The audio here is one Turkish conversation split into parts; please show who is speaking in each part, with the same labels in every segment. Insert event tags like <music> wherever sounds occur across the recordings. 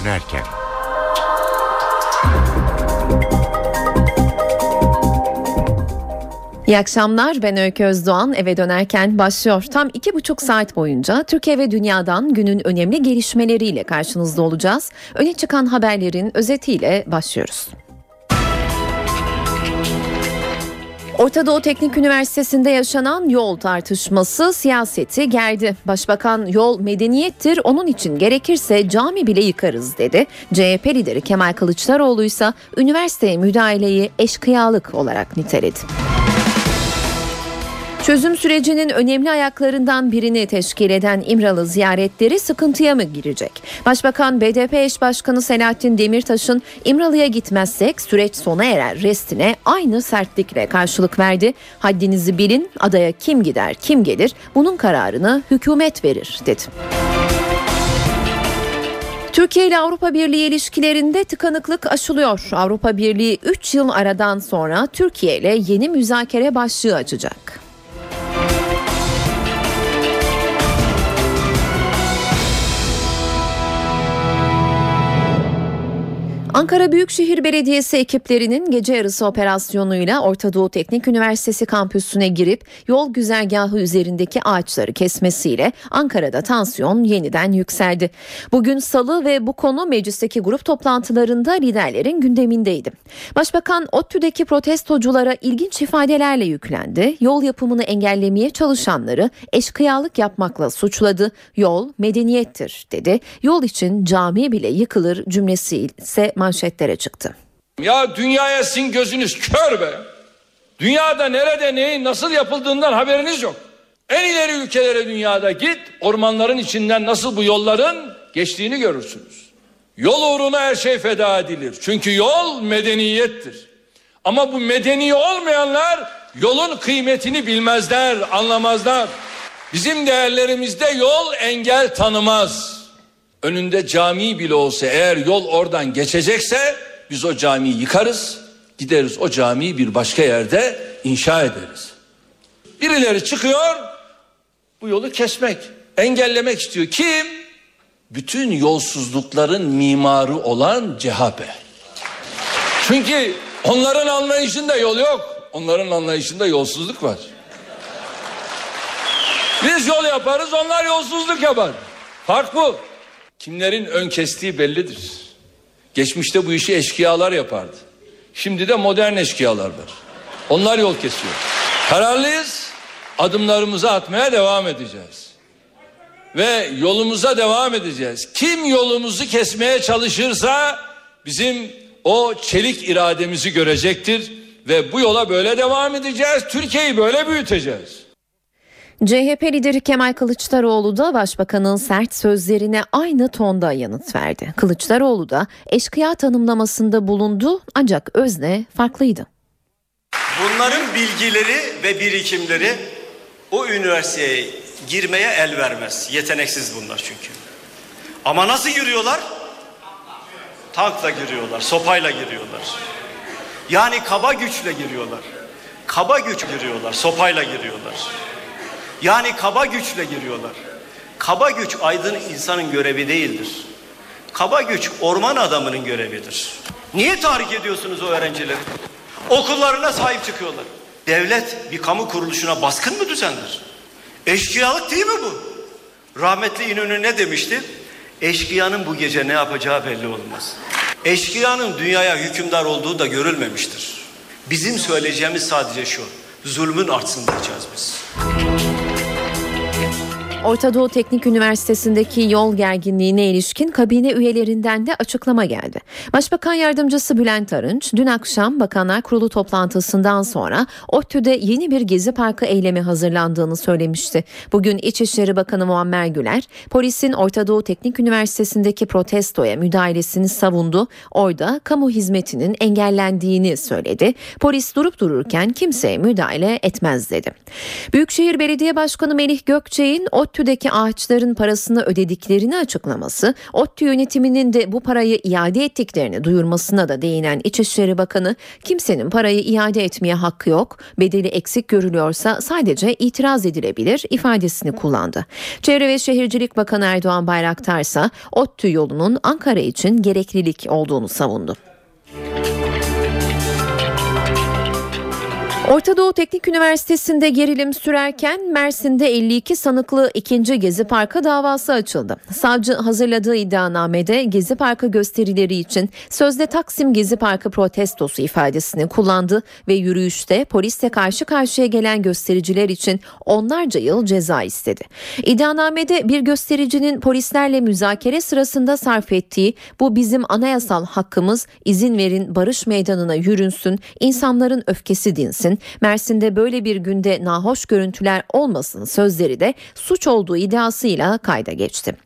Speaker 1: dönerken.
Speaker 2: İyi akşamlar ben Öykü Özdoğan eve dönerken başlıyor. Tam iki buçuk saat boyunca Türkiye ve dünyadan günün önemli gelişmeleriyle karşınızda olacağız. Öne çıkan haberlerin özetiyle başlıyoruz. Orta Doğu Teknik Üniversitesi'nde yaşanan yol tartışması siyaseti gerdi. Başbakan yol medeniyettir onun için gerekirse cami bile yıkarız dedi. CHP lideri Kemal Kılıçdaroğlu ise üniversiteye müdahaleyi eşkıyalık olarak niteledi. Çözüm sürecinin önemli ayaklarından birini teşkil eden İmralı ziyaretleri sıkıntıya mı girecek? Başbakan BDP eş başkanı Selahattin Demirtaş'ın İmralı'ya gitmezsek süreç sona erer restine aynı sertlikle karşılık verdi. Haddinizi bilin adaya kim gider kim gelir bunun kararını hükümet verir dedi. Türkiye ile Avrupa Birliği ilişkilerinde tıkanıklık aşılıyor. Avrupa Birliği 3 yıl aradan sonra Türkiye ile yeni müzakere başlığı açacak. Ankara Büyükşehir Belediyesi ekiplerinin gece yarısı operasyonuyla Orta Doğu Teknik Üniversitesi kampüsüne girip yol güzergahı üzerindeki ağaçları kesmesiyle Ankara'da tansiyon yeniden yükseldi. Bugün salı ve bu konu meclisteki grup toplantılarında liderlerin gündemindeydi. Başbakan ODTÜ'deki protestoculara ilginç ifadelerle yüklendi. Yol yapımını engellemeye çalışanları eşkıyalık yapmakla suçladı. Yol medeniyettir dedi. Yol için cami bile yıkılır cümlesi ise manşetlere çıktı.
Speaker 3: Ya dünyaya sizin gözünüz kör be. Dünyada nerede neyin nasıl yapıldığından haberiniz yok. En ileri ülkelere dünyada git ormanların içinden nasıl bu yolların geçtiğini görürsünüz. Yol uğruna her şey feda edilir. Çünkü yol medeniyettir. Ama bu medeni olmayanlar yolun kıymetini bilmezler, anlamazlar. Bizim değerlerimizde yol engel tanımaz önünde cami bile olsa eğer yol oradan geçecekse biz o camiyi yıkarız. Gideriz o camiyi bir başka yerde inşa ederiz. Birileri çıkıyor bu yolu kesmek, engellemek istiyor. Kim? Bütün yolsuzlukların mimarı olan CHP. Çünkü onların anlayışında yol yok. Onların anlayışında yolsuzluk var. Biz yol yaparız, onlar yolsuzluk yapar. Fark bu. Kimlerin ön kestiği bellidir. Geçmişte bu işi eşkıyalar yapardı. Şimdi de modern eşkıyalar var. Onlar yol kesiyor. Kararlıyız. Adımlarımızı atmaya devam edeceğiz. Ve yolumuza devam edeceğiz. Kim yolumuzu kesmeye çalışırsa bizim o çelik irademizi görecektir ve bu yola böyle devam edeceğiz. Türkiye'yi böyle büyüteceğiz.
Speaker 2: CHP lideri Kemal Kılıçdaroğlu da başbakanın sert sözlerine aynı tonda yanıt verdi. Kılıçdaroğlu da eşkıya tanımlamasında bulundu ancak özne farklıydı.
Speaker 4: Bunların bilgileri ve birikimleri o üniversiteye girmeye el vermez. Yeteneksiz bunlar çünkü. Ama nasıl giriyorlar? Tankla giriyorlar, sopayla giriyorlar. Yani kaba güçle giriyorlar. Kaba güç giriyorlar, sopayla giriyorlar. Yani kaba güçle giriyorlar. Kaba güç aydın insanın görevi değildir. Kaba güç orman adamının görevidir. Niye tahrik ediyorsunuz o öğrencileri? Okullarına sahip çıkıyorlar. Devlet bir kamu kuruluşuna baskın mı düzenler? Eşkıyalık değil mi bu? Rahmetli İnönü ne demişti? Eşkıyanın bu gece ne yapacağı belli olmaz. Eşkıyanın dünyaya hükümdar olduğu da görülmemiştir. Bizim söyleyeceğimiz sadece şu. Zulmün artsın diyeceğiz biz.
Speaker 2: Orta Doğu Teknik Üniversitesi'ndeki yol gerginliğine ilişkin kabine üyelerinden de açıklama geldi. Başbakan Yardımcısı Bülent Arınç dün akşam Bakanlar Kurulu toplantısından sonra ODTÜ'de yeni bir gezi parkı eylemi hazırlandığını söylemişti. Bugün İçişleri Bakanı Muammer Güler polisin Orta Doğu Teknik Üniversitesi'ndeki protestoya müdahalesini savundu. Orada kamu hizmetinin engellendiğini söyledi. Polis durup dururken kimseye müdahale etmez dedi. Büyükşehir Belediye Başkanı Melih Gökçek'in ODTÜ'deki ağaçların parasını ödediklerini açıklaması, ODTÜ yönetiminin de bu parayı iade ettiklerini duyurmasına da değinen İçişleri Bakanı, kimsenin parayı iade etmeye hakkı yok, bedeli eksik görülüyorsa sadece itiraz edilebilir ifadesini kullandı. Çevre ve Şehircilik Bakanı Erdoğan Bayraktar ise ODTÜ yolunun Ankara için gereklilik olduğunu savundu. Orta Doğu Teknik Üniversitesi'nde gerilim sürerken Mersin'de 52 sanıklı ikinci Gezi Parkı davası açıldı. Savcı hazırladığı iddianamede Gezi Parkı gösterileri için sözde Taksim Gezi Parkı protestosu ifadesini kullandı ve yürüyüşte polisle karşı karşıya gelen göstericiler için onlarca yıl ceza istedi. İddianamede bir göstericinin polislerle müzakere sırasında sarf ettiği bu bizim anayasal hakkımız izin verin barış meydanına yürünsün, insanların öfkesi dinsin, Mersin'de böyle bir günde nahoş görüntüler olmasın sözleri de suç olduğu iddiasıyla kayda geçti.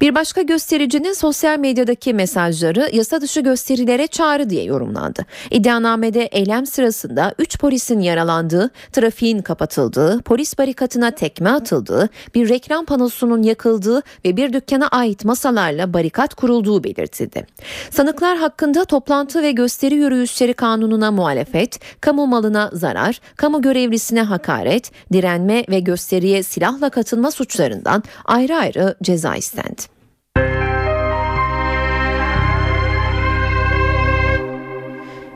Speaker 2: Bir başka göstericinin sosyal medyadaki mesajları yasa dışı gösterilere çağrı diye yorumlandı. İddianamede eylem sırasında 3 polisin yaralandığı, trafiğin kapatıldığı, polis barikatına tekme atıldığı, bir reklam panosunun yakıldığı ve bir dükkana ait masalarla barikat kurulduğu belirtildi. Sanıklar hakkında toplantı ve gösteri yürüyüşleri kanununa muhalefet, kamu malına zarar, kamu görevlisine hakaret, direnme ve gösteriye silahla katılma suçlarından ayrı ayrı ceza istendi.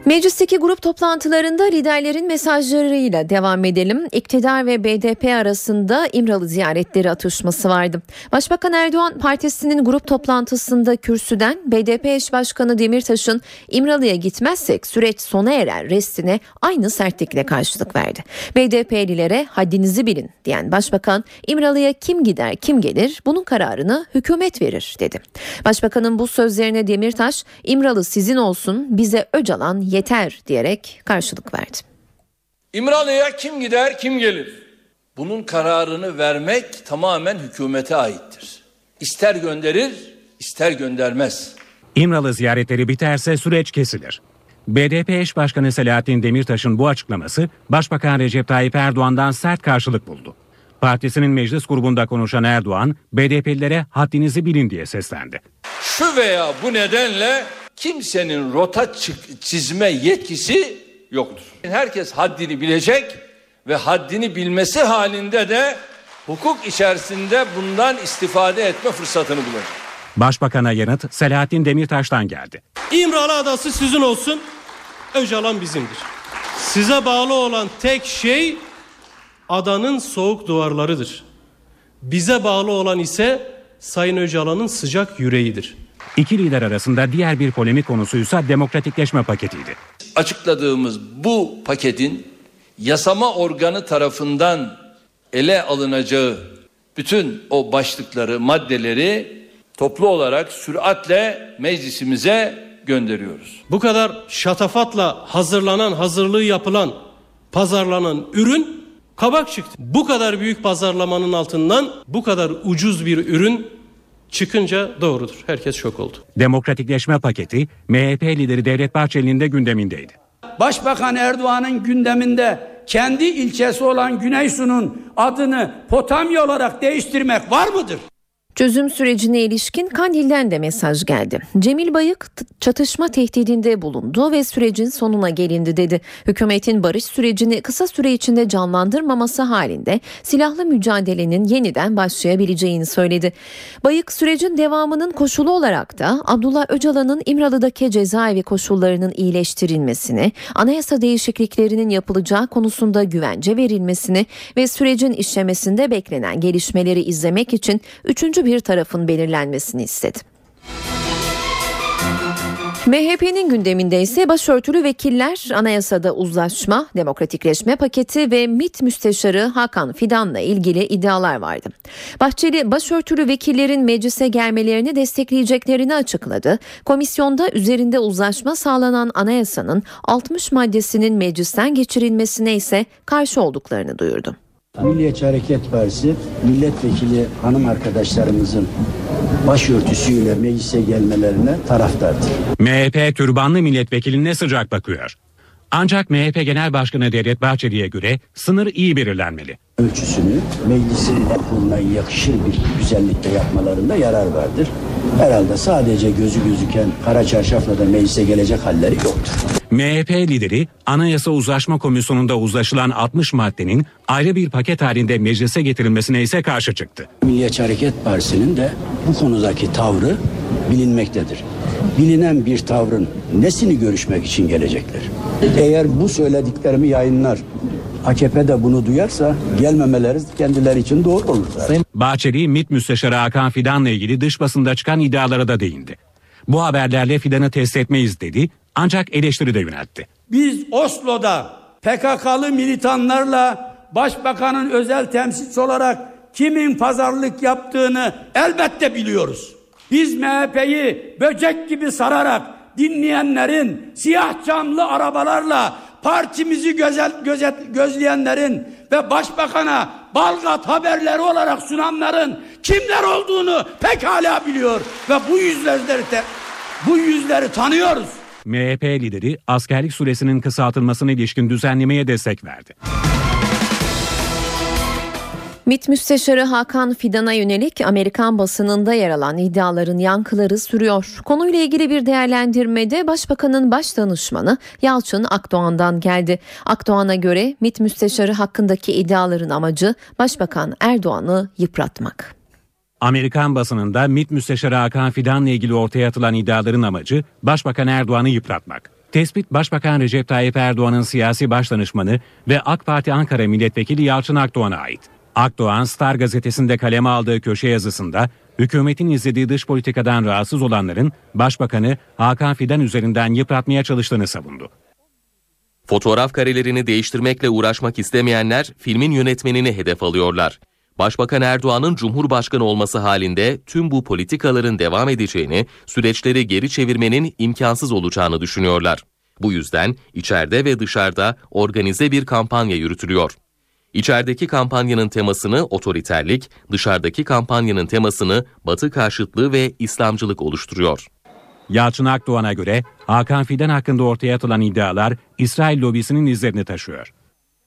Speaker 2: Meclisteki grup toplantılarında liderlerin mesajlarıyla devam edelim. İktidar ve BDP arasında İmralı ziyaretleri atışması vardı. Başbakan Erdoğan partisinin grup toplantısında kürsüden BDP eş başkanı Demirtaş'ın İmralı'ya gitmezsek süreç sona erer restine aynı sertlikle karşılık verdi. BDP'lilere haddinizi bilin diyen başbakan İmralı'ya kim gider kim gelir bunun kararını hükümet verir dedi. Başbakanın bu sözlerine Demirtaş İmralı sizin olsun bize Öcalan yeter diyerek karşılık verdi.
Speaker 5: İmralı'ya kim gider kim gelir? Bunun kararını vermek tamamen hükümete aittir. İster gönderir ister göndermez.
Speaker 6: İmralı ziyaretleri biterse süreç kesilir. BDP eş başkanı Selahattin Demirtaş'ın bu açıklaması Başbakan Recep Tayyip Erdoğan'dan sert karşılık buldu. Partisinin meclis grubunda konuşan Erdoğan, BDP'lilere haddinizi bilin diye seslendi.
Speaker 5: Şu veya bu nedenle kimsenin rota çizme yetkisi yoktur. Herkes haddini bilecek ve haddini bilmesi halinde de hukuk içerisinde bundan istifade etme fırsatını bulacak.
Speaker 6: Başbakan'a yanıt Selahattin Demirtaş'tan geldi.
Speaker 7: İmralı Adası sizin olsun, Öcalan bizimdir. Size bağlı olan tek şey adanın soğuk duvarlarıdır. Bize bağlı olan ise Sayın Öcalan'ın sıcak yüreğidir.
Speaker 6: İki lider arasında diğer bir polemik konusuysa demokratikleşme paketiydi.
Speaker 5: Açıkladığımız bu paketin yasama organı tarafından ele alınacağı bütün o başlıkları, maddeleri toplu olarak süratle meclisimize gönderiyoruz.
Speaker 7: Bu kadar şatafatla hazırlanan, hazırlığı yapılan, pazarlanan ürün kabak çıktı. Bu kadar büyük pazarlamanın altından bu kadar ucuz bir ürün çıkınca doğrudur. Herkes şok oldu.
Speaker 6: Demokratikleşme paketi MHP lideri Devlet Bahçeli'nin de gündemindeydi.
Speaker 8: Başbakan Erdoğan'ın gündeminde kendi ilçesi olan Güneysu'nun adını Potamya olarak değiştirmek var mıdır?
Speaker 2: Çözüm sürecine ilişkin Kandil'den de mesaj geldi. Cemil Bayık çatışma tehdidinde bulundu ve sürecin sonuna gelindi dedi. Hükümetin barış sürecini kısa süre içinde canlandırmaması halinde silahlı mücadelenin yeniden başlayabileceğini söyledi. Bayık sürecin devamının koşulu olarak da Abdullah Öcalan'ın İmralı'daki cezaevi koşullarının iyileştirilmesini, anayasa değişikliklerinin yapılacağı konusunda güvence verilmesini ve sürecin işlemesinde beklenen gelişmeleri izlemek için 3 bir tarafın belirlenmesini istedi. MHP'nin gündeminde ise başörtülü vekiller anayasada uzlaşma, demokratikleşme paketi ve MIT müsteşarı Hakan Fidan'la ilgili iddialar vardı. Bahçeli başörtülü vekillerin meclise gelmelerini destekleyeceklerini açıkladı. Komisyonda üzerinde uzlaşma sağlanan anayasanın 60 maddesinin meclisten geçirilmesine ise karşı olduklarını duyurdu.
Speaker 9: Milliyetçi Hareket Partisi milletvekili hanım arkadaşlarımızın başörtüsüyle meclise gelmelerine taraftardır.
Speaker 6: MHP türbanlı milletvekiline sıcak bakıyor. Ancak MHP Genel Başkanı Devlet Bahçeli'ye göre sınır iyi belirlenmeli.
Speaker 9: Ölçüsünü meclisin aklına yakışır bir güzellikte yapmalarında yarar vardır. Herhalde sadece gözü gözüken kara çarşafla da meclise gelecek halleri yoktur.
Speaker 6: MHP lideri Anayasa Uzlaşma Komisyonu'nda uzlaşılan 60 maddenin ayrı bir paket halinde meclise getirilmesine ise karşı çıktı.
Speaker 9: Milliyetçi Hareket Partisi'nin de bu konudaki tavrı bilinmektedir. Bilinen bir tavrın nesini görüşmek için gelecekler? Eğer bu söylediklerimi yayınlar, AKP de bunu duyarsa gelmemeleri kendileri için doğru olur.
Speaker 6: Bahçeli, MİT Müsteşarı Hakan Fidan'la ilgili dış basında çıkan iddialara da değindi. Bu haberlerle Fidan'ı test etmeyiz dedi ancak eleştiri de yöneltti.
Speaker 8: Biz Oslo'da PKK'lı militanlarla başbakanın özel temsilcisi olarak kimin pazarlık yaptığını elbette biliyoruz. Biz MHP'yi böcek gibi sararak dinleyenlerin siyah camlı arabalarla partimizi gözet, gözet, gözleyenlerin ve başbakana Balgat haberleri olarak sunanların kimler olduğunu pekala biliyor ve bu yüzleri de, bu yüzleri tanıyoruz.
Speaker 6: MHP lideri askerlik süresinin kısaltılmasına ilişkin düzenlemeye destek verdi.
Speaker 2: MİT Müsteşarı Hakan Fidan'a yönelik Amerikan basınında yer alan iddiaların yankıları sürüyor. Konuyla ilgili bir değerlendirmede Başbakanın baş danışmanı Yalçın Akdoğan'dan geldi. Akdoğan'a göre MİT Müsteşarı hakkındaki iddiaların amacı Başbakan Erdoğan'ı yıpratmak.
Speaker 6: Amerikan basınında MİT Müsteşarı Hakan Fidan'la ilgili ortaya atılan iddiaların amacı Başbakan Erdoğan'ı yıpratmak. Tespit Başbakan Recep Tayyip Erdoğan'ın siyasi başdanışmanı ve AK Parti Ankara Milletvekili Yalçın Akdoğan'a ait. Akdoğan Star gazetesinde kaleme aldığı köşe yazısında hükümetin izlediği dış politikadan rahatsız olanların Başbakanı Hakan Fidan üzerinden yıpratmaya çalıştığını savundu.
Speaker 10: Fotoğraf karelerini değiştirmekle uğraşmak istemeyenler filmin yönetmenini hedef alıyorlar. Başbakan Erdoğan'ın Cumhurbaşkanı olması halinde tüm bu politikaların devam edeceğini, süreçleri geri çevirmenin imkansız olacağını düşünüyorlar. Bu yüzden içeride ve dışarıda organize bir kampanya yürütülüyor. İçerideki kampanyanın temasını otoriterlik, dışarıdaki kampanyanın temasını batı karşıtlığı ve İslamcılık oluşturuyor.
Speaker 6: Yalçın Akdoğan'a göre Hakan Fidan hakkında ortaya atılan iddialar İsrail lobisinin izlerini taşıyor.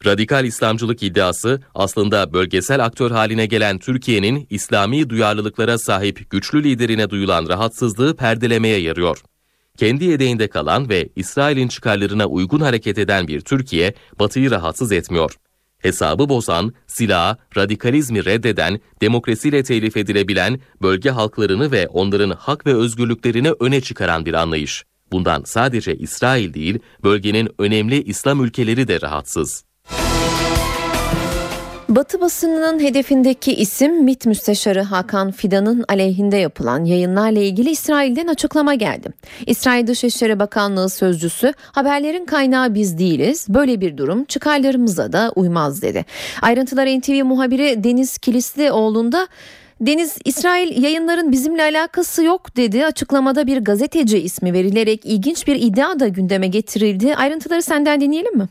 Speaker 10: Radikal İslamcılık iddiası aslında bölgesel aktör haline gelen Türkiye'nin İslami duyarlılıklara sahip güçlü liderine duyulan rahatsızlığı perdelemeye yarıyor. Kendi yedeğinde kalan ve İsrail'in çıkarlarına uygun hareket eden bir Türkiye, Batı'yı rahatsız etmiyor. Hesabı bozan, silahı, radikalizmi reddeden, demokrasiyle telif edilebilen, bölge halklarını ve onların hak ve özgürlüklerini öne çıkaran bir anlayış. Bundan sadece İsrail değil, bölgenin önemli İslam ülkeleri de rahatsız.
Speaker 2: Batı basınının hedefindeki isim MİT Müsteşarı Hakan Fidan'ın aleyhinde yapılan yayınlarla ilgili İsrail'den açıklama geldi. İsrail Dışişleri Bakanlığı sözcüsü haberlerin kaynağı biz değiliz. Böyle bir durum çıkarlarımıza da uymaz dedi. Ayrıntılar NTV muhabiri Deniz Kilislioğlu'nda Deniz İsrail yayınların bizimle alakası yok dedi. Açıklamada bir gazeteci ismi verilerek ilginç bir iddia da gündeme getirildi. Ayrıntıları senden dinleyelim mi?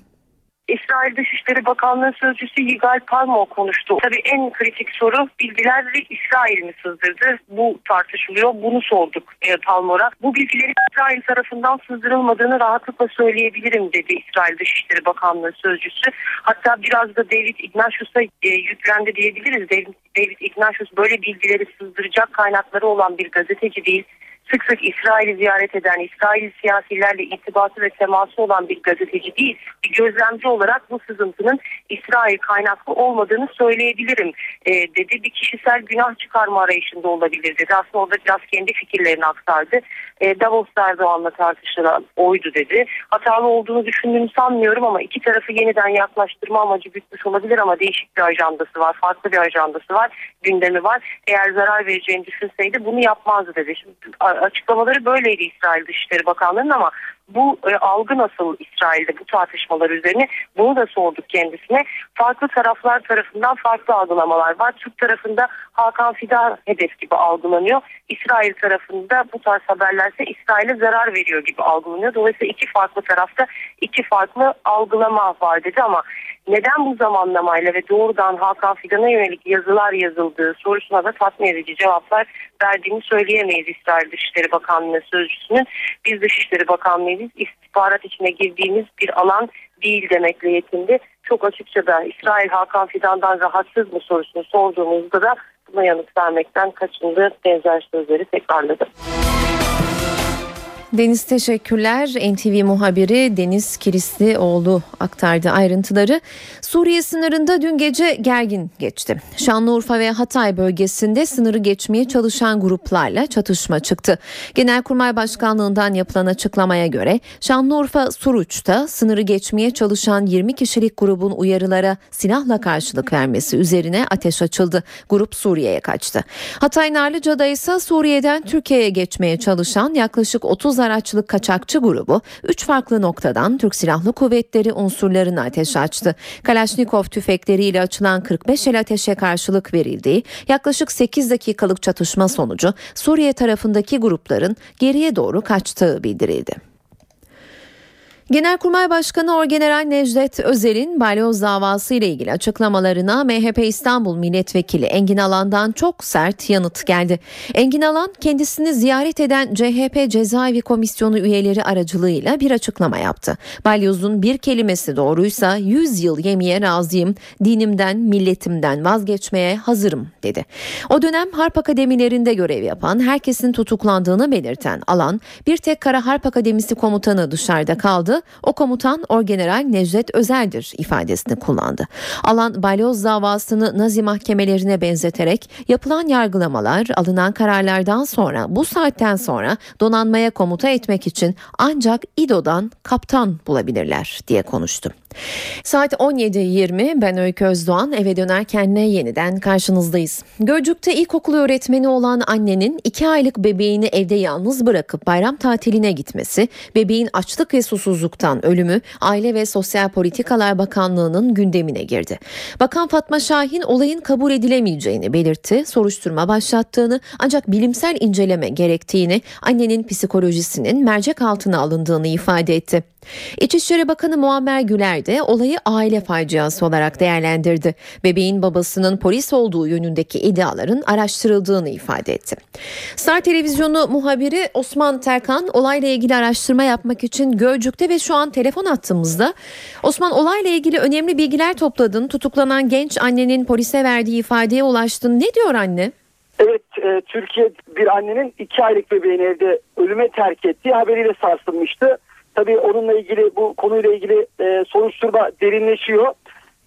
Speaker 11: İsrail Dışişleri Bakanlığı Sözcüsü Yigal Palmo konuştu. Tabii en kritik soru bilgileri İsrail mi sızdırdı? Bu tartışılıyor. Bunu sorduk e, Palmor'a. Bu bilgilerin İsrail tarafından sızdırılmadığını rahatlıkla söyleyebilirim dedi İsrail Dışişleri Bakanlığı Sözcüsü. Hatta biraz da David Ignatius'a e, yüklendi diyebiliriz. David, David Ignatius böyle bilgileri sızdıracak kaynakları olan bir gazeteci değil sık sık İsrail'i ziyaret eden, İsrail siyasilerle irtibatı ve teması olan bir gazeteci değil, bir gözlemci olarak bu sızıntının İsrail kaynaklı olmadığını söyleyebilirim e, dedi. Bir kişisel günah çıkarma arayışında olabilir dedi. Aslında orada biraz kendi fikirlerini aktardı. E, Davos'ta Erdoğan'la tartışılan oydu dedi. Hatalı olduğunu düşündüğünü sanmıyorum ama iki tarafı yeniden yaklaştırma amacı gütmüş olabilir ama değişik bir ajandası var, farklı bir ajandası var, gündemi var. Eğer zarar vereceğini düşünseydi bunu yapmazdı dedi. Şimdi, açıklamaları böyleydi İsrail Dışişleri Bakanlığı'nın ama bu e, algı nasıl İsrail'de bu tartışmalar üzerine bunu da sorduk kendisine. Farklı taraflar tarafından farklı algılamalar var. Türk tarafında Hakan Fidan hedef gibi algılanıyor. İsrail tarafında bu tarz haberlerse İsrail'e zarar veriyor gibi algılanıyor. Dolayısıyla iki farklı tarafta iki farklı algılama var dedi ama neden bu zamanlamayla ve doğrudan Hakan Fidan'a yönelik yazılar yazıldığı sorusuna da tatmin edici cevaplar verdiğini söyleyemeyiz İsrail Dışişleri Bakanlığı Sözcüsü'nün. Biz Dışişleri Bakanlığı'yız istihbarat içine girdiğimiz bir alan değil demekle yetindi. Çok açıkça da İsrail Hakan Fidan'dan rahatsız mı sorusunu sorduğumuzda da buna yanıt vermekten kaçındı. Benzer sözleri tekrarladı.
Speaker 2: Deniz teşekkürler. NTV muhabiri Deniz Kilislioğlu aktardı ayrıntıları. Suriye sınırında dün gece gergin geçti. Şanlıurfa ve Hatay bölgesinde sınırı geçmeye çalışan gruplarla çatışma çıktı. Genelkurmay Başkanlığından yapılan açıklamaya göre Şanlıurfa Suruç'ta sınırı geçmeye çalışan 20 kişilik grubun uyarılara silahla karşılık vermesi üzerine ateş açıldı. Grup Suriye'ye kaçtı. Hatay Narlıca'da ise Suriye'den Türkiye'ye geçmeye çalışan yaklaşık 30 araçlık kaçakçı grubu 3 farklı noktadan Türk Silahlı Kuvvetleri unsurlarına ateş açtı. Kalaşnikov tüfekleriyle açılan 45 el ateşe karşılık verildiği yaklaşık 8 dakikalık çatışma sonucu Suriye tarafındaki grupların geriye doğru kaçtığı bildirildi. Genelkurmay Başkanı Orgeneral Necdet Özel'in balyoz davası ile ilgili açıklamalarına MHP İstanbul Milletvekili Engin Alan'dan çok sert yanıt geldi. Engin Alan kendisini ziyaret eden CHP Cezaevi Komisyonu üyeleri aracılığıyla bir açıklama yaptı. Balyozun bir kelimesi doğruysa 100 yıl yemeye razıyım, dinimden, milletimden vazgeçmeye hazırım dedi. O dönem harp akademilerinde görev yapan herkesin tutuklandığını belirten Alan bir tek Kara Harp Akademisi komutanı dışarıda kaldı o komutan Orgeneral Necdet Özel'dir ifadesini kullandı. Alan balyoz davasını Nazi mahkemelerine benzeterek yapılan yargılamalar alınan kararlardan sonra bu saatten sonra donanmaya komuta etmek için ancak İDO'dan kaptan bulabilirler diye konuştu. Saat 17.20 ben Öykü Özdoğan eve dönerken ne yeniden karşınızdayız. Gölcük'te ilkokul öğretmeni olan annenin 2 aylık bebeğini evde yalnız bırakıp bayram tatiline gitmesi, bebeğin açlık ve susuzluktan ölümü Aile ve Sosyal Politikalar Bakanlığı'nın gündemine girdi. Bakan Fatma Şahin olayın kabul edilemeyeceğini belirtti, soruşturma başlattığını ancak bilimsel inceleme gerektiğini, annenin psikolojisinin mercek altına alındığını ifade etti. İçişleri Bakanı Muammer Güler de olayı aile faciası olarak değerlendirdi. Bebeğin babasının polis olduğu yönündeki iddiaların araştırıldığını ifade etti. Star Televizyonu muhabiri Osman Terkan olayla ilgili araştırma yapmak için Gölcük'te ve şu an telefon attığımızda. Osman olayla ilgili önemli bilgiler topladın. Tutuklanan genç annenin polise verdiği ifadeye ulaştın. Ne diyor anne?
Speaker 12: Evet, e, Türkiye bir annenin iki aylık bebeğini evde ölüme terk ettiği haberiyle sarsılmıştı. Tabii onunla ilgili bu konuyla ilgili e, soruşturma derinleşiyor.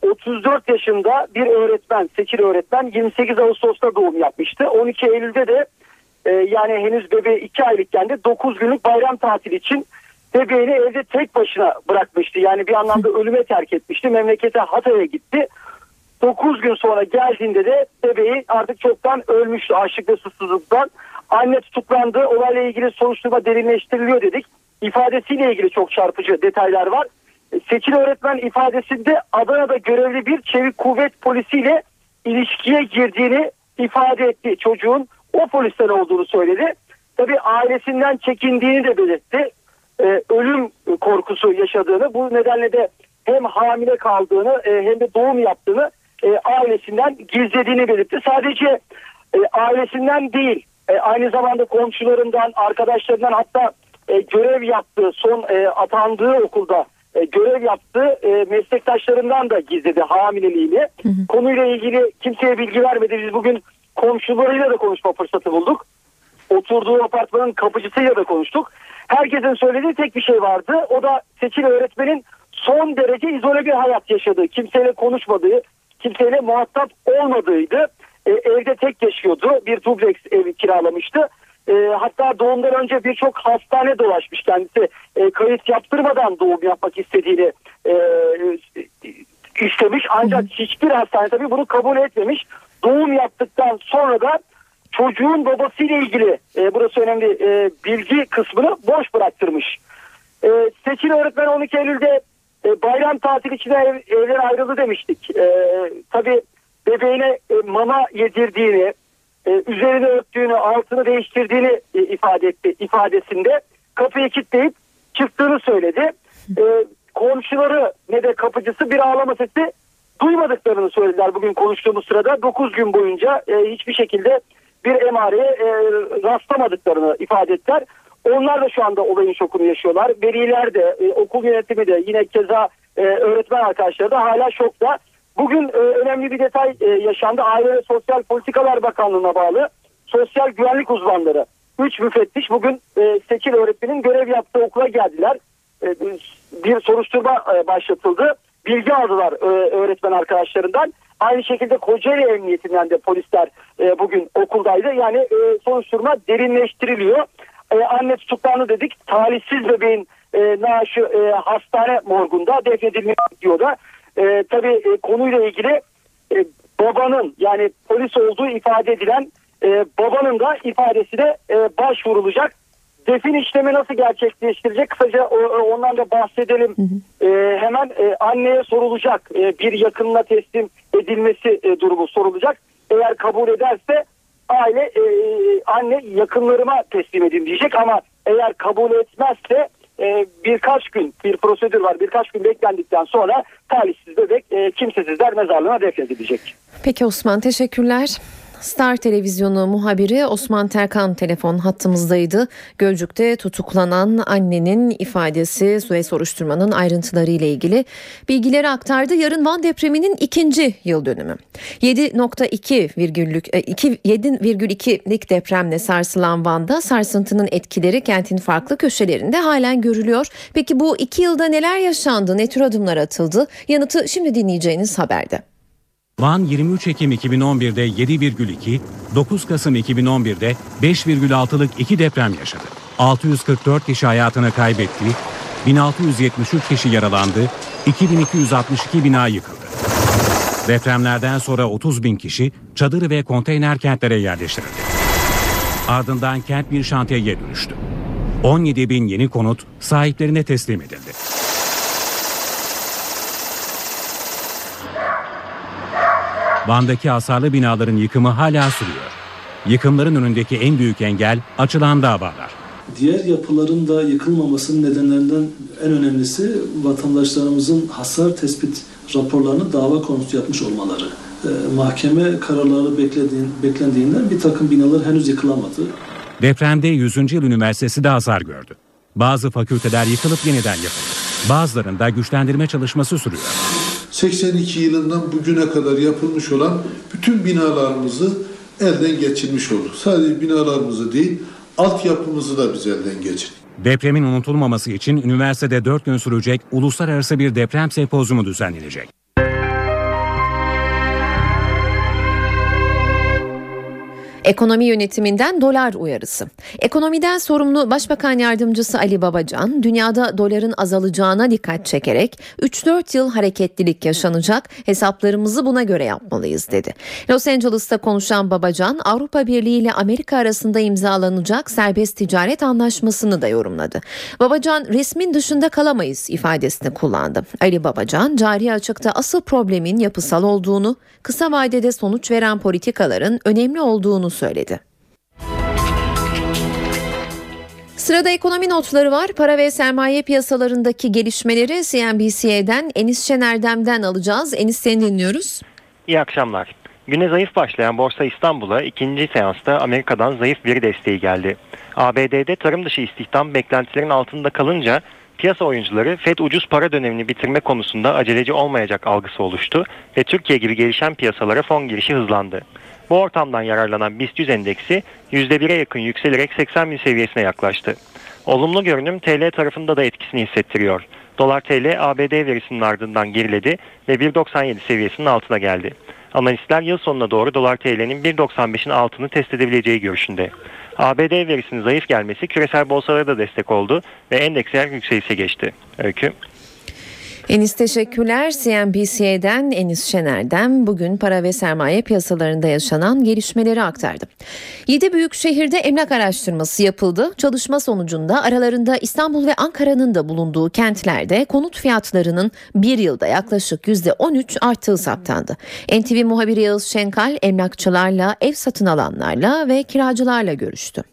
Speaker 12: 34 yaşında bir öğretmen, sekil öğretmen 28 Ağustos'ta doğum yapmıştı. 12 Eylül'de de e, yani henüz bebeği 2 aylıkken de 9 günlük bayram tatili için bebeğini evde tek başına bırakmıştı. Yani bir anlamda ölüme terk etmişti. Memlekete Hatay'a gitti. 9 gün sonra geldiğinde de bebeği artık çoktan ölmüştü açlık ve susuzluktan. Anne tutuklandı. Olayla ilgili soruşturma derinleştiriliyor dedik ifadesiyle ilgili çok çarpıcı detaylar var. E, Seçil öğretmen ifadesinde Adana'da görevli bir çevik kuvvet polisiyle ilişkiye girdiğini ifade etti. Çocuğun o polisten olduğunu söyledi. Tabi ailesinden çekindiğini de belirtti. Ee, ölüm korkusu yaşadığını bu nedenle de hem hamile kaldığını e, hem de doğum yaptığını e, ailesinden gizlediğini belirtti. Sadece e, ailesinden değil e, aynı zamanda komşularından arkadaşlarından hatta e, görev yaptığı son e, atandığı okulda e, görev yaptığı e, meslektaşlarından da gizledi hamileliğini. Hı hı. Konuyla ilgili kimseye bilgi vermedi. Biz bugün komşularıyla da konuşma fırsatı bulduk. Oturduğu apartmanın kapıcısıyla da konuştuk. Herkesin söylediği tek bir şey vardı. O da seçili öğretmenin son derece izole bir hayat yaşadığı, kimseyle konuşmadığı, kimseyle muhatap olmadığıydı. E, evde tek yaşıyordu. Bir dubleks ev kiralamıştı. E, hatta doğumdan önce birçok hastane dolaşmış kendisi. E, kayıt yaptırmadan doğum yapmak istediğini e, istemiş. Ancak hiçbir hastane tabii bunu kabul etmemiş. Doğum yaptıktan sonra da çocuğun babasıyla ilgili e, burası önemli e, bilgi kısmını boş bıraktırmış. E, seçili öğretmen 12 Eylül'de e, bayram tatili için ev, evden ayrıldı demiştik. E, tabii bebeğine e, mama yedirdiğini, e, üzerine örttüğünü, altını değiştirdiğini e, ifade etti ifadesinde. Kapıyı kilitleyip çıktığını söyledi. E, komşuları ne de kapıcısı bir ağlama sesi duymadıklarını söylediler bugün konuştuğumuz sırada. 9 gün boyunca e, hiçbir şekilde bir emareye e, rastlamadıklarını ifade ettiler. Onlar da şu anda olayın şokunu yaşıyorlar. Veliler de, e, okul yönetimi de, yine keza e, öğretmen arkadaşları da hala şokta. Bugün e, önemli bir detay e, yaşandı. Aile ve Sosyal Politikalar Bakanlığı'na bağlı sosyal güvenlik uzmanları. Üç müfettiş bugün e, seçil öğretmenin görev yaptığı okula geldiler. E, bir soruşturma e, başlatıldı. Bilgi aldılar e, öğretmen arkadaşlarından. Aynı şekilde Kocaeli Emniyetinden de polisler e, bugün okuldaydı. Yani e, soruşturma derinleştiriliyor. E, anne tutuklandı dedik. Talihsiz bebeğin e, naaşı e, hastane morgunda defnedilmek diyor E, tabii e, konuyla ilgili e, babanın yani polis olduğu ifade edilen e, babanın da ifadesine e, başvurulacak. Defin işlemi nasıl gerçekleştirecek? Kısaca o, ondan da bahsedelim. Hı hı. E, hemen e, anneye sorulacak. E, bir yakınına teslim edilmesi e, durumu sorulacak. Eğer kabul ederse aile e, anne yakınlarıma teslim edin diyecek ama eğer kabul etmezse e, birkaç gün bir prosedür var birkaç gün beklendikten sonra talihsiz bebek e, kimsesizler mezarlığına defnedilecek.
Speaker 2: Peki Osman teşekkürler. Star Televizyonu muhabiri Osman Terkan telefon hattımızdaydı. Gölcük'te tutuklanan annenin ifadesi ve soruşturmanın ayrıntıları ile ilgili bilgileri aktardı. Yarın Van depreminin ikinci yıl dönümü. 7.2 virgüllük 7,2'lik depremle sarsılan Van'da sarsıntının etkileri kentin farklı köşelerinde halen görülüyor. Peki bu iki yılda neler yaşandı, ne tür adımlar atıldı? Yanıtı şimdi dinleyeceğiniz haberde.
Speaker 6: Van 23 Ekim 2011'de 7,2, 9 Kasım 2011'de 5,6'lık iki deprem yaşadı. 644 kişi hayatını kaybetti, 1673 kişi yaralandı, 2262 bina yıkıldı. Depremlerden sonra 30 bin kişi çadır ve konteyner kentlere yerleştirildi. Ardından kent bir şantiyeye dönüştü. 17 bin yeni konut sahiplerine teslim edildi. Van'daki hasarlı binaların yıkımı hala sürüyor. Yıkımların önündeki en büyük engel açılan davalar.
Speaker 13: Diğer yapıların da yıkılmamasının nedenlerinden en önemlisi vatandaşlarımızın hasar tespit raporlarını dava konusu yapmış olmaları. Ee, mahkeme kararları beklediğin, beklendiğinden bir takım binalar henüz yıkılamadı.
Speaker 6: Depremde 100. Yıl Üniversitesi de hasar gördü. Bazı fakülteler yıkılıp yeniden yapıldı. Bazılarında güçlendirme çalışması sürüyor.
Speaker 14: 82 yılından bugüne kadar yapılmış olan bütün binalarımızı elden geçirmiş olduk. Sadece binalarımızı değil, altyapımızı da biz elden geçirdik.
Speaker 6: Depremin unutulmaması için üniversitede 4 gün sürecek uluslararası bir deprem sempozyumu düzenlenecek.
Speaker 2: Ekonomi yönetiminden dolar uyarısı. Ekonomiden sorumlu Başbakan Yardımcısı Ali Babacan, dünyada doların azalacağına dikkat çekerek 3-4 yıl hareketlilik yaşanacak, hesaplarımızı buna göre yapmalıyız dedi. Los Angeles'ta konuşan Babacan, Avrupa Birliği ile Amerika arasında imzalanacak serbest ticaret anlaşmasını da yorumladı. Babacan, resmin dışında kalamayız ifadesini kullandı. Ali Babacan, cari açıkta asıl problemin yapısal olduğunu, kısa vadede sonuç veren politikaların önemli olduğunu söyledi. Sırada ekonomi notları var. Para ve sermaye piyasalarındaki gelişmeleri CNBC'den Enis Şenerdem'den alacağız. Enis seni dinliyoruz.
Speaker 15: İyi akşamlar. Güne zayıf başlayan Borsa İstanbul'a ikinci seansta Amerika'dan zayıf veri desteği geldi. ABD'de tarım dışı istihdam beklentilerin altında kalınca piyasa oyuncuları FED ucuz para dönemini bitirme konusunda aceleci olmayacak algısı oluştu ve Türkiye gibi gelişen piyasalara fon girişi hızlandı. Bu ortamdan yararlanan BIST 100 endeksi %1'e yakın yükselerek 80 bin seviyesine yaklaştı. Olumlu görünüm TL tarafında da etkisini hissettiriyor. Dolar TL ABD verisinin ardından geriledi ve 1.97 seviyesinin altına geldi. Analistler yıl sonuna doğru dolar TL'nin 1.95'in altını test edebileceği görüşünde. ABD verisinin zayıf gelmesi küresel borsalara da destek oldu ve endeksler yükselişe geçti. Öykü.
Speaker 2: Enis teşekkürler. CNBC'den Enis Şener'den bugün para ve sermaye piyasalarında yaşanan gelişmeleri aktardı. 7 büyük şehirde emlak araştırması yapıldı. Çalışma sonucunda aralarında İstanbul ve Ankara'nın da bulunduğu kentlerde konut fiyatlarının bir yılda yaklaşık %13 arttığı saptandı. NTV muhabiri Yağız Şenkal emlakçılarla, ev satın alanlarla ve kiracılarla görüştü.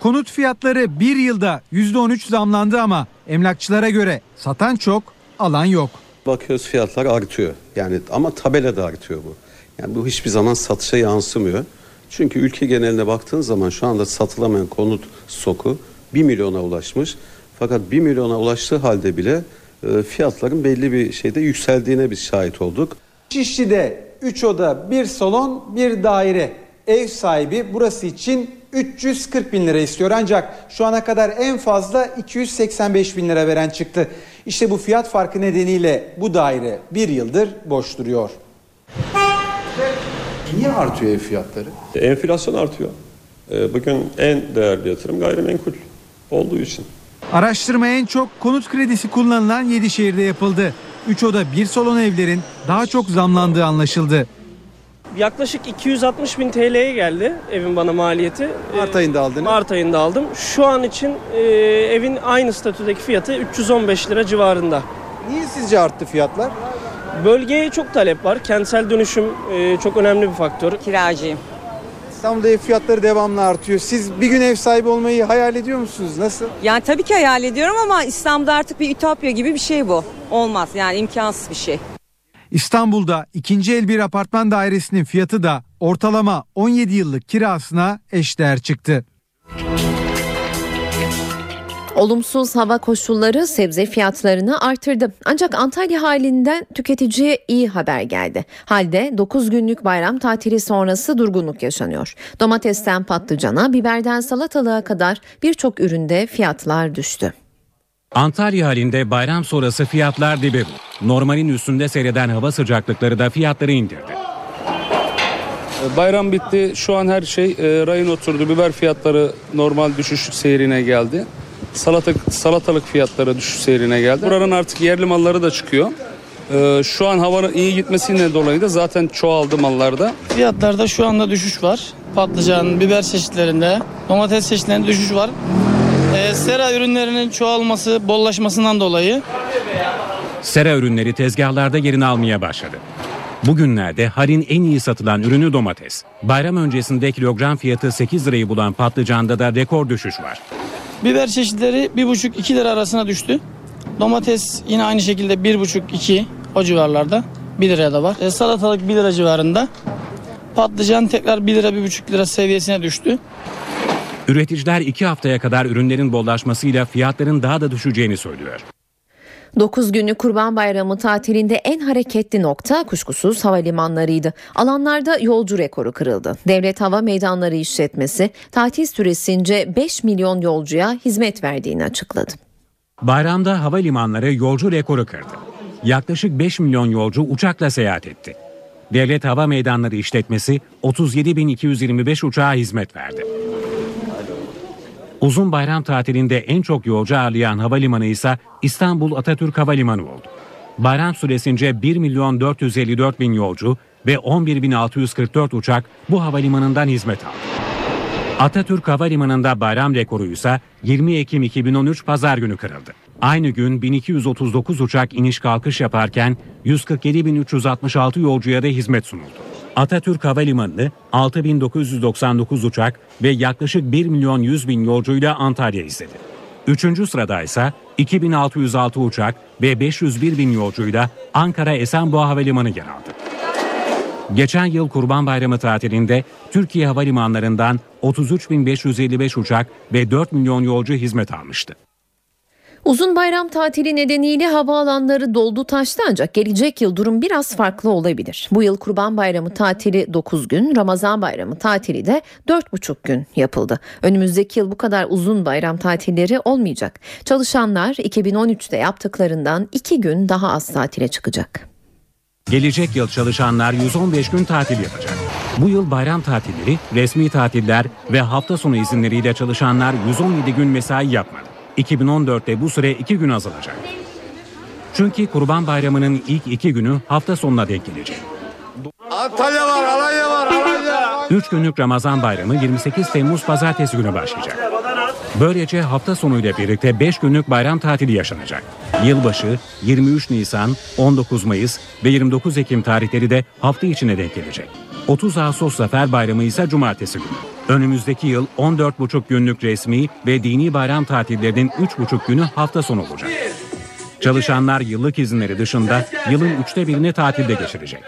Speaker 16: Konut fiyatları bir yılda %13 zamlandı ama emlakçılara göre satan çok, alan yok.
Speaker 17: Bakıyoruz fiyatlar artıyor. Yani ama tabela da artıyor bu. Yani bu hiçbir zaman satışa yansımıyor. Çünkü ülke geneline baktığın zaman şu anda satılamayan konut stoku 1 milyona ulaşmış. Fakat 1 milyona ulaştığı halde bile e, fiyatların belli bir şeyde yükseldiğine biz şahit olduk.
Speaker 18: Şişli'de 3 oda, 1 salon, 1 daire. Ev sahibi burası için 340 bin lira istiyor ancak şu ana kadar en fazla 285 bin lira veren çıktı. İşte bu fiyat farkı nedeniyle bu daire bir yıldır boş duruyor.
Speaker 19: Niye artıyor ev fiyatları?
Speaker 20: Enflasyon artıyor. Ee, Bugün en değerli yatırım gayrimenkul olduğu için.
Speaker 16: Araştırma en çok konut kredisi kullanılan 7 şehirde yapıldı. 3 oda 1 salon evlerin daha çok zamlandığı anlaşıldı.
Speaker 21: Yaklaşık 260 bin TL'ye geldi evin bana maliyeti.
Speaker 18: Mart ayında aldınız.
Speaker 21: Mart ayında aldım. Şu an için e, evin aynı statüdeki fiyatı 315 lira civarında.
Speaker 18: Niye sizce arttı fiyatlar?
Speaker 21: Bölgeye çok talep var. Kentsel dönüşüm e, çok önemli bir faktör.
Speaker 22: Kiracıyım.
Speaker 18: İstanbul'da ev fiyatları devamlı artıyor. Siz bir gün ev sahibi olmayı hayal ediyor musunuz? Nasıl?
Speaker 22: Yani tabii ki hayal ediyorum ama İstanbul'da artık bir ütopya gibi bir şey bu. Olmaz yani imkansız bir şey.
Speaker 16: İstanbul'da ikinci el bir apartman dairesinin fiyatı da ortalama 17 yıllık kirasına eşdeğer çıktı.
Speaker 2: Olumsuz hava koşulları sebze fiyatlarını artırdı. Ancak Antalya halinden tüketiciye iyi haber geldi. Halde 9 günlük bayram tatili sonrası durgunluk yaşanıyor. Domatesten patlıcana, biberden salatalığa kadar birçok üründe fiyatlar düştü.
Speaker 6: Antalya halinde bayram sonrası fiyatlar dibe vurdu. Normalin üstünde seyreden hava sıcaklıkları da fiyatları indirdi.
Speaker 23: Bayram bitti. Şu an her şey e, rayın oturdu. Biber fiyatları normal düşüş seyrine geldi. Salatalık, salatalık fiyatları düşüş seyrine geldi. Buranın artık yerli malları da çıkıyor. E, şu an havanın iyi gitmesiyle dolayı da zaten çoğaldı mallarda.
Speaker 24: Fiyatlarda şu anda düşüş var. Patlıcan, biber çeşitlerinde, domates çeşitlerinde düşüş var. Ee, sera ürünlerinin çoğalması, bollaşmasından dolayı
Speaker 6: Sera ürünleri tezgahlarda yerini almaya başladı. Bugünlerde halin en iyi satılan ürünü domates. Bayram öncesinde kilogram fiyatı 8 lirayı bulan patlıcanda da rekor düşüş var.
Speaker 24: biber çeşitleri 1,5-2 lira arasına düştü. Domates yine aynı şekilde 1,5-2 o civarlarda 1 liraya da var. Ee, salatalık 1 lira civarında. Patlıcan tekrar 1 lira 1,5 lira seviyesine düştü.
Speaker 6: Üreticiler 2 haftaya kadar ürünlerin bollaşmasıyla fiyatların daha da düşeceğini söylüyor.
Speaker 2: 9 günlük Kurban Bayramı tatilinde en hareketli nokta kuşkusuz havalimanlarıydı. Alanlarda yolcu rekoru kırıldı. Devlet Hava Meydanları işletmesi tatil süresince 5 milyon yolcuya hizmet verdiğini açıkladı.
Speaker 6: Bayramda havalimanları yolcu rekoru kırdı. Yaklaşık 5 milyon yolcu uçakla seyahat etti. Devlet Hava Meydanları işletmesi 37.225 uçağa hizmet verdi. Uzun bayram tatilinde en çok yolcu ağırlayan havalimanı ise İstanbul Atatürk Havalimanı oldu. Bayram süresince 1 milyon 454 bin yolcu ve 11.644 uçak bu havalimanından hizmet aldı. Atatürk Havalimanı'nda bayram rekoru ise 20 Ekim 2013 Pazar günü kırıldı. Aynı gün 1239 uçak iniş kalkış yaparken 147.366 yolcuya da hizmet sunuldu. Atatürk Havalimanı 6999 uçak ve yaklaşık 1 milyon 100 bin yolcuyla Antalya izledi. Üçüncü sırada ise 2606 uçak ve 501 bin yolcuyla Ankara Esenboğa Havalimanı yer aldı. Geçen yıl Kurban Bayramı tatilinde Türkiye havalimanlarından 33.555 uçak ve 4 milyon yolcu hizmet almıştı.
Speaker 2: Uzun bayram tatili nedeniyle havaalanları doldu taştı ancak gelecek yıl durum biraz farklı olabilir. Bu yıl Kurban Bayramı tatili 9 gün, Ramazan Bayramı tatili de 4,5 gün yapıldı. Önümüzdeki yıl bu kadar uzun bayram tatilleri olmayacak. Çalışanlar 2013'te yaptıklarından 2 gün daha az tatile çıkacak.
Speaker 6: Gelecek yıl çalışanlar 115 gün tatil yapacak. Bu yıl bayram tatilleri, resmi tatiller ve hafta sonu izinleriyle çalışanlar 117 gün mesai yapmadı. 2014'te bu süre 2 gün azalacak. Çünkü Kurban Bayramı'nın ilk 2 günü hafta sonuna denk gelecek.
Speaker 19: Antalya var, Alanya var, Alanya.
Speaker 6: 3 günlük Ramazan Bayramı 28 Temmuz Pazartesi günü başlayacak. Böylece hafta sonuyla birlikte 5 günlük bayram tatili yaşanacak. Yılbaşı, 23 Nisan, 19 Mayıs ve 29 Ekim tarihleri de hafta içine denk gelecek. 30 Ağustos Zafer Bayramı ise cumartesi günü. Önümüzdeki yıl 14,5 günlük resmi ve dini bayram tatillerinin 3,5 günü hafta sonu olacak. Çalışanlar yıllık izinleri dışında yılın üçte birini tatilde geçirecek.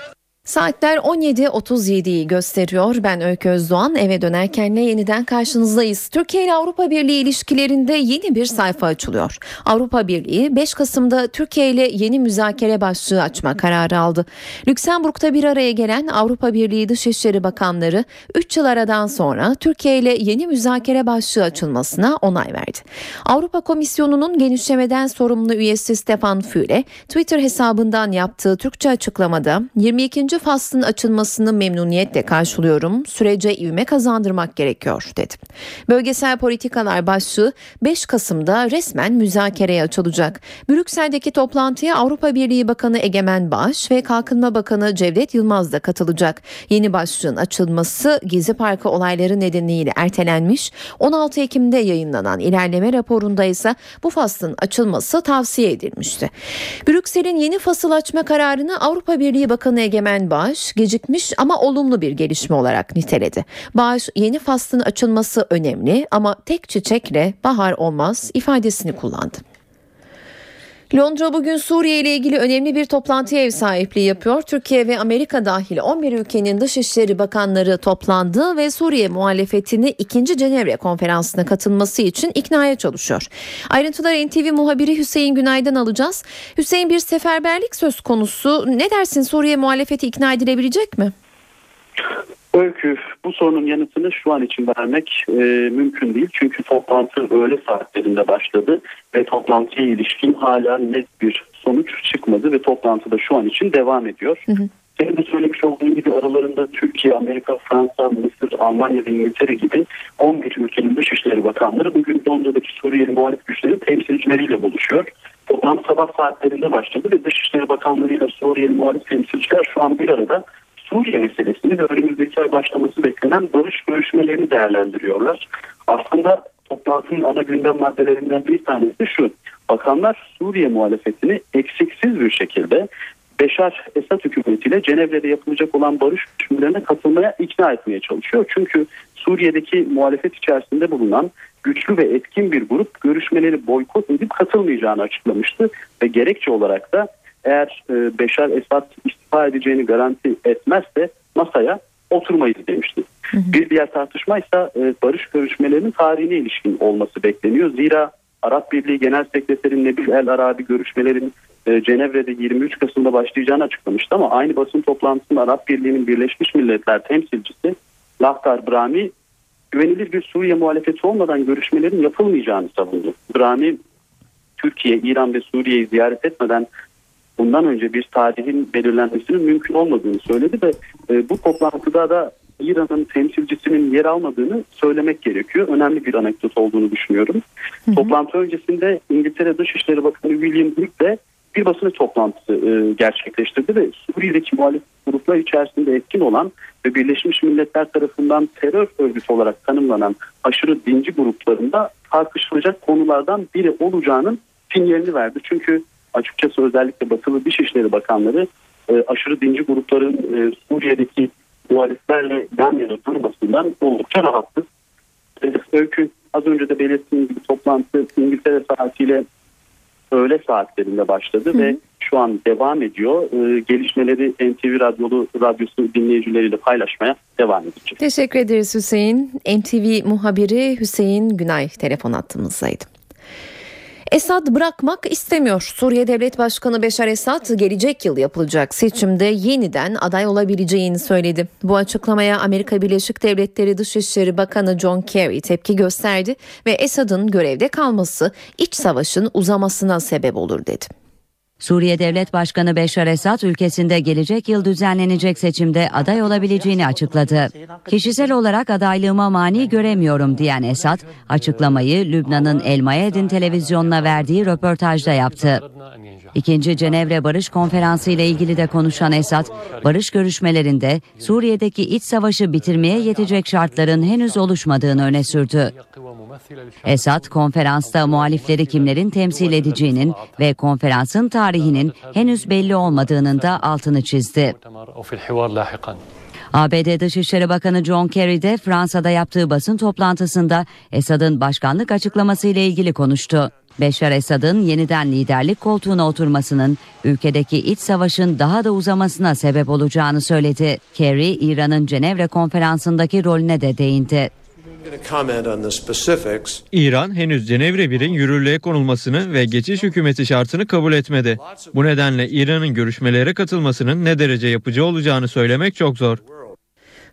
Speaker 2: Saatler 17.37'yi gösteriyor. Ben Öykü Özdoğan. Eve dönerken yeniden karşınızdayız. Türkiye ile Avrupa Birliği ilişkilerinde yeni bir sayfa açılıyor. Avrupa Birliği 5 Kasım'da Türkiye ile yeni müzakere başlığı açma kararı aldı. Lüksemburg'da bir araya gelen Avrupa Birliği Dışişleri Bakanları 3 yıl aradan sonra Türkiye ile yeni müzakere başlığı açılmasına onay verdi. Avrupa Komisyonu'nun genişlemeden sorumlu üyesi Stefan Füle Twitter hesabından yaptığı Türkçe açıklamada 22 faslın açılmasını memnuniyetle karşılıyorum. Sürece ivme kazandırmak gerekiyor dedi. Bölgesel politikalar başlığı 5 Kasım'da resmen müzakereye açılacak. Brüksel'deki toplantıya Avrupa Birliği Bakanı Egemen Bağış ve Kalkınma Bakanı Cevdet Yılmaz da katılacak. Yeni başlığın açılması Gezi Parkı olayları nedeniyle ertelenmiş. 16 Ekim'de yayınlanan ilerleme raporunda ise bu faslın açılması tavsiye edilmişti. Brüksel'in yeni fasıl açma kararını Avrupa Birliği Bakanı Egemen Bağış gecikmiş ama olumlu bir gelişme olarak niteledi. Bağış yeni faslın açılması önemli ama tek çiçekle bahar olmaz ifadesini kullandı. Londra bugün Suriye ile ilgili önemli bir toplantıya ev sahipliği yapıyor. Türkiye ve Amerika dahil 11 ülkenin dışişleri bakanları toplandı ve Suriye muhalefetini 2. Cenevre konferansına katılması için iknaya çalışıyor. Ayrıntıları NTV muhabiri Hüseyin Günay'dan alacağız. Hüseyin bir seferberlik söz konusu. Ne dersin Suriye muhalefeti ikna edilebilecek mi?
Speaker 25: Öykü bu sorunun yanıtını şu an için vermek e, mümkün değil. Çünkü toplantı öğle saatlerinde başladı ve toplantıya ilişkin hala net bir sonuç çıkmadı ve toplantı da şu an için devam ediyor. Hı hı. Senin de söylemiş olduğun gibi aralarında Türkiye, Amerika, Fransa, Mısır, Almanya ve İngiltere gibi 11 ülkenin dışişleri bakanları bugün Londra'daki Suriyeli muhalif güçlerin temsilcileriyle buluşuyor. Toplantı sabah saatlerinde başladı ve Dışişleri Bakanlarıyla Suriyeli muhalif temsilciler şu an bir arada Suriye meselesini ve önümüzdeki ay başlaması beklenen barış görüşmelerini değerlendiriyorlar. Aslında toplantının ana gündem maddelerinden bir tanesi şu. Bakanlar Suriye muhalefetini eksiksiz bir şekilde Beşar Esad hükümetiyle Cenevre'de yapılacak olan barış görüşmelerine katılmaya ikna etmeye çalışıyor. Çünkü Suriye'deki muhalefet içerisinde bulunan güçlü ve etkin bir grup görüşmeleri boykot edip katılmayacağını açıklamıştı ve gerekçe olarak da eğer e, Beşar Esad istifa edeceğini garanti etmezse masaya oturmayız demişti. Hı hı. Bir diğer tartışma ise barış görüşmelerinin tarihine ilişkin olması bekleniyor. Zira Arap Birliği Genel Sekreteri Nebil El Arabi görüşmelerin e, Cenevre'de 23 Kasım'da başlayacağını açıklamıştı ama aynı basın toplantısında Arap Birliği'nin Birleşmiş Milletler temsilcisi Lahtar Brahmi güvenilir bir Suriye muhalefeti olmadan görüşmelerin yapılmayacağını savundu. Brahmi Türkiye, İran ve Suriye'yi ziyaret etmeden bundan önce bir tarihin belirlenmesinin mümkün olmadığını söyledi ve e, bu toplantıda da İran'ın temsilcisinin yer almadığını söylemek gerekiyor. Önemli bir anekdot olduğunu düşünüyorum. Hı hı. Toplantı öncesinde İngiltere Dışişleri Bakanı William Hague de bir basın toplantısı e, gerçekleştirdi ve Suriye'deki muhalif gruplar içerisinde etkin olan ve Birleşmiş Milletler tarafından terör örgütü olarak tanımlanan aşırı dinci gruplarında tartışılacak konulardan biri olacağının sinyalini verdi. Çünkü açıkçası özellikle batılı Dışişleri Bakanları e, aşırı dinci grupların e, Suriye'deki muhaliflerle yan yana durmasından oldukça rahatsız. E, öykü az önce de belirttiğim gibi toplantı İngiltere saatiyle öğle saatlerinde başladı Hı. ve şu an devam ediyor. Ee, gelişmeleri NTV Radyolu Radyosu dinleyicileriyle paylaşmaya devam edecek.
Speaker 2: Teşekkür ederiz Hüseyin. NTV muhabiri Hüseyin Günay telefon attığımızdaydı. Esad bırakmak istemiyor. Suriye Devlet Başkanı Beşar Esad gelecek yıl yapılacak seçimde yeniden aday olabileceğini söyledi. Bu açıklamaya Amerika Birleşik Devletleri Dışişleri Bakanı John Kerry tepki gösterdi ve Esad'ın görevde kalması iç savaşın uzamasına sebep olur dedi.
Speaker 26: Suriye Devlet Başkanı Beşar Esad ülkesinde gelecek yıl düzenlenecek seçimde aday olabileceğini açıkladı. Kişisel olarak adaylığıma mani göremiyorum diyen Esad, açıklamayı Lübnan'ın El Mayedin televizyonuna verdiği röportajda yaptı. İkinci Cenevre Barış Konferansı ile ilgili de konuşan Esad, barış görüşmelerinde Suriye'deki iç savaşı bitirmeye yetecek şartların henüz oluşmadığını öne sürdü. Esad konferansta muhalifleri kimlerin temsil edeceğinin ve konferansın tarihinin henüz belli olmadığının da altını çizdi. ABD Dışişleri Bakanı John Kerry de Fransa'da yaptığı basın toplantısında Esad'ın başkanlık açıklaması ile ilgili konuştu. Beşar Esad'ın yeniden liderlik koltuğuna oturmasının ülkedeki iç savaşın daha da uzamasına sebep olacağını söyledi. Kerry, İran'ın Cenevre konferansındaki rolüne de değindi.
Speaker 27: İran henüz Cenevre 1'in yürürlüğe konulmasını ve geçiş hükümeti şartını kabul etmedi. Bu nedenle İran'ın görüşmelere katılmasının ne derece yapıcı olacağını söylemek çok zor.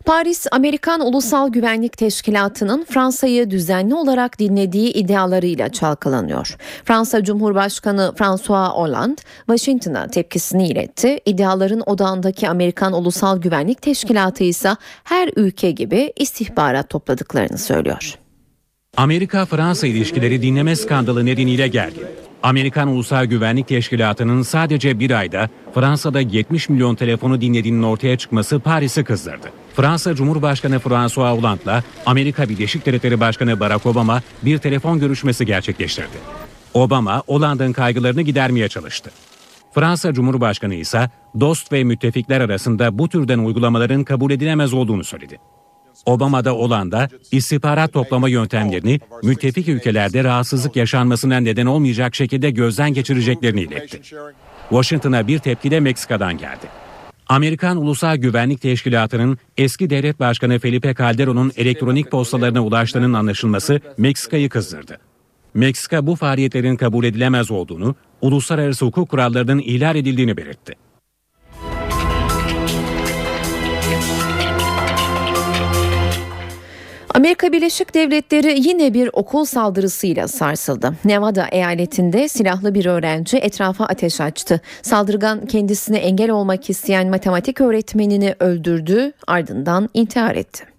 Speaker 2: Paris, Amerikan Ulusal Güvenlik Teşkilatı'nın Fransa'yı düzenli olarak dinlediği iddialarıyla çalkalanıyor. Fransa Cumhurbaşkanı François Hollande, Washington'a tepkisini iletti. İddiaların odağındaki Amerikan Ulusal Güvenlik Teşkilatı ise her ülke gibi istihbarat topladıklarını söylüyor.
Speaker 6: Amerika-Fransa ilişkileri dinleme skandalı nedeniyle gergin. Amerikan Ulusal Güvenlik Teşkilatı'nın sadece bir ayda Fransa'da 70 milyon telefonu dinlediğinin ortaya çıkması Paris'i kızdırdı. Fransa Cumhurbaşkanı François Hollande'la Amerika Birleşik Devletleri Başkanı Barack Obama bir telefon görüşmesi gerçekleştirdi. Obama, Hollande'ın kaygılarını gidermeye çalıştı. Fransa Cumhurbaşkanı ise dost ve müttefikler arasında bu türden uygulamaların kabul edilemez olduğunu söyledi. Obama da Hollanda istihbarat toplama yöntemlerini müttefik ülkelerde rahatsızlık yaşanmasına neden olmayacak şekilde gözden geçireceklerini iletti. Washington'a bir tepki de Meksika'dan geldi. Amerikan Ulusal Güvenlik Teşkilatı'nın eski devlet başkanı Felipe Calderon'un elektronik postalarına ulaştığının anlaşılması Meksika'yı kızdırdı. Meksika bu faaliyetlerin kabul edilemez olduğunu, uluslararası hukuk kurallarının ihlal edildiğini belirtti.
Speaker 2: Amerika Birleşik Devletleri yine bir okul saldırısıyla sarsıldı. Nevada eyaletinde silahlı bir öğrenci etrafa ateş açtı. Saldırgan kendisine engel olmak isteyen matematik öğretmenini öldürdü, ardından intihar etti.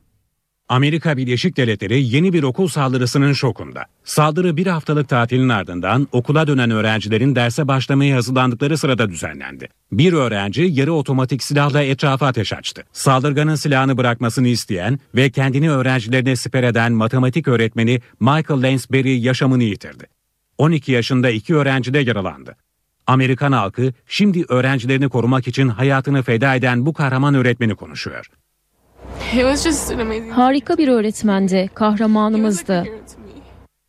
Speaker 6: Amerika Birleşik Devletleri yeni bir okul saldırısının şokunda. Saldırı bir haftalık tatilin ardından okula dönen öğrencilerin derse başlamaya hazırlandıkları sırada düzenlendi. Bir öğrenci yarı otomatik silahla etrafa ateş açtı. Saldırganın silahını bırakmasını isteyen ve kendini öğrencilerine siper eden matematik öğretmeni Michael Lansbury yaşamını yitirdi. 12 yaşında iki öğrenci de yaralandı. Amerikan halkı şimdi öğrencilerini korumak için hayatını feda eden bu kahraman öğretmeni konuşuyor.
Speaker 28: Harika bir öğretmendi, kahramanımızdı.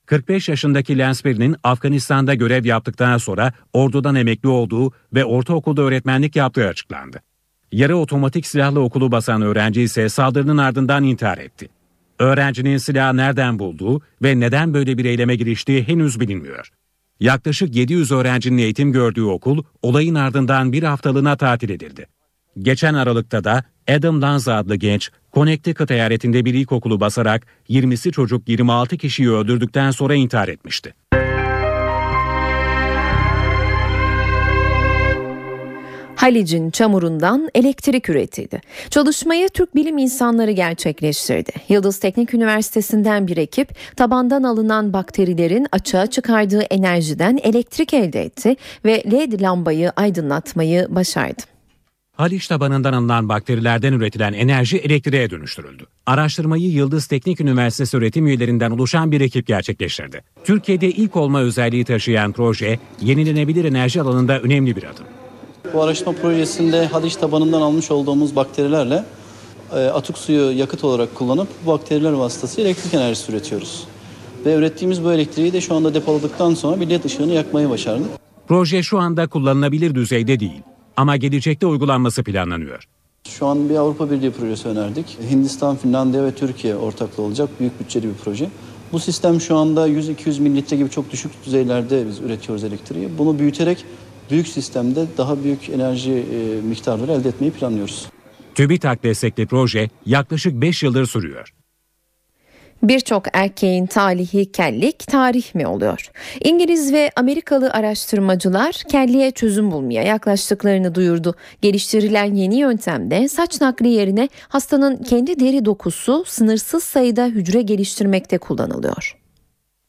Speaker 6: 45 yaşındaki Lansbury'nin Afganistan'da görev yaptıktan sonra ordudan emekli olduğu ve ortaokulda öğretmenlik yaptığı açıklandı. Yarı otomatik silahlı okulu basan öğrenci ise saldırının ardından intihar etti. Öğrencinin silahı nereden bulduğu ve neden böyle bir eyleme giriştiği henüz bilinmiyor. Yaklaşık 700 öğrencinin eğitim gördüğü okul olayın ardından bir haftalığına tatil edildi. Geçen Aralık'ta da Adam Lanza adlı genç Connecticut eyaletinde bir ilkokulu basarak 20'si çocuk 26 kişiyi öldürdükten sonra intihar etmişti.
Speaker 2: Halic'in çamurundan elektrik üretildi. Çalışmayı Türk bilim insanları gerçekleştirdi. Yıldız Teknik Üniversitesi'nden bir ekip tabandan alınan bakterilerin açığa çıkardığı enerjiden elektrik elde etti ve LED lambayı aydınlatmayı başardı.
Speaker 6: Haliç tabanından alınan bakterilerden üretilen enerji elektriğe dönüştürüldü. Araştırmayı Yıldız Teknik Üniversitesi öğretim üyelerinden oluşan bir ekip gerçekleştirdi. Türkiye'de ilk olma özelliği taşıyan proje, yenilenebilir enerji alanında önemli bir adım.
Speaker 29: Bu araştırma projesinde Haliç tabanından almış olduğumuz bakterilerle e, atık suyu yakıt olarak kullanıp bu bakteriler vasıtasıyla elektrik enerjisi üretiyoruz. Ve ürettiğimiz bu elektriği de şu anda depoladıktan sonra bir led ışığını yakmayı başardık.
Speaker 6: Proje şu anda kullanılabilir düzeyde değil ama gelecekte uygulanması planlanıyor.
Speaker 29: Şu an bir Avrupa Birliği projesi önerdik. Hindistan, Finlandiya ve Türkiye ortaklı olacak büyük bütçeli bir proje. Bu sistem şu anda 100-200 mililitre gibi çok düşük düzeylerde biz üretiyoruz elektriği. Bunu büyüterek büyük sistemde daha büyük enerji e, miktarları elde etmeyi planlıyoruz.
Speaker 6: TÜBİTAK destekli proje yaklaşık 5 yıldır sürüyor.
Speaker 2: Birçok erkeğin talihi kellik tarih mi oluyor? İngiliz ve Amerikalı araştırmacılar kelliğe çözüm bulmaya yaklaştıklarını duyurdu. Geliştirilen yeni yöntemde saç nakli yerine hastanın kendi deri dokusu sınırsız sayıda hücre geliştirmekte kullanılıyor.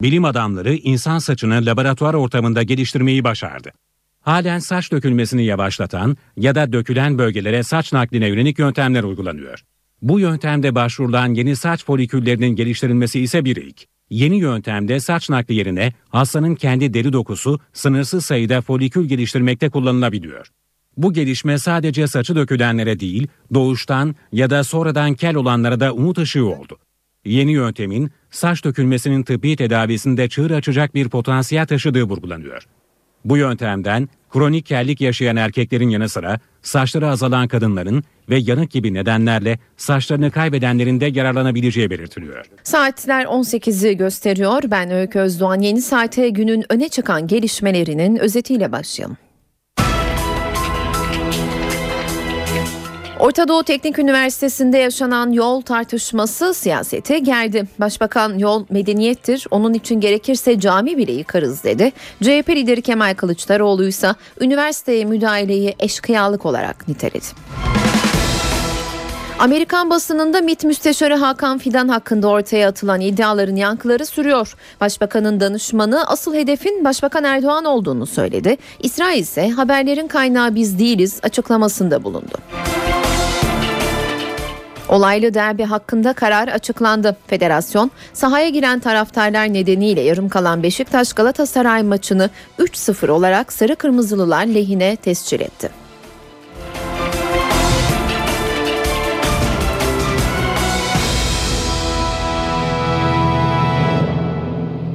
Speaker 6: Bilim adamları insan saçını laboratuvar ortamında geliştirmeyi başardı. Halen saç dökülmesini yavaşlatan ya da dökülen bölgelere saç nakline yönelik yöntemler uygulanıyor. Bu yöntemde başvurulan yeni saç foliküllerinin geliştirilmesi ise bir ilk. Yeni yöntemde saç nakli yerine hastanın kendi deri dokusu sınırsız sayıda folikül geliştirmekte kullanılabiliyor. Bu gelişme sadece saçı dökülenlere değil, doğuştan ya da sonradan kel olanlara da umut ışığı oldu. Yeni yöntemin saç dökülmesinin tıbbi tedavisinde çığır açacak bir potansiyel taşıdığı vurgulanıyor. Bu yöntemden kronik kellik yaşayan erkeklerin yanı sıra saçları azalan kadınların ve yanık gibi nedenlerle saçlarını kaybedenlerin de yararlanabileceği belirtiliyor.
Speaker 2: Saatler 18'i gösteriyor. Ben Öykü Özdoğan. Yeni saate günün öne çıkan gelişmelerinin özetiyle başlayalım. Orta Doğu Teknik Üniversitesi'nde yaşanan yol tartışması siyasete geldi. Başbakan yol medeniyettir, onun için gerekirse cami bile yıkarız dedi. CHP lideri Kemal Kılıçdaroğlu ise üniversiteye müdahaleyi eşkıyalık olarak niteledi. Amerikan basınında MİT Müsteşarı Hakan Fidan hakkında ortaya atılan iddiaların yankıları sürüyor. Başbakanın danışmanı asıl hedefin Başbakan Erdoğan olduğunu söyledi. İsrail ise haberlerin kaynağı biz değiliz açıklamasında bulundu. Olaylı derbi hakkında karar açıklandı. Federasyon sahaya giren taraftarlar nedeniyle yarım kalan Beşiktaş Galatasaray maçını 3-0 olarak sarı kırmızılılar lehine tescil etti.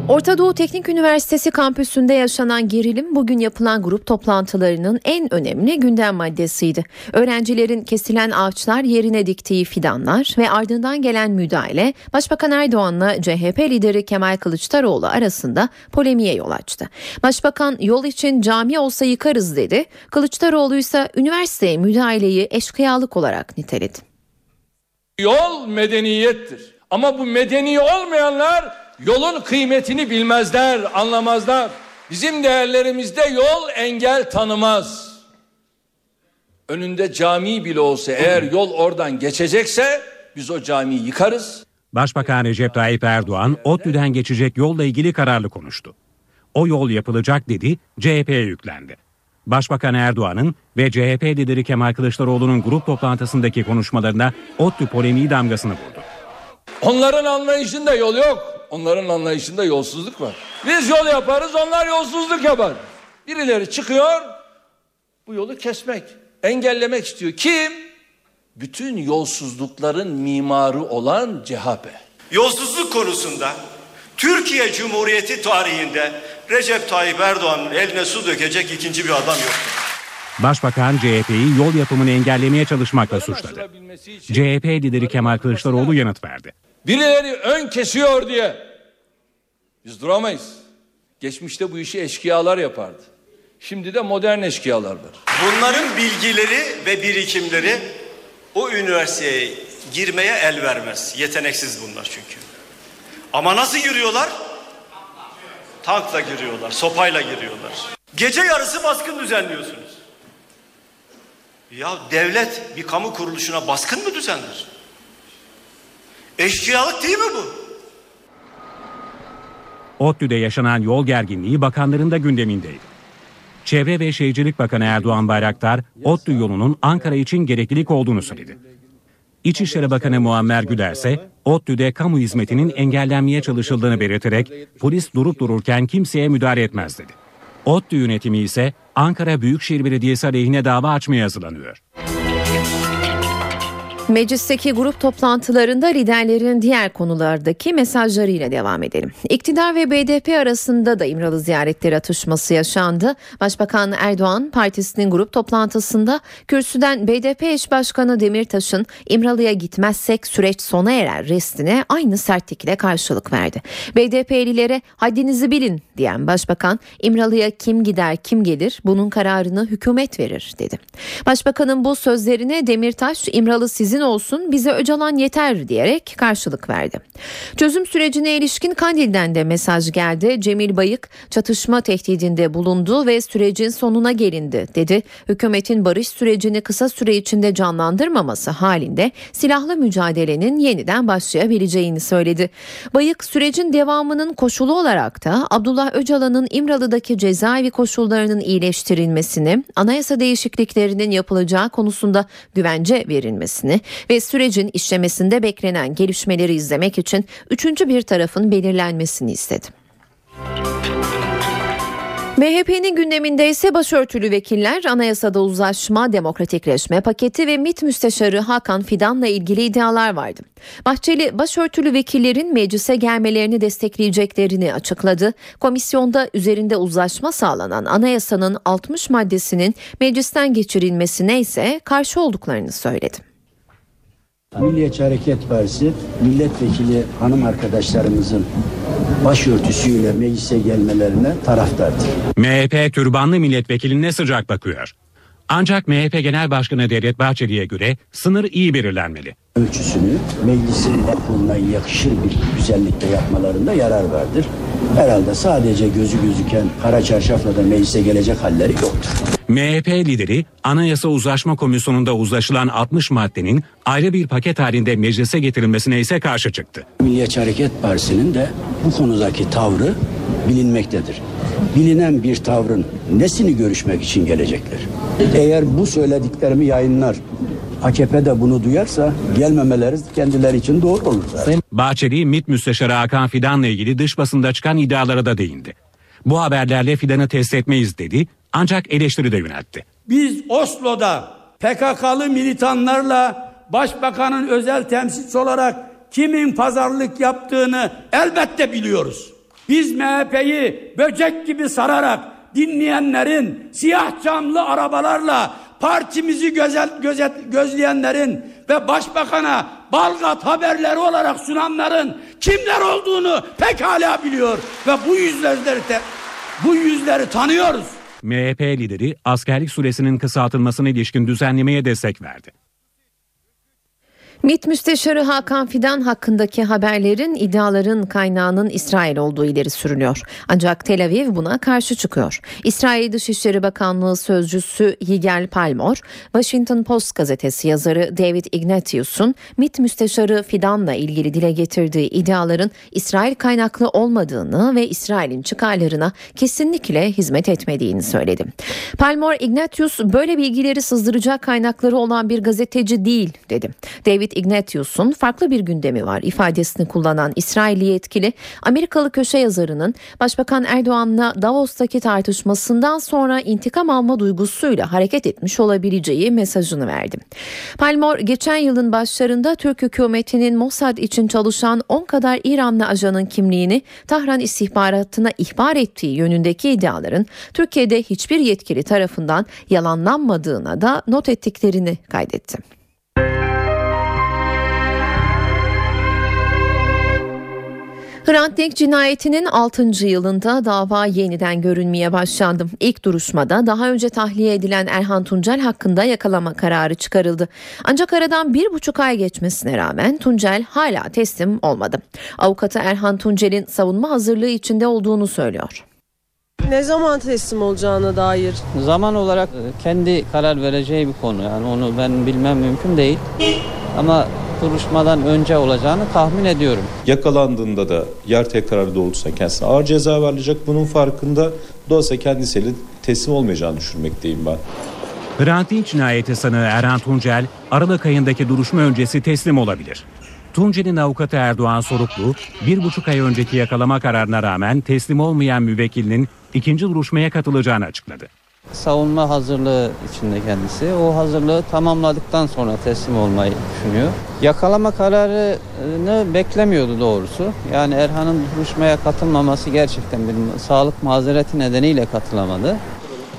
Speaker 2: Orta Doğu Teknik Üniversitesi kampüsünde yaşanan gerilim bugün yapılan grup toplantılarının en önemli gündem maddesiydi. Öğrencilerin kesilen ağaçlar yerine diktiği fidanlar ve ardından gelen müdahale Başbakan Erdoğan'la CHP lideri Kemal Kılıçdaroğlu arasında polemiğe yol açtı. Başbakan yol için cami olsa yıkarız dedi. Kılıçdaroğlu ise üniversiteye müdahaleyi eşkıyalık olarak niteledi.
Speaker 3: Yol medeniyettir. Ama bu medeni olmayanlar yolun kıymetini bilmezler, anlamazlar. Bizim değerlerimizde yol engel tanımaz. Önünde cami bile olsa eğer yol oradan geçecekse biz o camiyi yıkarız.
Speaker 6: Başbakan Recep Tayyip Erdoğan ODTÜ'den geçecek yolla ilgili kararlı konuştu. O yol yapılacak dedi, CHP'ye yüklendi. Başbakan Erdoğan'ın ve CHP lideri Kemal Kılıçdaroğlu'nun grup toplantısındaki konuşmalarına ODTÜ polemiği damgasını vurdu.
Speaker 3: Onların anlayışında yol yok. Onların anlayışında yolsuzluk var. Biz yol yaparız, onlar yolsuzluk yapar. Birileri çıkıyor, bu yolu kesmek, engellemek istiyor. Kim? Bütün yolsuzlukların mimarı olan CHP.
Speaker 4: Yolsuzluk konusunda Türkiye Cumhuriyeti tarihinde Recep Tayyip Erdoğan'ın eline su dökecek ikinci bir adam yok.
Speaker 6: Başbakan CHP'yi yol yapımını engellemeye çalışmakla suçladı. CHP lideri Kemal Kılıçdaroğlu yanıt verdi.
Speaker 3: Birileri ön kesiyor diye biz duramayız. Geçmişte bu işi eşkıyalar yapardı. Şimdi de modern eşkıyalar var.
Speaker 4: Bunların bilgileri ve birikimleri o üniversiteye girmeye el vermez. Yeteneksiz bunlar çünkü. Ama nasıl giriyorlar? Tankla giriyorlar, sopayla giriyorlar. Gece yarısı baskın düzenliyorsunuz. Ya devlet bir kamu kuruluşuna baskın mı düzenler? Eşkıyalık değil mi bu?
Speaker 6: ODTÜ'de yaşanan yol gerginliği bakanların da gündemindeydi. Çevre ve Şehircilik Bakanı Erdoğan Bayraktar, ODTÜ yolunun Ankara için gereklilik olduğunu söyledi. İçişleri Bakanı Muammer Güler ise ODTÜ'de kamu hizmetinin engellenmeye çalışıldığını belirterek polis durup dururken kimseye müdahale etmez dedi. ODTÜ yönetimi ise Ankara Büyükşehir Belediyesi aleyhine dava açmaya hazırlanıyor.
Speaker 2: Meclisteki grup toplantılarında liderlerin diğer konulardaki mesajlarıyla devam edelim. İktidar ve BDP arasında da İmralı ziyaretleri atışması yaşandı. Başbakan Erdoğan partisinin grup toplantısında kürsüden BDP eş başkanı Demirtaş'ın İmralı'ya gitmezsek süreç sona erer restine aynı sertlikle karşılık verdi. BDP'lilere haddinizi bilin diyen başbakan İmralı'ya kim gider kim gelir bunun kararını hükümet verir dedi. Başbakanın bu sözlerine Demirtaş İmralı sizin olsun bize Öcalan yeter diyerek karşılık verdi. Çözüm sürecine ilişkin Kandil'den de mesaj geldi. Cemil Bayık çatışma tehdidinde bulundu ve sürecin sonuna gelindi dedi. Hükümetin barış sürecini kısa süre içinde canlandırmaması halinde silahlı mücadelenin yeniden başlayabileceğini söyledi. Bayık sürecin devamının koşulu olarak da Abdullah Öcalan'ın İmralı'daki cezaevi koşullarının iyileştirilmesini, anayasa değişikliklerinin yapılacağı konusunda güvence verilmesini ve sürecin işlemesinde beklenen gelişmeleri izlemek için üçüncü bir tarafın belirlenmesini istedi. MHP'nin gündeminde ise başörtülü vekiller anayasada uzlaşma, demokratikleşme paketi ve MİT müsteşarı Hakan Fidan'la ilgili iddialar vardı. Bahçeli başörtülü vekillerin meclise gelmelerini destekleyeceklerini açıkladı. Komisyonda üzerinde uzlaşma sağlanan anayasanın 60 maddesinin meclisten geçirilmesine ise karşı olduklarını söyledi.
Speaker 9: Milliyetçi Hareket Partisi milletvekili hanım arkadaşlarımızın başörtüsüyle meclise gelmelerine taraftardır.
Speaker 6: MHP türbanlı milletvekiline sıcak bakıyor. Ancak MHP Genel Başkanı Devlet Bahçeli'ye göre sınır iyi belirlenmeli.
Speaker 9: Ölçüsünü meclisin kuruluna yakışır bir güzellikte yapmalarında yarar vardır. Herhalde sadece gözü gözüken kara çarşafla da meclise gelecek halleri yoktur.
Speaker 6: MHP lideri Anayasa Uzlaşma Komisyonu'nda uzlaşılan 60 maddenin ayrı bir paket halinde meclise getirilmesine ise karşı çıktı.
Speaker 9: Milliyetçi Hareket Partisi'nin de bu konudaki tavrı bilinmektedir. Bilinen bir tavrın nesini görüşmek için gelecekler? Eğer bu söylediklerimi yayınlar, AKP de bunu duyarsa gelmemeleri kendileri için doğru olur zaten.
Speaker 6: Bahçeli, MİT Müsteşarı Hakan Fidan'la ilgili dış basında çıkan iddialara da değindi. Bu haberlerle Fidan'ı test etmeyiz dedi ancak eleştiri de yöneltti.
Speaker 8: Biz Oslo'da PKK'lı militanlarla başbakanın özel temsilcisi olarak kimin pazarlık yaptığını elbette biliyoruz. Biz MHP'yi böcek gibi sararak dinleyenlerin siyah camlı arabalarla partimizi gözet, gözet, gözleyenlerin ve başbakana Balgat haberleri olarak sunanların kimler olduğunu pekala biliyor ve bu yüzleri bu yüzleri tanıyoruz.
Speaker 6: MHP lideri askerlik süresinin kısaltılmasına ilişkin düzenlemeye destek verdi.
Speaker 2: MİT Müsteşarı Hakan Fidan hakkındaki haberlerin iddiaların kaynağının İsrail olduğu ileri sürülüyor. Ancak Tel Aviv buna karşı çıkıyor. İsrail Dışişleri Bakanlığı Sözcüsü Yigel Palmor, Washington Post gazetesi yazarı David Ignatius'un MİT Müsteşarı Fidan'la ilgili dile getirdiği iddiaların İsrail kaynaklı olmadığını ve İsrail'in çıkarlarına kesinlikle hizmet etmediğini söyledi. Palmor Ignatius böyle bilgileri sızdıracak kaynakları olan bir gazeteci değil dedi. David Ignatius'un farklı bir gündemi var ifadesini kullanan İsrailli yetkili Amerikalı köşe yazarının Başbakan Erdoğan'la Davos'taki tartışmasından sonra intikam alma duygusuyla hareket etmiş olabileceği mesajını verdi. Palmor geçen yılın başlarında Türk hükümetinin Mossad için çalışan 10 kadar İranlı ajanın kimliğini Tahran istihbaratına ihbar ettiği yönündeki iddiaların Türkiye'de hiçbir yetkili tarafından yalanlanmadığına da not ettiklerini kaydetti. Hrant Dink cinayetinin 6. yılında dava yeniden görünmeye başlandı. İlk duruşmada daha önce tahliye edilen Erhan Tuncel hakkında yakalama kararı çıkarıldı. Ancak aradan bir buçuk ay geçmesine rağmen Tuncel hala teslim olmadı. Avukatı Erhan Tuncel'in savunma hazırlığı içinde olduğunu söylüyor.
Speaker 30: Ne zaman teslim olacağına dair?
Speaker 31: Zaman olarak e, kendi karar vereceği bir konu yani onu ben bilmem mümkün değil. Ama duruşmadan önce olacağını tahmin ediyorum.
Speaker 32: Yakalandığında da yer tekrarı doğrultusunda kendisine ağır ceza verilecek. Bunun farkında dolayısıyla kendisiyle teslim olmayacağını düşünmekteyim ben.
Speaker 6: Hrant Dink cinayeti sanığı Erhan Tuncel, Aralık ayındaki duruşma öncesi teslim olabilir. Tuncel'in avukatı Erdoğan Soruklu, bir buçuk ay önceki yakalama kararına rağmen teslim olmayan müvekkilinin ikinci duruşmaya katılacağını açıkladı.
Speaker 31: Savunma hazırlığı içinde kendisi. O hazırlığı tamamladıktan sonra teslim olmayı düşünüyor. Yakalama kararını beklemiyordu doğrusu. Yani Erhan'ın duruşmaya katılmaması gerçekten bir sağlık mazereti nedeniyle katılamadı.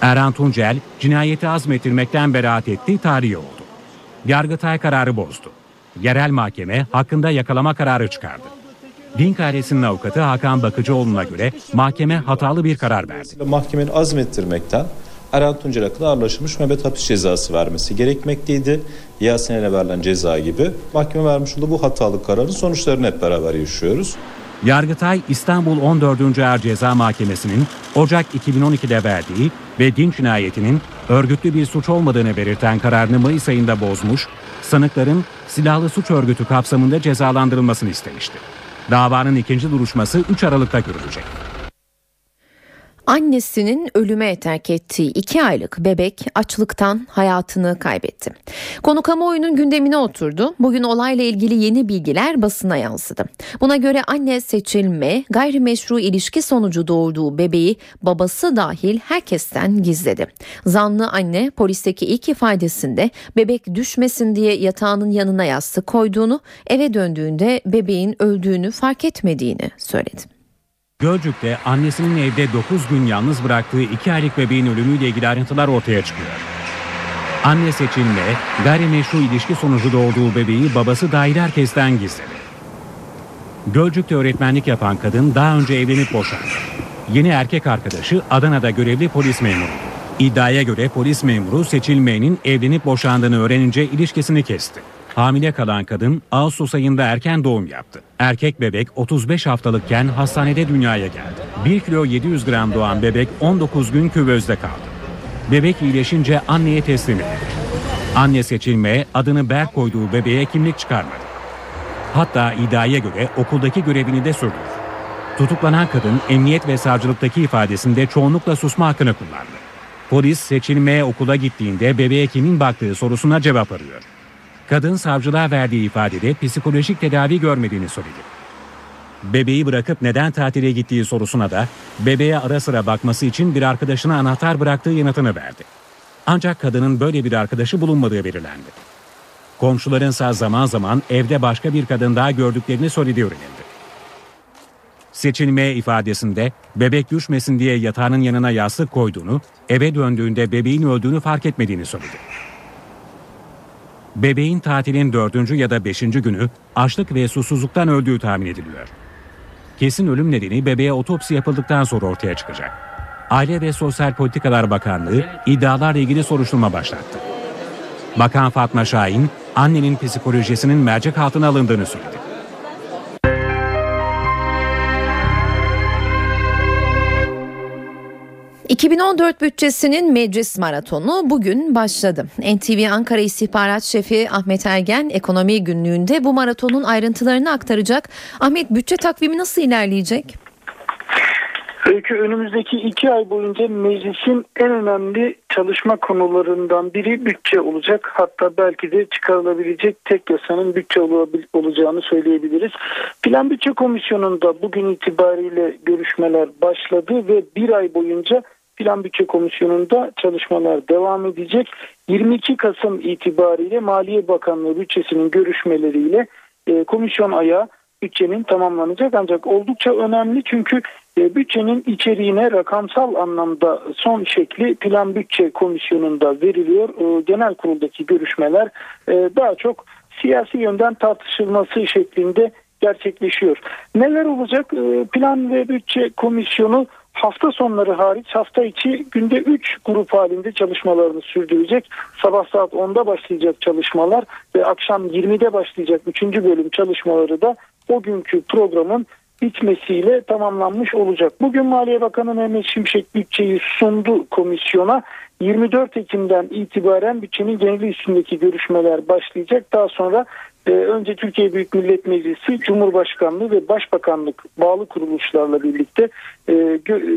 Speaker 6: Erhan Tuncel cinayeti azmettirmekten beraat ettiği tarihi oldu. Yargıtay kararı bozdu. Yerel mahkeme hakkında yakalama kararı çıkardı. Dink ailesinin avukatı Hakan Bakıcıoğlu'na göre mahkeme hatalı bir karar verdi.
Speaker 32: Mahkemenin azmettirmekten Erhan Tuncel hakkında ağırlaşılmış müebbet hapis cezası vermesi gerekmekteydi. Yasin'e verilen ceza gibi mahkeme vermiş olduğu bu hatalı kararın sonuçlarını hep beraber yaşıyoruz.
Speaker 6: Yargıtay İstanbul 14. Ağır Ceza Mahkemesi'nin Ocak 2012'de verdiği ve din cinayetinin örgütlü bir suç olmadığını belirten kararını Mayıs ayında bozmuş, sanıkların silahlı suç örgütü kapsamında cezalandırılmasını istemişti. Davanın ikinci duruşması 3 Aralık'ta görülecek.
Speaker 2: Annesinin ölüme terk ettiği iki aylık bebek açlıktan hayatını kaybetti. Konu kamuoyunun gündemine oturdu. Bugün olayla ilgili yeni bilgiler basına yansıdı. Buna göre anne seçilme gayrimeşru ilişki sonucu doğurduğu bebeği babası dahil herkesten gizledi. Zanlı anne polisteki ilk ifadesinde bebek düşmesin diye yatağının yanına yastık koyduğunu, eve döndüğünde bebeğin öldüğünü fark etmediğini söyledi.
Speaker 6: Gölcük'te annesinin evde 9 gün yalnız bıraktığı 2 aylık bebeğin ölümüyle ilgili ayrıntılar ortaya çıkıyor. Anne seçilme, gayrimeşru ilişki sonucu doğduğu bebeği babası dahil herkesten gizledi. Gölcük'te öğretmenlik yapan kadın daha önce evlenip boşandı. Yeni erkek arkadaşı Adana'da görevli polis memuru. İddiaya göre polis memuru seçilmeyenin evlenip boşandığını öğrenince ilişkisini kesti. Hamile kalan kadın Ağustos ayında erken doğum yaptı. Erkek bebek 35 haftalıkken hastanede dünyaya geldi. 1 kilo 700 gram doğan bebek 19 gün küvezde kaldı. Bebek iyileşince anneye teslim edildi. Anne seçilmeye adını Berk koyduğu bebeğe kimlik çıkarmadı. Hatta iddiaya göre okuldaki görevini de sürdürdü. Tutuklanan kadın emniyet ve savcılıktaki ifadesinde çoğunlukla susma hakkını kullandı. Polis seçilmeye okula gittiğinde bebeğe kimin baktığı sorusuna cevap arıyor. Kadın savcılığa verdiği ifadede psikolojik tedavi görmediğini söyledi. Bebeği bırakıp neden tatile gittiği sorusuna da bebeğe ara sıra bakması için bir arkadaşına anahtar bıraktığı yanıtını verdi. Ancak kadının böyle bir arkadaşı bulunmadığı belirlendi. Komşularınsa zaman zaman evde başka bir kadın daha gördüklerini söylediği öğrenildi. Seçilmeye ifadesinde bebek düşmesin diye yatağının yanına yastık koyduğunu, eve döndüğünde bebeğin öldüğünü fark etmediğini söyledi. Bebeğin tatilin dördüncü ya da beşinci günü açlık ve susuzluktan öldüğü tahmin ediliyor. Kesin ölüm nedeni bebeğe otopsi yapıldıktan sonra ortaya çıkacak. Aile ve Sosyal Politikalar Bakanlığı iddialarla ilgili soruşturma başlattı. Bakan Fatma Şahin, annenin psikolojisinin mercek altına alındığını söyledi.
Speaker 2: 2014 bütçesinin meclis maratonu bugün başladı. NTV Ankara İstihbarat Şefi Ahmet Ergen ekonomi günlüğünde bu maratonun ayrıntılarını aktaracak. Ahmet bütçe takvimi nasıl ilerleyecek?
Speaker 33: Öykü önümüzdeki iki ay boyunca meclisin en önemli çalışma konularından biri bütçe olacak. Hatta belki de çıkarılabilecek tek yasanın bütçe olacağını söyleyebiliriz. Plan Bütçe Komisyonu'nda bugün itibariyle görüşmeler başladı ve bir ay boyunca Plan Bütçe Komisyonu'nda çalışmalar devam edecek. 22 Kasım itibariyle Maliye Bakanlığı bütçesinin görüşmeleriyle e, komisyon ayağı bütçenin tamamlanacak. Ancak oldukça önemli çünkü e, bütçenin içeriğine rakamsal anlamda son şekli Plan Bütçe Komisyonu'nda veriliyor. E, genel kuruldaki görüşmeler daha çok siyasi yönden tartışılması şeklinde gerçekleşiyor. Neler olacak? Plan ve Bütçe Komisyonu hafta sonları hariç hafta içi günde 3 grup halinde çalışmalarını sürdürecek. Sabah saat 10'da başlayacak çalışmalar ve akşam 20'de başlayacak 3. bölüm çalışmaları da o günkü programın bitmesiyle tamamlanmış olacak. Bugün Maliye Bakanı Mehmet Şimşek bütçeyi sundu komisyona. 24 Ekim'den itibaren bütçenin genel üstündeki görüşmeler başlayacak. Daha sonra önce Türkiye Büyük Millet Meclisi, Cumhurbaşkanlığı ve Başbakanlık bağlı kuruluşlarla birlikte e,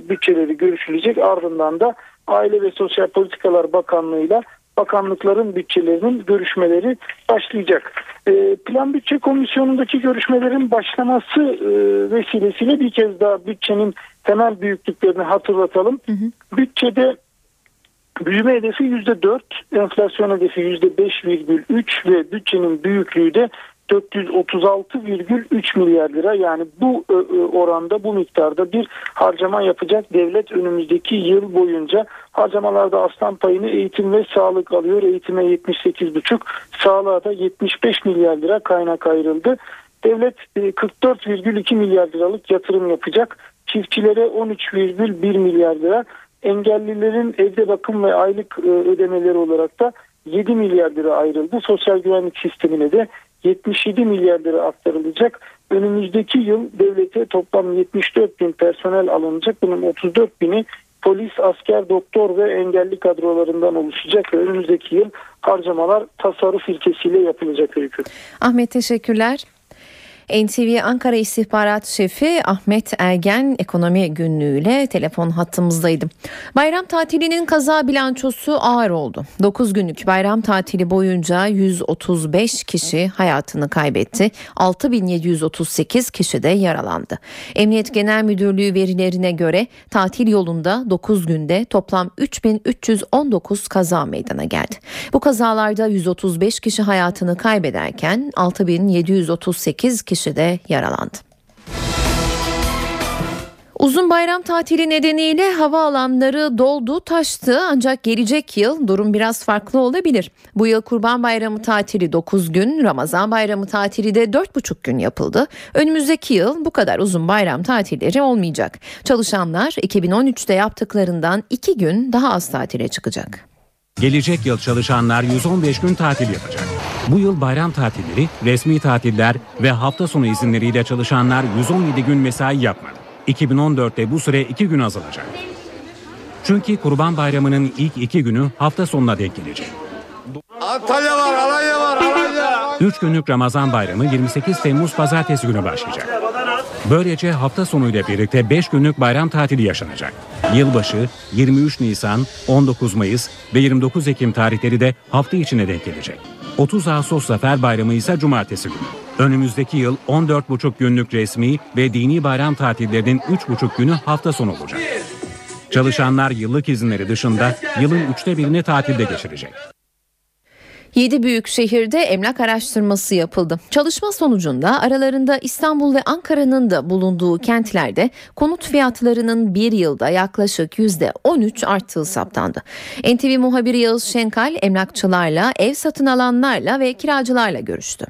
Speaker 33: bütçeleri görüşülecek. Ardından da Aile ve Sosyal Politikalar Bakanlığı'yla bakanlıkların bütçelerinin görüşmeleri başlayacak. E, Plan Bütçe Komisyonu'ndaki görüşmelerin başlaması e, vesilesiyle bir kez daha bütçenin temel büyüklüklerini hatırlatalım. Hı hı. Bütçede Büyüme hedefi %4, enflasyon hedefi %5,3 ve bütçenin büyüklüğü de 436,3 milyar lira. Yani bu e, e, oranda bu miktarda bir harcama yapacak devlet önümüzdeki yıl boyunca harcamalarda aslan payını eğitim ve sağlık alıyor. Eğitime 78,5 sağlığa da 75 milyar lira kaynak ayrıldı. Devlet 44,2 e, milyar liralık yatırım yapacak. Çiftçilere 13,1 milyar lira engellilerin evde bakım ve aylık ödemeleri olarak da 7 milyar lira ayrıldı. Sosyal güvenlik sistemine de 77 milyar lira aktarılacak. Önümüzdeki yıl devlete toplam 74 bin personel alınacak. Bunun 34 bini polis, asker, doktor ve engelli kadrolarından oluşacak. Önümüzdeki yıl harcamalar tasarruf ilkesiyle yapılacak öykü.
Speaker 2: Ahmet teşekkürler. NTV Ankara İstihbarat Şefi Ahmet Ergen ekonomi günlüğüyle telefon hattımızdaydı. Bayram tatilinin kaza bilançosu ağır oldu. 9 günlük bayram tatili boyunca 135 kişi hayatını kaybetti. 6738 kişi de yaralandı. Emniyet Genel Müdürlüğü verilerine göre tatil yolunda 9 günde toplam 3319 kaza meydana geldi. Bu kazalarda 135 kişi hayatını kaybederken 6738 kişi de yaralandı. Uzun bayram tatili nedeniyle havaalanları doldu taştı ancak gelecek yıl durum biraz farklı olabilir. Bu yıl Kurban Bayramı tatili 9 gün, Ramazan Bayramı tatili de 4,5 gün yapıldı. Önümüzdeki yıl bu kadar uzun bayram tatilleri olmayacak. Çalışanlar 2013'te yaptıklarından 2 gün daha az tatile çıkacak.
Speaker 6: Gelecek yıl çalışanlar 115 gün tatil yapacak. Bu yıl bayram tatilleri, resmi tatiller ve hafta sonu izinleriyle çalışanlar 117 gün mesai yapmadı. 2014'te bu süre 2 gün azalacak. Çünkü Kurban Bayramı'nın ilk 2 günü hafta sonuna denk gelecek.
Speaker 19: Antalya var, Alanya var, Alanya.
Speaker 6: 3 günlük Ramazan Bayramı 28 Temmuz Pazartesi günü başlayacak. Böylece hafta sonuyla birlikte 5 günlük bayram tatili yaşanacak. Yılbaşı 23 Nisan, 19 Mayıs ve 29 Ekim tarihleri de hafta içine denk gelecek. 30 Ağustos Zafer Bayramı ise cumartesi günü. Önümüzdeki yıl 14,5 günlük resmi ve dini bayram tatillerinin 3,5 günü hafta sonu olacak. Çalışanlar yıllık izinleri dışında yılın üçte birini tatilde geçirecek.
Speaker 2: 7 büyük şehirde emlak araştırması yapıldı. Çalışma sonucunda aralarında İstanbul ve Ankara'nın da bulunduğu kentlerde konut fiyatlarının bir yılda yaklaşık %13 arttığı saptandı. NTV muhabiri Yağız Şenkal emlakçılarla, ev satın alanlarla ve kiracılarla görüştü.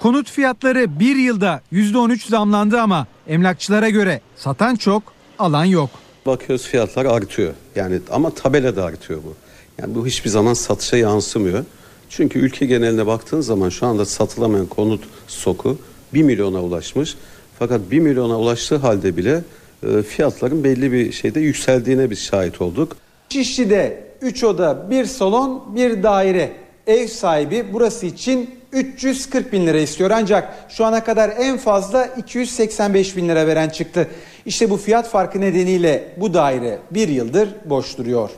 Speaker 16: Konut fiyatları bir yılda %13 zamlandı ama emlakçılara göre satan çok, alan yok.
Speaker 34: Bakıyoruz fiyatlar artıyor. Yani ama tabelada artıyor bu. Yani bu hiçbir zaman satışa yansımıyor. Çünkü ülke geneline baktığın zaman şu anda satılamayan konut stoku 1 milyona ulaşmış. Fakat 1 milyona ulaştığı halde bile e, fiyatların belli bir şeyde yükseldiğine biz şahit olduk.
Speaker 35: Şişli'de 3 oda, 1 salon, 1 daire. Ev sahibi burası için 340 bin lira istiyor ancak şu ana kadar en fazla 285 bin lira veren çıktı. İşte bu fiyat farkı nedeniyle bu daire bir yıldır boş duruyor.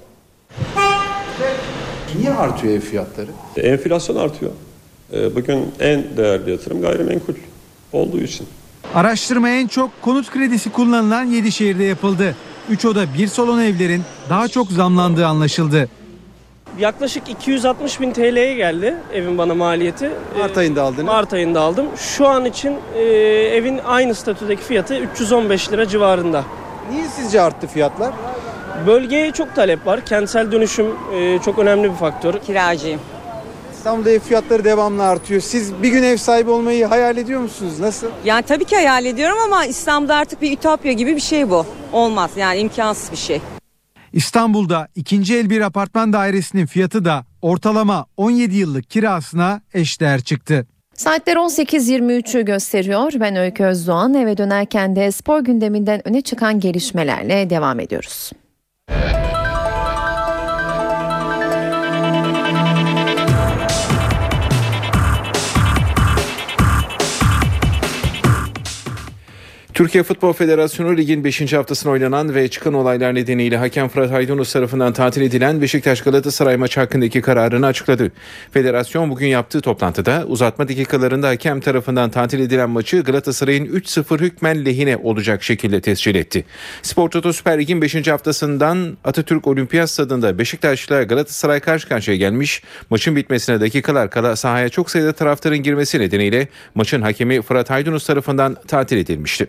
Speaker 36: Niye artıyor ev fiyatları?
Speaker 37: Enflasyon artıyor. Ee, Bugün en değerli yatırım gayrimenkul olduğu için.
Speaker 16: Araştırma en çok konut kredisi kullanılan 7 şehirde yapıldı. 3 oda 1 salon evlerin daha çok zamlandığı anlaşıldı.
Speaker 38: Yaklaşık 260 bin TL'ye geldi evin bana maliyeti.
Speaker 35: Mart ayında aldınız.
Speaker 38: Mart ayında aldım. Şu an için e, evin aynı statüdeki fiyatı 315 lira civarında.
Speaker 35: Niye sizce arttı fiyatlar?
Speaker 38: Bölgeye çok talep var. Kentsel dönüşüm e, çok önemli bir faktör.
Speaker 22: Kiracıyım.
Speaker 35: İstanbul'da ev fiyatları devamlı artıyor. Siz bir gün ev sahibi olmayı hayal ediyor musunuz? Nasıl?
Speaker 22: Yani tabii ki hayal ediyorum ama İstanbul'da artık bir ütopya gibi bir şey bu. Olmaz yani imkansız bir şey.
Speaker 16: İstanbul'da ikinci el bir apartman dairesinin fiyatı da ortalama 17 yıllık kirasına eşdeğer çıktı.
Speaker 2: Saatler 18.23'ü gösteriyor. Ben Öykü Özdoğan eve dönerken de spor gündeminden öne çıkan gelişmelerle devam ediyoruz. Yeah. <laughs>
Speaker 39: Türkiye Futbol Federasyonu ligin 5. haftasına oynanan ve çıkan olaylar nedeniyle hakem Fırat Haydunus tarafından tatil edilen Beşiktaş Galatasaray maçı hakkındaki kararını açıkladı. Federasyon bugün yaptığı toplantıda uzatma dakikalarında hakem tarafından tatil edilen maçı Galatasaray'ın 3-0 hükmen lehine olacak şekilde tescil etti. Spor Toto Süper Lig'in 5. haftasından Atatürk Olimpiyat Stadında Beşiktaş'la Galatasaray karşı karşıya gelmiş. Maçın bitmesine dakikalar kala sahaya çok sayıda taraftarın girmesi nedeniyle maçın hakemi Fırat Haydunus tarafından tatil edilmişti.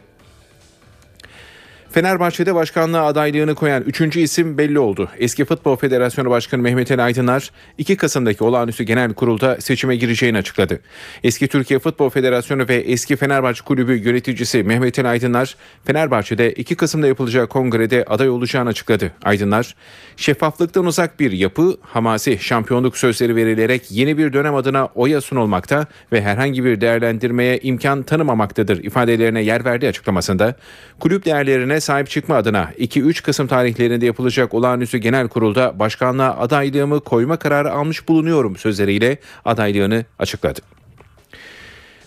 Speaker 39: Fenerbahçe'de başkanlığa adaylığını koyan üçüncü isim belli oldu. Eski Futbol Federasyonu Başkanı Mehmet Ali Aydınlar 2 Kasım'daki olağanüstü genel kurulda seçime gireceğini açıkladı. Eski Türkiye Futbol Federasyonu ve eski Fenerbahçe Kulübü yöneticisi Mehmet Ali Aydınlar Fenerbahçe'de 2 Kasım'da yapılacağı kongrede aday olacağını açıkladı. Aydınlar şeffaflıktan uzak bir yapı, hamasi şampiyonluk sözleri verilerek yeni bir dönem adına oya sunulmakta ve herhangi bir değerlendirmeye imkan tanımamaktadır ifadelerine yer verdiği açıklamasında kulüp değerlerine sahip çıkma adına 2-3 Kasım tarihlerinde yapılacak olağanüstü genel kurulda başkanlığa adaylığımı koyma kararı almış bulunuyorum sözleriyle adaylığını açıkladı.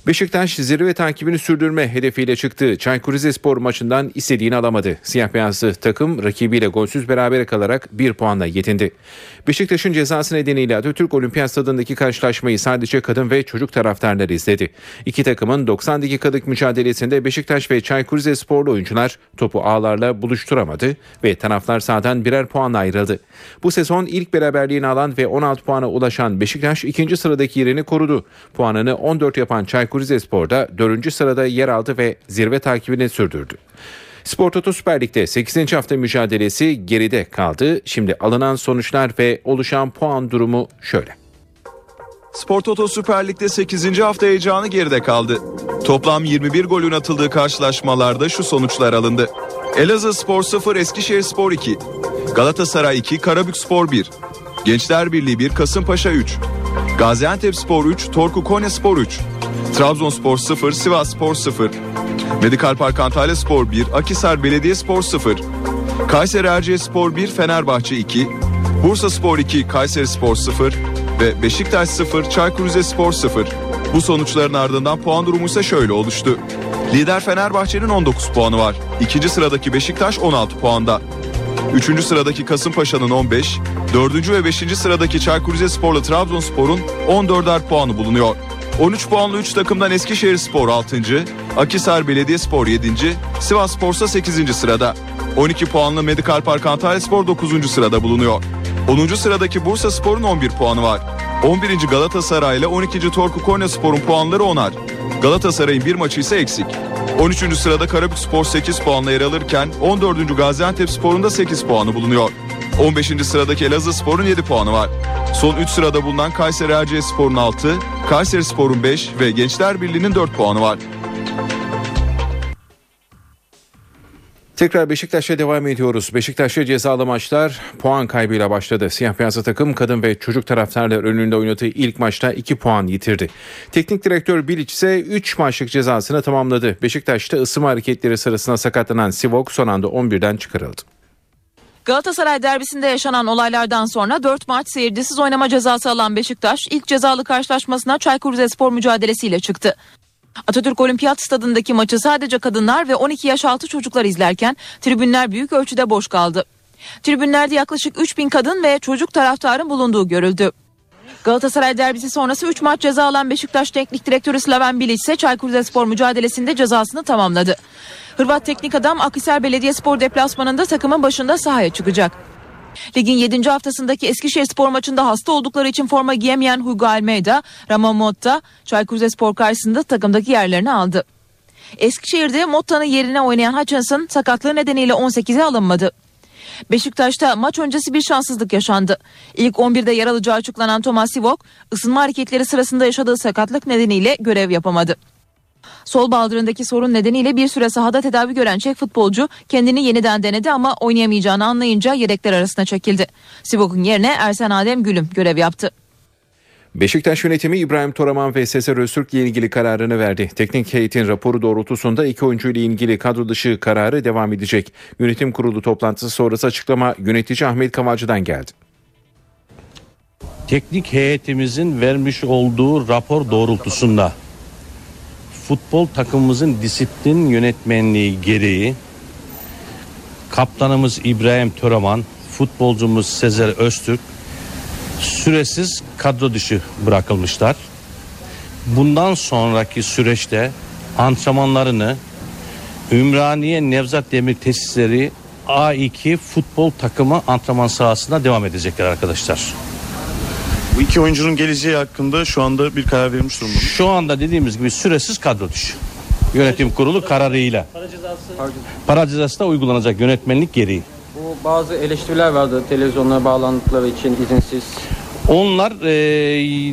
Speaker 39: Beşiktaş zirve takibini sürdürme hedefiyle çıktığı Çaykur Rizespor maçından istediğini alamadı. Siyah beyazlı takım rakibiyle golsüz berabere kalarak bir puanla yetindi. Beşiktaş'ın cezası nedeniyle Atatürk Olimpiyat Stadındaki karşılaşmayı sadece kadın ve çocuk taraftarları izledi. İki takımın 90 dakikalık mücadelesinde Beşiktaş ve Çaykur Rizesporlu oyuncular topu ağlarla buluşturamadı ve taraflar sahadan birer puanla ayrıldı. Bu sezon ilk beraberliğini alan ve 16 puana ulaşan Beşiktaş ikinci sıradaki yerini korudu. Puanını 14 yapan Çaykur Rizespor'da 4. sırada yer aldı ve zirve takibini sürdürdü. Spor Toto Süper Lig'de 8. hafta mücadelesi geride kaldı. Şimdi alınan sonuçlar ve oluşan puan durumu şöyle.
Speaker 40: Spor Toto Süper Lig'de 8. hafta heyecanı geride kaldı. Toplam 21 golün atıldığı karşılaşmalarda şu sonuçlar alındı. Elazığ Spor 0, Eskişehir Spor 2, Galatasaray 2, Karabük Spor 1, Gençler Birliği 1, Kasımpaşa 3, Gaziantep Spor 3, Torku Konya Spor 3, Trabzonspor 0, Sivas Spor 0, Medikal Park Antalya Spor 1, Akisar Belediye Spor 0, Kayseri Erciyes Spor 1, Fenerbahçe 2, Bursa Spor 2, Kayseri Spor 0 ve Beşiktaş 0, Çaykur Rizespor 0. Bu sonuçların ardından puan durumu ise şöyle oluştu. Lider Fenerbahçe'nin 19 puanı var. İkinci sıradaki Beşiktaş 16 puanda. Üçüncü sıradaki Kasımpaşa'nın 15, dördüncü ve beşinci sıradaki Çaykur Rizespor'la Trabzonspor'un 14'er puanı bulunuyor. 13 puanlı 3 takımdan Eskişehir Spor 6. Akisar Belediyespor 7. Sivas Spor ise 8. sırada. 12 puanlı Medikal Park Antalya Spor 9. sırada bulunuyor. 10. sıradaki Bursa Spor'un 11 puanı var. 11. Galatasaray ile 12. Torku Konya Spor'un puanları onar. Galatasaray'ın bir maçı ise eksik. 13. sırada Karabük Spor 8 puanla yer alırken 14. Gaziantep Spor'un da 8 puanı bulunuyor. 15. sıradaki Elazığ Spor'un 7 puanı var. Son 3 sırada bulunan Kayseri Erciyes Spor'un 6, Kayseri Spor'un 5 ve Gençler Birliği'nin 4 puanı var.
Speaker 39: Tekrar Beşiktaş'a devam ediyoruz. Beşiktaş'ta cezalı maçlar puan kaybıyla başladı. Siyah beyazlı takım kadın ve çocuk taraftarlar önünde oynadığı ilk maçta 2 puan yitirdi. Teknik direktör Bilic ise 3 maçlık cezasını tamamladı. Beşiktaş'ta ısınma hareketleri sırasında sakatlanan Sivok son anda 11'den çıkarıldı.
Speaker 41: Galatasaray derbisinde yaşanan olaylardan sonra 4 maç seyircisiz oynama cezası alan Beşiktaş ilk cezalı karşılaşmasına Çaykur Rizespor mücadelesiyle çıktı. Atatürk Olimpiyat Stadındaki maçı sadece kadınlar ve 12 yaş altı çocuklar izlerken tribünler büyük ölçüde boş kaldı. Tribünlerde yaklaşık 3000 kadın ve çocuk taraftarın bulunduğu görüldü. Galatasaray derbisi sonrası 3 maç ceza alan Beşiktaş Teknik Direktörü Slaven Bilic ise Çaykur Rizespor mücadelesinde cezasını tamamladı. Hırvat teknik adam Akhisar Belediyespor deplasmanında takımın başında sahaya çıkacak. Ligin 7. haftasındaki Eskişehir spor maçında hasta oldukları için forma giyemeyen Hugo Almeida, Ramon Motta, Çaykur Rizespor karşısında takımdaki yerlerini aldı. Eskişehir'de Motta'nın yerine oynayan Hutchinson sakatlığı nedeniyle 18'e alınmadı. Beşiktaş'ta maç öncesi bir şanssızlık yaşandı. İlk 11'de yer alacağı açıklanan Thomas Sivok, ısınma hareketleri sırasında yaşadığı sakatlık nedeniyle görev yapamadı. Sol baldırındaki sorun nedeniyle bir süre sahada tedavi gören Çek futbolcu kendini yeniden denedi ama oynayamayacağını anlayınca yedekler arasına çekildi. Sivok'un yerine Ersen Adem Gülüm görev yaptı.
Speaker 39: Beşiktaş yönetimi İbrahim Toraman ve Sezer Öztürk ile ilgili kararını verdi. Teknik heyetin raporu doğrultusunda iki oyuncu ile ilgili kadro dışı kararı devam edecek. Yönetim kurulu toplantısı sonrası açıklama yönetici Ahmet Kavalcı'dan geldi.
Speaker 42: Teknik heyetimizin vermiş olduğu rapor doğrultusunda futbol takımımızın disiplin yönetmenliği gereği kaptanımız İbrahim Töreman, futbolcumuz Sezer Öztürk süresiz kadro dışı bırakılmışlar. Bundan sonraki süreçte antrenmanlarını Ümraniye Nevzat Demir Tesisleri A2 futbol takımı antrenman sahasında devam edecekler arkadaşlar.
Speaker 36: Bu iki oyuncunun geleceği hakkında şu anda bir karar verilmiş durumda.
Speaker 42: Şu anda dediğimiz gibi süresiz kadro dışı. Yönetim kurulu kararıyla.
Speaker 43: Para cezası.
Speaker 42: Para cezası da uygulanacak yönetmenlik gereği.
Speaker 43: Bu bazı eleştiriler vardı televizyonlara bağlandıkları için izinsiz.
Speaker 42: Onlar e,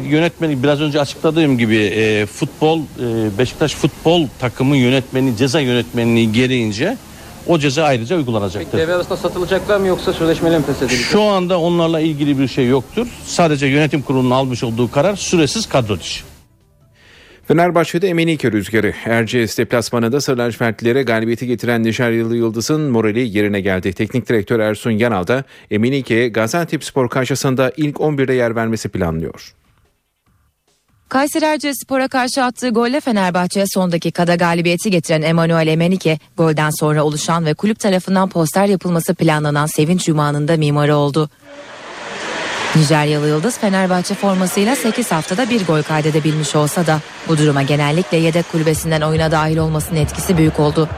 Speaker 42: yönetmeni biraz önce açıkladığım gibi e, futbol e, Beşiktaş futbol takımı yönetmeni ceza yönetmenliği gereğince o ceza ayrıca uygulanacaktır.
Speaker 43: Peki devre arasında satılacaklar mı yoksa sözleşmeyle mi feshedilecek?
Speaker 42: Şu anda onlarla ilgili bir şey yoktur. Sadece yönetim kurulunun almış olduğu karar süresiz kadro dışı.
Speaker 39: Fenerbahçe'de Emenike rüzgarı. Erciyes deplasmanında Sarı lacivertlilere galibiyeti getiren Nijeryalı Yıldız'ın morali yerine geldi. Teknik direktör Ersun Yanal da Emenike'ye Gaziantep Spor karşısında ilk 11'de yer vermesi planlıyor.
Speaker 44: Kayseri Erciyespor'a karşı attığı golle Fenerbahçe'ye son dakikada galibiyeti getiren Emanuel Emenike, golden sonra oluşan ve kulüp tarafından poster yapılması planlanan sevinç yumağının mimarı oldu. Nijeryalı Yıldız Fenerbahçe formasıyla 8 haftada bir gol kaydedebilmiş olsa da bu duruma genellikle yedek kulübesinden oyuna dahil olmasının etkisi büyük oldu.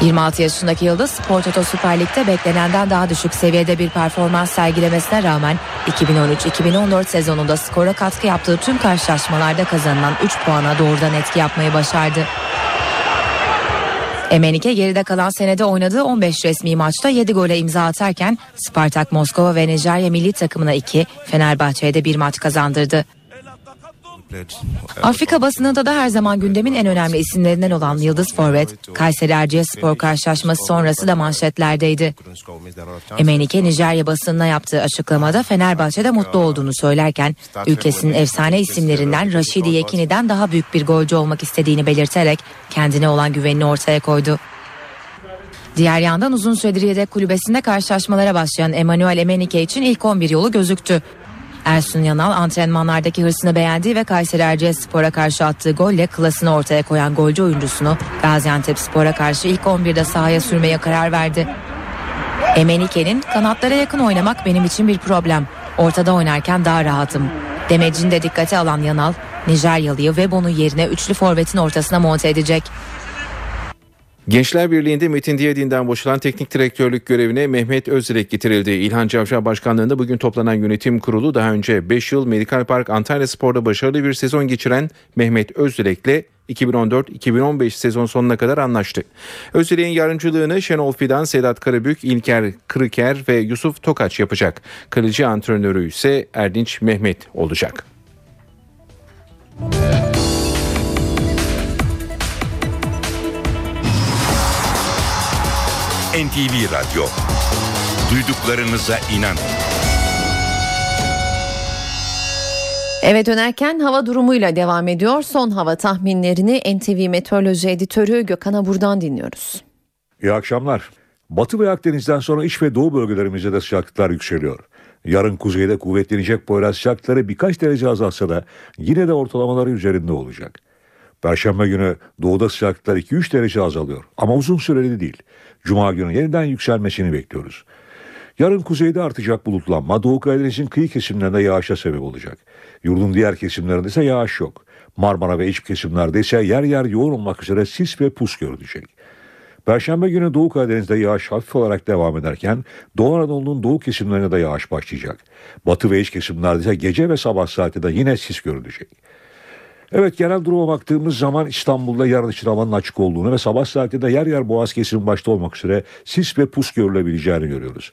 Speaker 44: 26 yaşındaki Yıldız Spor Toto Süper Lig'de beklenenden daha düşük seviyede bir performans sergilemesine rağmen 2013-2014 sezonunda skora katkı yaptığı tüm karşılaşmalarda kazanılan 3 puana doğrudan etki yapmayı başardı. Emenike geride kalan senede oynadığı 15 resmi maçta 7 gole imza atarken Spartak Moskova ve Nijerya milli takımına 2, Fenerbahçe'ye de bir maç kazandırdı. Afrika basınında da her zaman gündemin en önemli isimlerinden olan Yıldız Forvet, Kayseri Erciyesspor karşılaşması sonrası da manşetlerdeydi. Emenike Nijerya basınına yaptığı açıklamada Fenerbahçe'de mutlu olduğunu söylerken ülkesinin efsane isimlerinden Raşidi Yekini'den daha büyük bir golcü olmak istediğini belirterek kendine olan güvenini ortaya koydu. Diğer yandan uzun süredir yedek kulübesinde karşılaşmalara başlayan Emanuel Emenike için ilk 11 yolu gözüktü. Ersun Yanal antrenmanlardaki hırsını beğendiği ve Kayseri Erciyespor'a karşı attığı golle klasını ortaya koyan golcü oyuncusunu Gaziantep Spor'a karşı ilk 11'de sahaya sürmeye karar verdi. Emenike'nin kanatlara yakın oynamak benim için bir problem. Ortada oynarken daha rahatım. Demecini de dikkate alan Yanal, Nijeryalı'yı ve bunu yerine üçlü forvetin ortasına monte edecek.
Speaker 39: Gençler Birliği'nde Metin Diyadin'den boşalan teknik direktörlük görevine Mehmet Özdilek getirildi. İlhan Cavcav Başkanlığı'nda bugün toplanan yönetim kurulu daha önce 5 yıl Medikal Park Antalya Spor'da başarılı bir sezon geçiren Mehmet Özdilek'le 2014-2015 sezon sonuna kadar anlaştı. Özdilek'in yardımcılığını Şenol Fidan, Sedat Karabük, İlker Kırıker ve Yusuf Tokaç yapacak. Kalıcı antrenörü ise Erdinç Mehmet olacak.
Speaker 45: NTV Radyo. Duyduklarınıza inanın.
Speaker 2: Eve dönerken hava durumuyla devam ediyor. Son hava tahminlerini NTV Meteoroloji Editörü Gökhan Abur'dan dinliyoruz.
Speaker 32: İyi akşamlar. Batı ve Akdeniz'den sonra iç ve doğu bölgelerimizde de sıcaklıklar yükseliyor. Yarın kuzeyde kuvvetlenecek Poyraz sıcaklıkları birkaç derece azalsa da yine de ortalamaları üzerinde olacak. Perşembe günü doğuda sıcaklıklar 2-3 derece azalıyor ama uzun süreli değil. Cuma günü yeniden yükselmesini bekliyoruz. Yarın kuzeyde artacak bulutlanma Doğu Karadeniz'in kıyı kesimlerinde yağışa sebep olacak. Yurdun diğer kesimlerinde ise yağış yok. Marmara ve iç kesimlerde ise yer yer yoğun olmak üzere sis ve pus görülecek. Perşembe günü Doğu Karadeniz'de yağış hafif olarak devam ederken Doğu Anadolu'nun doğu kesimlerine de yağış başlayacak. Batı ve iç kesimlerde ise gece ve sabah saatinde yine sis görülecek. Evet genel duruma baktığımız zaman İstanbul'da yarın için havanın açık olduğunu ve sabah saatinde yer yer boğaz kesimi başta olmak üzere sis ve pus görülebileceğini görüyoruz.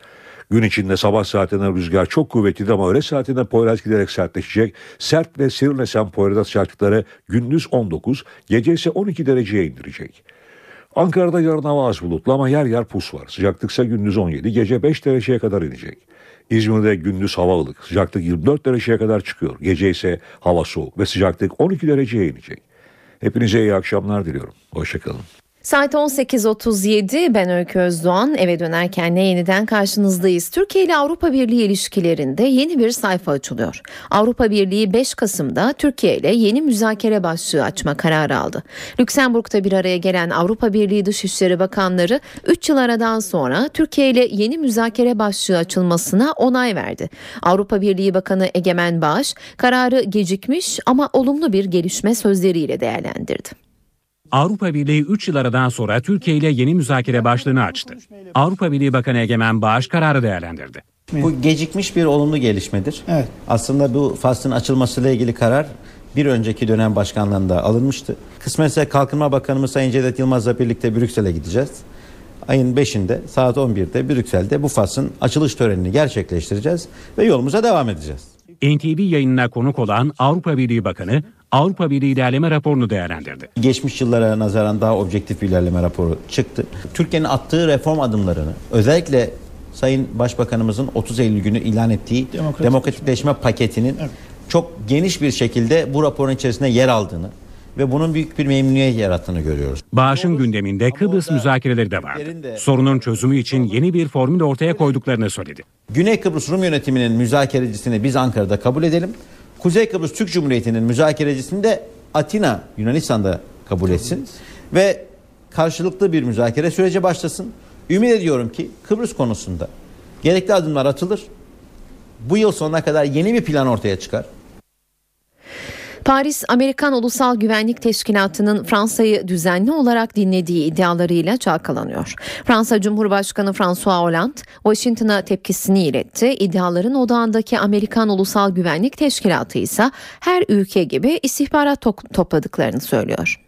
Speaker 32: Gün içinde sabah saatinde rüzgar çok kuvvetli ama öğle saatinde Poyraz giderek sertleşecek. Sert ve serin esen Poyraz sıcaklıkları gündüz 19, gece ise 12 dereceye indirecek. Ankara'da yarın hava az bulutlu ama yer yer pus var. Sıcaklık ise gündüz 17, gece 5 dereceye kadar inecek. İzmir'de gündüz hava ılık. Sıcaklık 24 dereceye kadar çıkıyor. Gece ise hava soğuk ve sıcaklık 12 dereceye inecek. Hepinize iyi akşamlar diliyorum. Hoşçakalın.
Speaker 2: Saat 18.37 ben Öykü Özdoğan eve dönerken ne yeniden karşınızdayız. Türkiye ile Avrupa Birliği ilişkilerinde yeni bir sayfa açılıyor. Avrupa Birliği 5 Kasım'da Türkiye ile yeni müzakere başlığı açma kararı aldı. Lüksemburg'da bir araya gelen Avrupa Birliği Dışişleri Bakanları 3 yıl aradan sonra Türkiye ile yeni müzakere başlığı açılmasına onay verdi. Avrupa Birliği Bakanı Egemen Bağış kararı gecikmiş ama olumlu bir gelişme sözleriyle değerlendirdi.
Speaker 6: Avrupa Birliği 3 yıl aradan sonra Türkiye ile yeni müzakere başlığını açtı. Avrupa Birliği Bakanı Egemen Bağış kararı değerlendirdi.
Speaker 46: Bu gecikmiş bir olumlu gelişmedir. Evet. Aslında bu faslın açılmasıyla ilgili karar bir önceki dönem başkanlığında alınmıştı. Kısmetse Kalkınma Bakanımız Sayın Cevdet Yılmaz'la birlikte Brüksel'e gideceğiz. Ayın 5'inde saat 11'de Brüksel'de bu faslın açılış törenini gerçekleştireceğiz ve yolumuza devam edeceğiz.
Speaker 6: NTV yayınına konuk olan Avrupa Birliği Bakanı Avrupa Birliği ilerleme raporunu değerlendirdi.
Speaker 46: Geçmiş yıllara nazaran daha objektif bir ilerleme raporu çıktı. Türkiye'nin attığı reform adımlarını özellikle Sayın Başbakanımızın 30 Eylül günü ilan ettiği demokratikleşme, demokratikleşme paketinin evet. çok geniş bir şekilde bu raporun içerisinde yer aldığını ve bunun büyük bir memnuniyet yarattığını görüyoruz.
Speaker 6: Bağış'ın gündeminde Kıbrıs müzakereleri de vardı. Sorunun çözümü için yeni bir formül ortaya koyduklarını söyledi.
Speaker 46: Güney Kıbrıs Rum yönetiminin müzakerecisini biz Ankara'da kabul edelim Kuzey Kıbrıs Türk Cumhuriyeti'nin müzakerecisini de Atina Yunanistan'da kabul etsin ve karşılıklı bir müzakere süreci başlasın. Ümit ediyorum ki Kıbrıs konusunda gerekli adımlar atılır. Bu yıl sonuna kadar yeni bir plan ortaya çıkar.
Speaker 2: Paris Amerikan Ulusal Güvenlik Teşkilatı'nın Fransa'yı düzenli olarak dinlediği iddialarıyla çalkalanıyor. Fransa Cumhurbaşkanı François Hollande Washington'a tepkisini iletti. İddiaların odağındaki Amerikan Ulusal Güvenlik Teşkilatı ise her ülke gibi istihbarat to- topladıklarını söylüyor.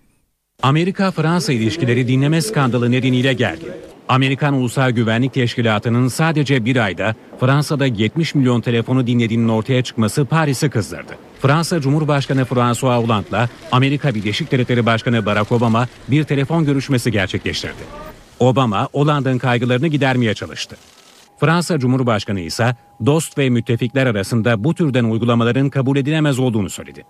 Speaker 6: Amerika-Fransa ilişkileri dinleme skandalı nedeniyle gergin. Amerikan Ulusal Güvenlik Teşkilatı'nın sadece bir ayda Fransa'da 70 milyon telefonu dinlediğinin ortaya çıkması Paris'i kızdırdı. Fransa Cumhurbaşkanı François Hollande'la Amerika Birleşik Devletleri Başkanı Barack Obama bir telefon görüşmesi gerçekleştirdi. Obama, Hollande'ın kaygılarını gidermeye çalıştı. Fransa Cumhurbaşkanı ise dost ve müttefikler arasında bu türden uygulamaların kabul edilemez olduğunu söyledi.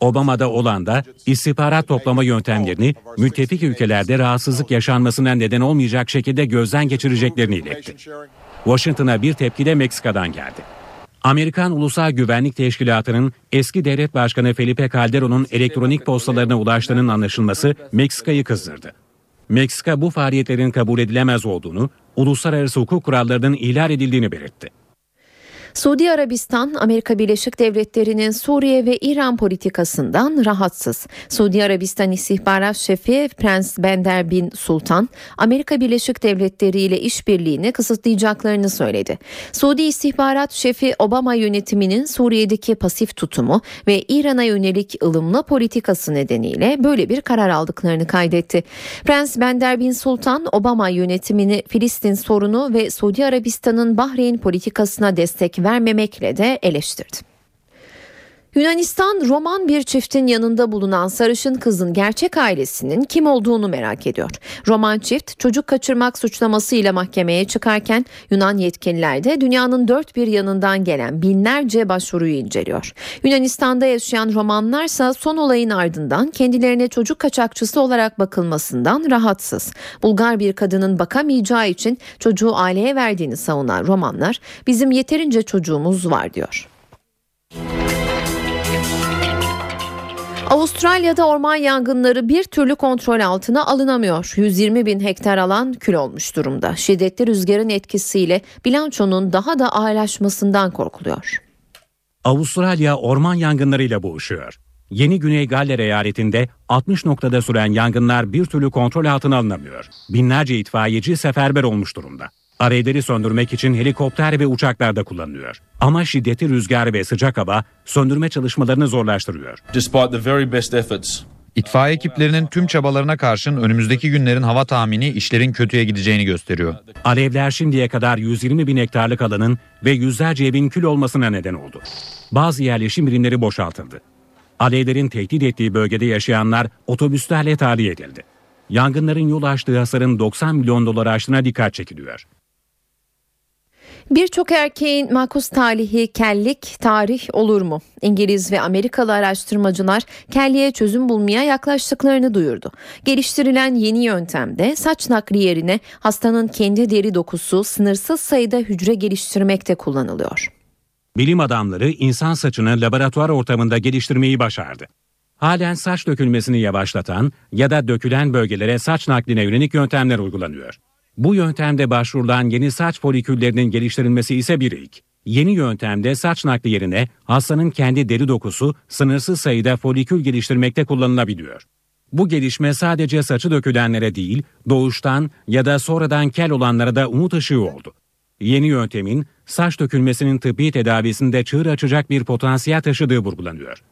Speaker 6: Obama da Hollanda istihbarat toplama yöntemlerini müttefik ülkelerde rahatsızlık yaşanmasına neden olmayacak şekilde gözden geçireceklerini iletti. Washington'a bir tepki de Meksika'dan geldi. Amerikan Ulusal Güvenlik Teşkilatı'nın eski devlet başkanı Felipe Calderon'un elektronik postalarına ulaştığının anlaşılması Meksika'yı kızdırdı. Meksika bu faaliyetlerin kabul edilemez olduğunu, uluslararası hukuk kurallarının ihlal edildiğini belirtti.
Speaker 2: Suudi Arabistan, Amerika Birleşik Devletleri'nin Suriye ve İran politikasından rahatsız. Suudi Arabistan İstihbarat Şefi Prens Bender bin Sultan, Amerika Birleşik Devletleri ile işbirliğini kısıtlayacaklarını söyledi. Suudi İstihbarat Şefi Obama yönetiminin Suriye'deki pasif tutumu ve İran'a yönelik ılımlı politikası nedeniyle böyle bir karar aldıklarını kaydetti. Prens Bender bin Sultan, Obama yönetimini Filistin sorunu ve Suudi Arabistan'ın Bahreyn politikasına destek vermemekle de eleştirdi. Yunanistan Roman bir çiftin yanında bulunan sarışın kızın gerçek ailesinin kim olduğunu merak ediyor. Roman çift çocuk kaçırmak suçlamasıyla mahkemeye çıkarken Yunan yetkililer de dünyanın dört bir yanından gelen binlerce başvuruyu inceliyor. Yunanistan'da yaşayan Romanlarsa son olayın ardından kendilerine çocuk kaçakçısı olarak bakılmasından rahatsız. Bulgar bir kadının bakamayacağı için çocuğu aileye verdiğini savunan Romanlar bizim yeterince çocuğumuz var diyor. Avustralya'da orman yangınları bir türlü kontrol altına alınamıyor. 120 bin hektar alan kül olmuş durumda. Şiddetli rüzgarın etkisiyle bilançonun daha da ağırlaşmasından korkuluyor.
Speaker 6: Avustralya orman yangınlarıyla boğuşuyor. Yeni Güney Galler eyaletinde 60 noktada süren yangınlar bir türlü kontrol altına alınamıyor. Binlerce itfaiyeci seferber olmuş durumda. Alevleri söndürmek için helikopter ve uçaklar da kullanılıyor. Ama şiddetli rüzgar ve sıcak hava söndürme çalışmalarını zorlaştırıyor.
Speaker 47: Despite the very best efforts,
Speaker 48: İtfaiye ekiplerinin tüm çabalarına karşın önümüzdeki günlerin hava tahmini işlerin kötüye gideceğini gösteriyor.
Speaker 6: Alevler şimdiye kadar 120 bin hektarlık alanın ve yüzlerce evin kül olmasına neden oldu. Bazı yerleşim birimleri boşaltıldı. Alevlerin tehdit ettiği bölgede yaşayanlar otobüslerle tahliye edildi. Yangınların yol açtığı hasarın 90 milyon dolar aştığına dikkat çekiliyor.
Speaker 2: Birçok erkeğin makus talihi kellik tarih olur mu? İngiliz ve Amerikalı araştırmacılar kelliğe çözüm bulmaya yaklaştıklarını duyurdu. Geliştirilen yeni yöntemde saç nakli yerine hastanın kendi deri dokusu sınırsız sayıda hücre geliştirmekte kullanılıyor.
Speaker 6: Bilim adamları insan saçını laboratuvar ortamında geliştirmeyi başardı. Halen saç dökülmesini yavaşlatan ya da dökülen bölgelere saç nakline yönelik yöntemler uygulanıyor. Bu yöntemde başvurulan yeni saç foliküllerinin geliştirilmesi ise bir ilk. Yeni yöntemde saç nakli yerine hastanın kendi deri dokusu sınırsız sayıda folikül geliştirmekte kullanılabiliyor. Bu gelişme sadece saçı dökülenlere değil, doğuştan ya da sonradan kel olanlara da umut ışığı oldu. Yeni yöntemin saç dökülmesinin tıbbi tedavisinde çığır açacak bir potansiyel taşıdığı vurgulanıyor.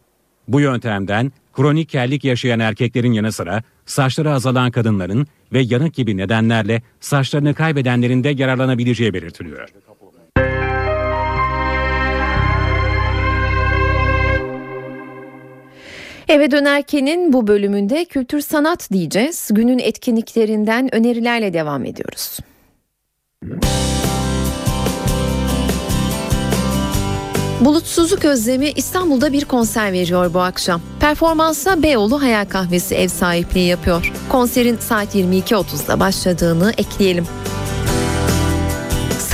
Speaker 6: Bu yöntemden kronik kellik yaşayan erkeklerin yanı sıra saçları azalan kadınların ve yanık gibi nedenlerle saçlarını kaybedenlerin de yararlanabileceği belirtiliyor.
Speaker 2: Eve dönerkenin bu bölümünde kültür sanat diyeceğiz. Günün etkinliklerinden önerilerle devam ediyoruz. Bulutsuzluk Özlemi İstanbul'da bir konser veriyor bu akşam. Performansa Beyoğlu Hayal Kahvesi ev sahipliği yapıyor. Konserin saat 22.30'da başladığını ekleyelim.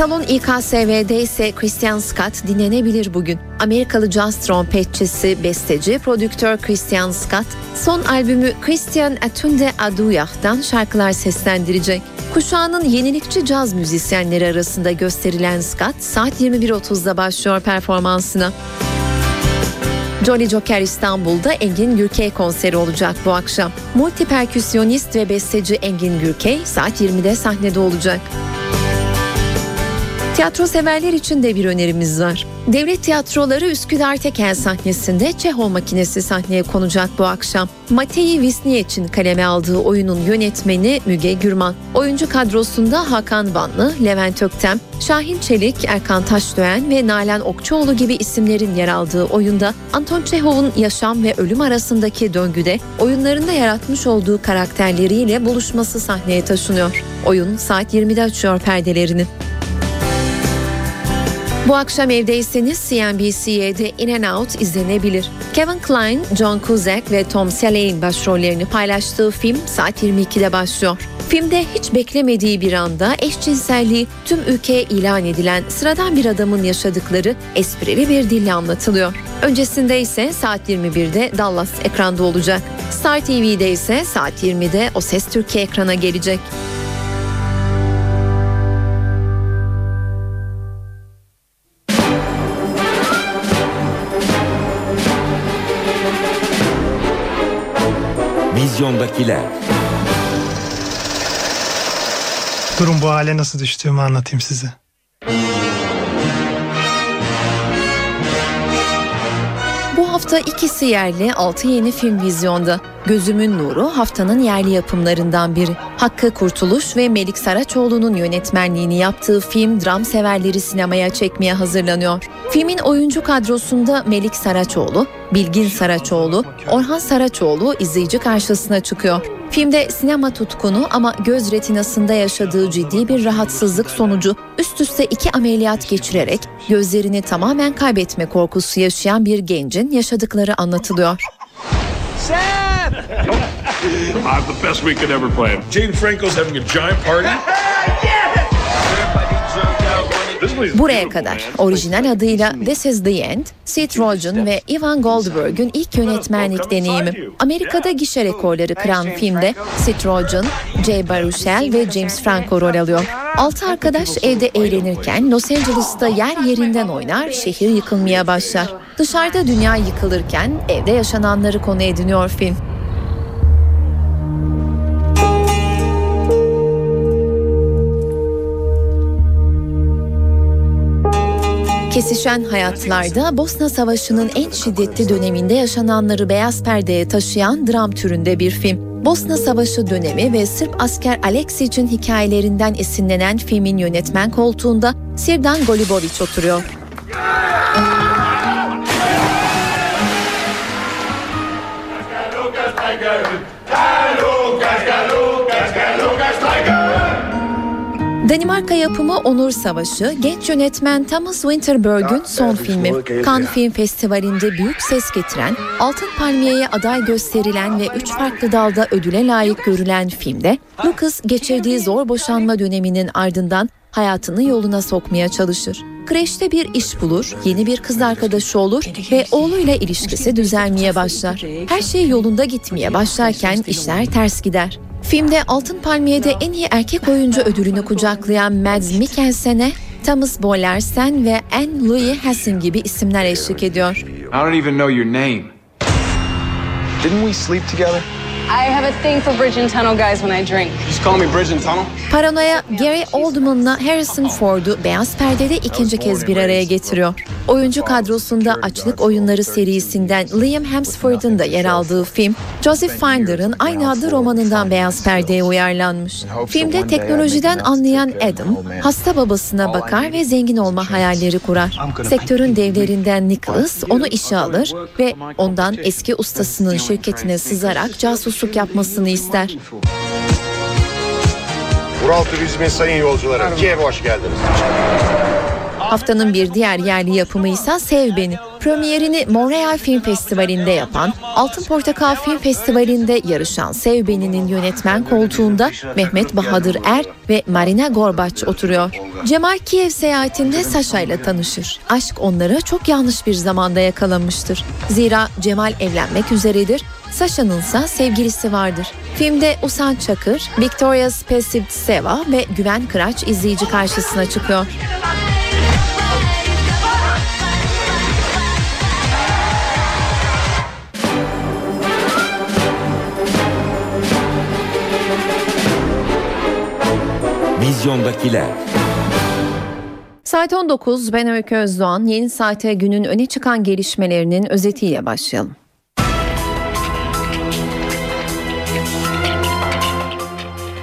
Speaker 2: Salon İKSV'de ise Christian Scott dinlenebilir bugün. Amerikalı jazz trompetçisi, besteci, prodüktör Christian Scott son albümü Christian Atunde Aduyah'tan şarkılar seslendirecek. Kuşağının yenilikçi caz müzisyenleri arasında gösterilen Scott saat 21.30'da başlıyor performansına. Jolly Joker İstanbul'da Engin Gürkey konseri olacak bu akşam. Multi perküsyonist ve besteci Engin Gürkey saat 20'de sahnede olacak. Tiyatro severler için de bir önerimiz var. Devlet tiyatroları Üsküdar Tekel sahnesinde Çehov makinesi sahneye konacak bu akşam. Matei Visniyeç'in kaleme aldığı oyunun yönetmeni Müge Gürman. Oyuncu kadrosunda Hakan Vanlı, Levent Öktem, Şahin Çelik, Erkan Taşdöğen ve Nalan Okçuoğlu gibi isimlerin yer aldığı oyunda Anton Çehov'un yaşam ve ölüm arasındaki döngüde oyunlarında yaratmış olduğu karakterleriyle buluşması sahneye taşınıyor. Oyun saat 20'de açıyor perdelerini. Bu akşam evdeyseniz CNBC'de In and Out izlenebilir. Kevin Kline, John Cusack ve Tom Selleck'in başrollerini paylaştığı film saat 22'de başlıyor. Filmde hiç beklemediği bir anda eşcinselliği tüm ülkeye ilan edilen sıradan bir adamın yaşadıkları esprili bir dille anlatılıyor. Öncesinde ise saat 21'de Dallas ekranda olacak. Star TV'de ise saat 20'de O Ses Türkiye ekrana gelecek.
Speaker 3: Vizyondakiler.
Speaker 49: Durun bu hale nasıl düştüğümü anlatayım size.
Speaker 2: Bu hafta ikisi yerli, altı yeni film vizyonda. Gözümün Nuru haftanın yerli yapımlarından biri. Hakkı Kurtuluş ve Melik Saraçoğlu'nun yönetmenliğini yaptığı film dram severleri sinemaya çekmeye hazırlanıyor. Filmin oyuncu kadrosunda Melik Saraçoğlu, Bilgin Saraçoğlu, Orhan Saraçoğlu izleyici karşısına çıkıyor. Filmde sinema tutkunu ama göz retinasında yaşadığı ciddi bir rahatsızlık sonucu üst üste iki ameliyat geçirerek gözlerini tamamen kaybetme korkusu yaşayan bir gencin yaşadıkları anlatılıyor. <laughs>
Speaker 50: I'm the best we could ever plan. James Franco's having a giant party.
Speaker 2: Buraya kadar orijinal adıyla This is the End, Seth Rogen ve Ivan Goldberg'ün ilk yönetmenlik deneyimi. Amerika'da gişe rekorları kıran filmde Seth Rogen, Jay Baruchel ve James Franco rol alıyor. Altı arkadaş evde eğlenirken Los Angeles'ta yer yerinden oynar, şehir yıkılmaya başlar. Dışarıda dünya yıkılırken evde yaşananları konu ediniyor film. Kesişen hayatlarda Bosna Savaşı'nın en şiddetli döneminde yaşananları beyaz perdeye taşıyan dram türünde bir film. Bosna Savaşı dönemi ve Sırp asker Aleksic'in hikayelerinden esinlenen filmin yönetmen koltuğunda Sirdan Golibovic oturuyor. Danimarka yapımı Onur Savaşı, genç yönetmen Thomas Winterberg'ün son filmi. Cannes Film Festivali'nde büyük ses getiren, Altın Palmiye'ye aday gösterilen ve üç farklı dalda ödüle layık görülen filmde, Lucas geçirdiği zor boşanma döneminin ardından hayatını yoluna sokmaya çalışır. Kreşte bir iş bulur, yeni bir kız arkadaşı olur ve oğluyla ilişkisi düzelmeye başlar. Her şey yolunda gitmeye başlarken işler ters gider. Filmde Altın Palmiye'de en iyi erkek oyuncu ödülünü kucaklayan Mads Mikkelsen'e Thomas Boylersen ve Anne Louis Hassan gibi isimler eşlik ediyor.
Speaker 51: I don't even know your name. Didn't we sleep together?
Speaker 52: I have a thing for bridge and tunnel guys when I drink.
Speaker 51: Just call me Bridge and Tunnel.
Speaker 2: Paranoya Gary Oldman'la Harrison Ford'u beyaz perdede ikinci kez bir araya getiriyor. Oyuncu kadrosunda Açlık Oyunları serisinden Liam Hemsworth'ın da yer aldığı film, Joseph Finder'ın aynı adlı romanından beyaz perdeye uyarlanmış. Filmde teknolojiden anlayan Adam, hasta babasına bakar ve zengin olma hayalleri kurar. Sektörün devlerinden Nicholas onu işe alır ve ondan eski ustasının şirketine sızarak casusluk yapmasını ister.
Speaker 53: Ural Turizm'in sayın yolcuları, Kiev'e hoş geldiniz.
Speaker 2: Haftanın bir diğer yerli yapımı ise Sev Beni. Premierini Montreal Film Festivali'nde yapan, Altın Portakal Film Festivali'nde yarışan Sev Beni'nin yönetmen koltuğunda Mehmet Bahadır Er ve Marina Gorbaç oturuyor. Cemal Kiev seyahatinde Sasha ile tanışır. Aşk onları çok yanlış bir zamanda yakalamıştır. Zira Cemal evlenmek üzeredir Sasha'nın ise sevgilisi vardır. Filmde Usan Çakır, Victoria Spesivtseva ve Güven Kıraç izleyici karşısına çıkıyor.
Speaker 45: Vizyondakiler.
Speaker 2: Saat 19 ben Öykü Özdoğan. Yeni saate günün öne çıkan gelişmelerinin özetiyle başlayalım.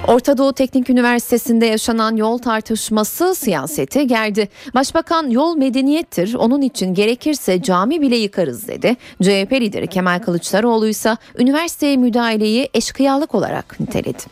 Speaker 2: Orta Doğu Teknik Üniversitesi'nde yaşanan yol tartışması siyasete gerdi. Başbakan yol medeniyettir, onun için gerekirse cami bile yıkarız dedi. CHP lideri Kemal Kılıçdaroğlu ise üniversiteye müdahaleyi eşkıyalık olarak niteledi.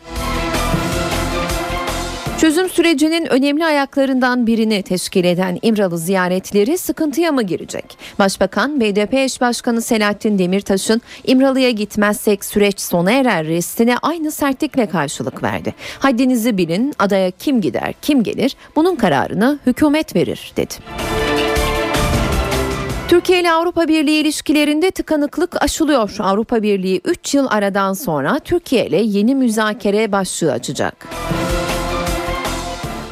Speaker 2: Çözüm sürecinin önemli ayaklarından birini teşkil eden İmralı ziyaretleri sıkıntıya mı girecek? Başbakan BDP eş başkanı Selahattin Demirtaş'ın İmralı'ya gitmezsek süreç sona erer restine aynı sertlikle karşılık verdi. Haddinizi bilin adaya kim gider kim gelir bunun kararını hükümet verir dedi. Türkiye ile Avrupa Birliği ilişkilerinde tıkanıklık aşılıyor. Avrupa Birliği 3 yıl aradan sonra Türkiye ile yeni müzakere başlığı açacak.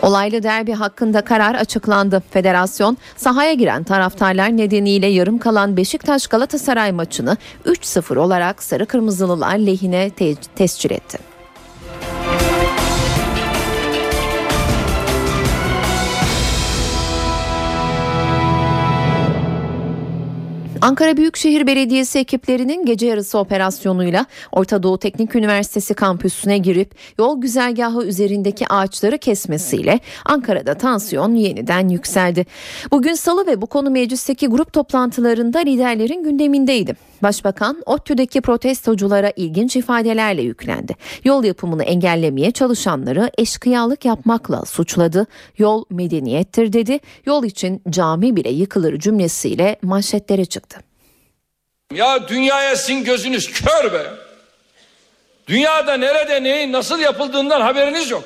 Speaker 2: Olaylı derbi hakkında karar açıklandı. Federasyon sahaya giren taraftarlar nedeniyle yarım kalan Beşiktaş Galatasaray maçını 3-0 olarak sarı kırmızılılar lehine te- tescil etti. Ankara Büyükşehir Belediyesi ekiplerinin gece yarısı operasyonuyla Orta Doğu Teknik Üniversitesi kampüsüne girip yol güzergahı üzerindeki ağaçları kesmesiyle Ankara'da tansiyon yeniden yükseldi. Bugün salı ve bu konu meclisteki grup toplantılarında liderlerin gündemindeydi. Başbakan ODTÜ'deki protestoculara ilginç ifadelerle yüklendi. Yol yapımını engellemeye çalışanları eşkıyalık yapmakla suçladı. Yol medeniyettir dedi. Yol için cami bile yıkılır cümlesiyle manşetlere çıktı.
Speaker 3: Ya dünyaya sizin gözünüz kör be. Dünyada nerede neyin nasıl yapıldığından haberiniz yok.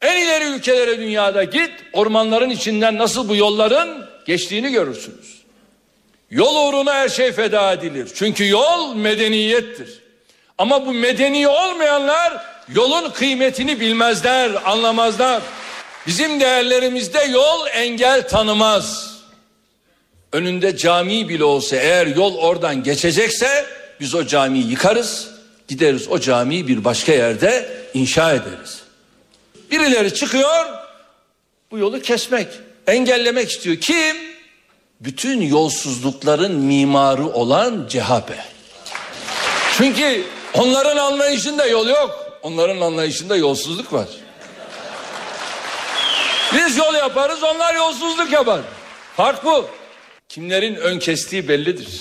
Speaker 3: En ileri ülkelere dünyada git ormanların içinden nasıl bu yolların geçtiğini görürsünüz. Yol uğruna her şey feda edilir. Çünkü yol medeniyettir. Ama bu medeni olmayanlar yolun kıymetini bilmezler, anlamazlar. Bizim değerlerimizde yol engel tanımaz. Önünde cami bile olsa eğer yol oradan geçecekse biz o camiyi yıkarız. Gideriz o camiyi bir başka yerde inşa ederiz. Birileri çıkıyor bu yolu kesmek, engellemek istiyor. Kim? Bütün yolsuzlukların mimarı olan CHP. Çünkü onların anlayışında yol yok. Onların anlayışında yolsuzluk var. Biz yol yaparız, onlar yolsuzluk yapar. Fark bu. Kimlerin ön kestiği bellidir.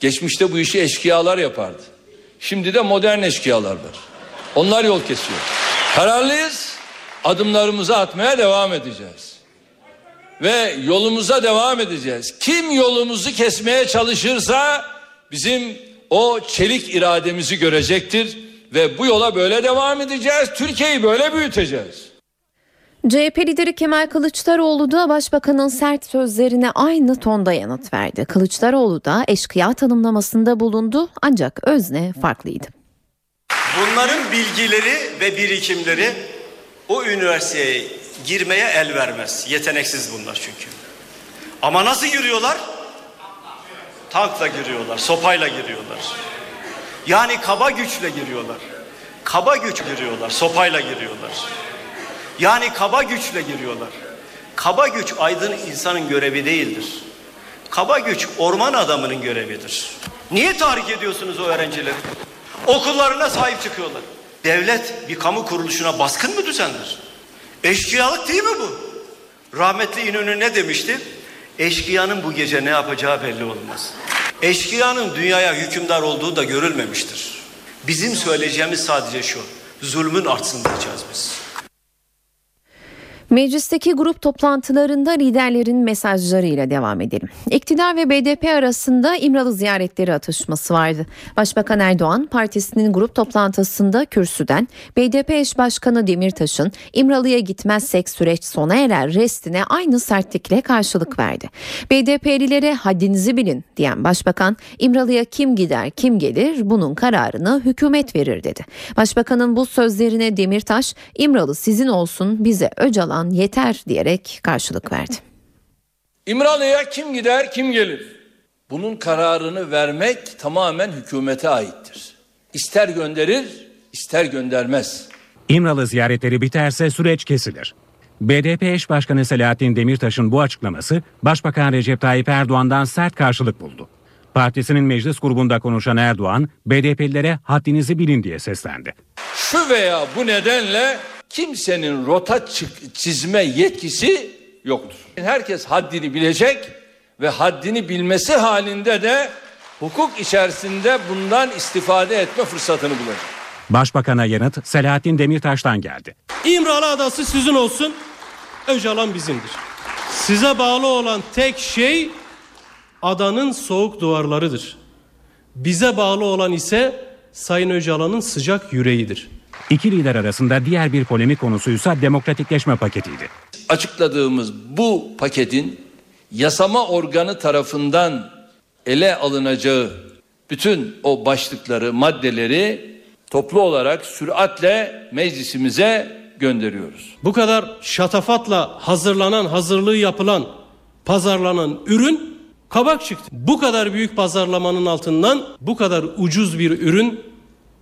Speaker 3: Geçmişte bu işi eşkıyalar yapardı. Şimdi de modern eşkıyalar var. Onlar yol kesiyor. Kararlıyız. Adımlarımızı atmaya devam edeceğiz ve yolumuza devam edeceğiz. Kim yolumuzu kesmeye çalışırsa bizim o çelik irademizi görecektir ve bu yola böyle devam edeceğiz. Türkiye'yi böyle büyüteceğiz.
Speaker 2: CHP lideri Kemal Kılıçdaroğlu da başbakanın sert sözlerine aynı tonda yanıt verdi. Kılıçdaroğlu da eşkıya tanımlamasında bulundu ancak özne farklıydı.
Speaker 4: Bunların bilgileri ve birikimleri o üniversiteye girmeye el vermez. Yeteneksiz bunlar çünkü. Ama nasıl giriyorlar? Tankla giriyorlar, sopayla giriyorlar. Yani kaba güçle giriyorlar. Kaba güç giriyorlar, sopayla giriyorlar. Yani kaba güçle giriyorlar. Kaba güç aydın insanın görevi değildir. Kaba güç orman adamının görevidir. Niye tahrik ediyorsunuz o öğrencileri? Okullarına sahip çıkıyorlar. Devlet bir kamu kuruluşuna baskın mı düzenler? Eşkıyalık değil mi bu? Rahmetli İnönü ne demişti? Eşkıyanın bu gece ne yapacağı belli olmaz. Eşkıyanın dünyaya hükümdar olduğu da görülmemiştir. Bizim söyleyeceğimiz sadece şu. Zulmün artsın diyeceğiz biz.
Speaker 2: Meclisteki grup toplantılarında liderlerin mesajlarıyla devam edelim. İktidar ve BDP arasında İmralı ziyaretleri atışması vardı. Başbakan Erdoğan partisinin grup toplantısında kürsüden BDP eş başkanı Demirtaş'ın İmralı'ya gitmezsek süreç sona erer restine aynı sertlikle karşılık verdi. BDP'lilere haddinizi bilin diyen başbakan İmralı'ya kim gider kim gelir bunun kararını hükümet verir dedi. Başbakanın bu sözlerine Demirtaş İmralı sizin olsun bize Öcalan yeter diyerek karşılık verdi.
Speaker 3: İmralı'ya kim gider kim gelir? Bunun kararını vermek tamamen hükümete aittir. İster gönderir ister göndermez.
Speaker 6: İmralı ziyaretleri biterse süreç kesilir. BDP eş başkanı Selahattin Demirtaş'ın bu açıklaması Başbakan Recep Tayyip Erdoğan'dan sert karşılık buldu. Partisinin meclis grubunda konuşan Erdoğan, BDP'lilere haddinizi bilin diye seslendi.
Speaker 3: Şu veya bu nedenle kimsenin rota çizme yetkisi yoktur. Herkes haddini bilecek ve haddini bilmesi halinde de hukuk içerisinde bundan istifade etme fırsatını bulacak.
Speaker 6: Başbakan'a yanıt Selahattin Demirtaş'tan geldi.
Speaker 7: İmralı Adası sizin olsun, Öcalan bizimdir. Size bağlı olan tek şey adanın soğuk duvarlarıdır. Bize bağlı olan ise Sayın Öcalan'ın sıcak yüreğidir.
Speaker 6: İki lider arasında diğer bir polemik konusuysa demokratikleşme paketiydi.
Speaker 3: Açıkladığımız bu paketin yasama organı tarafından ele alınacağı bütün o başlıkları, maddeleri toplu olarak süratle meclisimize gönderiyoruz.
Speaker 7: Bu kadar şatafatla hazırlanan, hazırlığı yapılan, pazarlanan ürün kabak çıktı. Bu kadar büyük pazarlamanın altından bu kadar ucuz bir ürün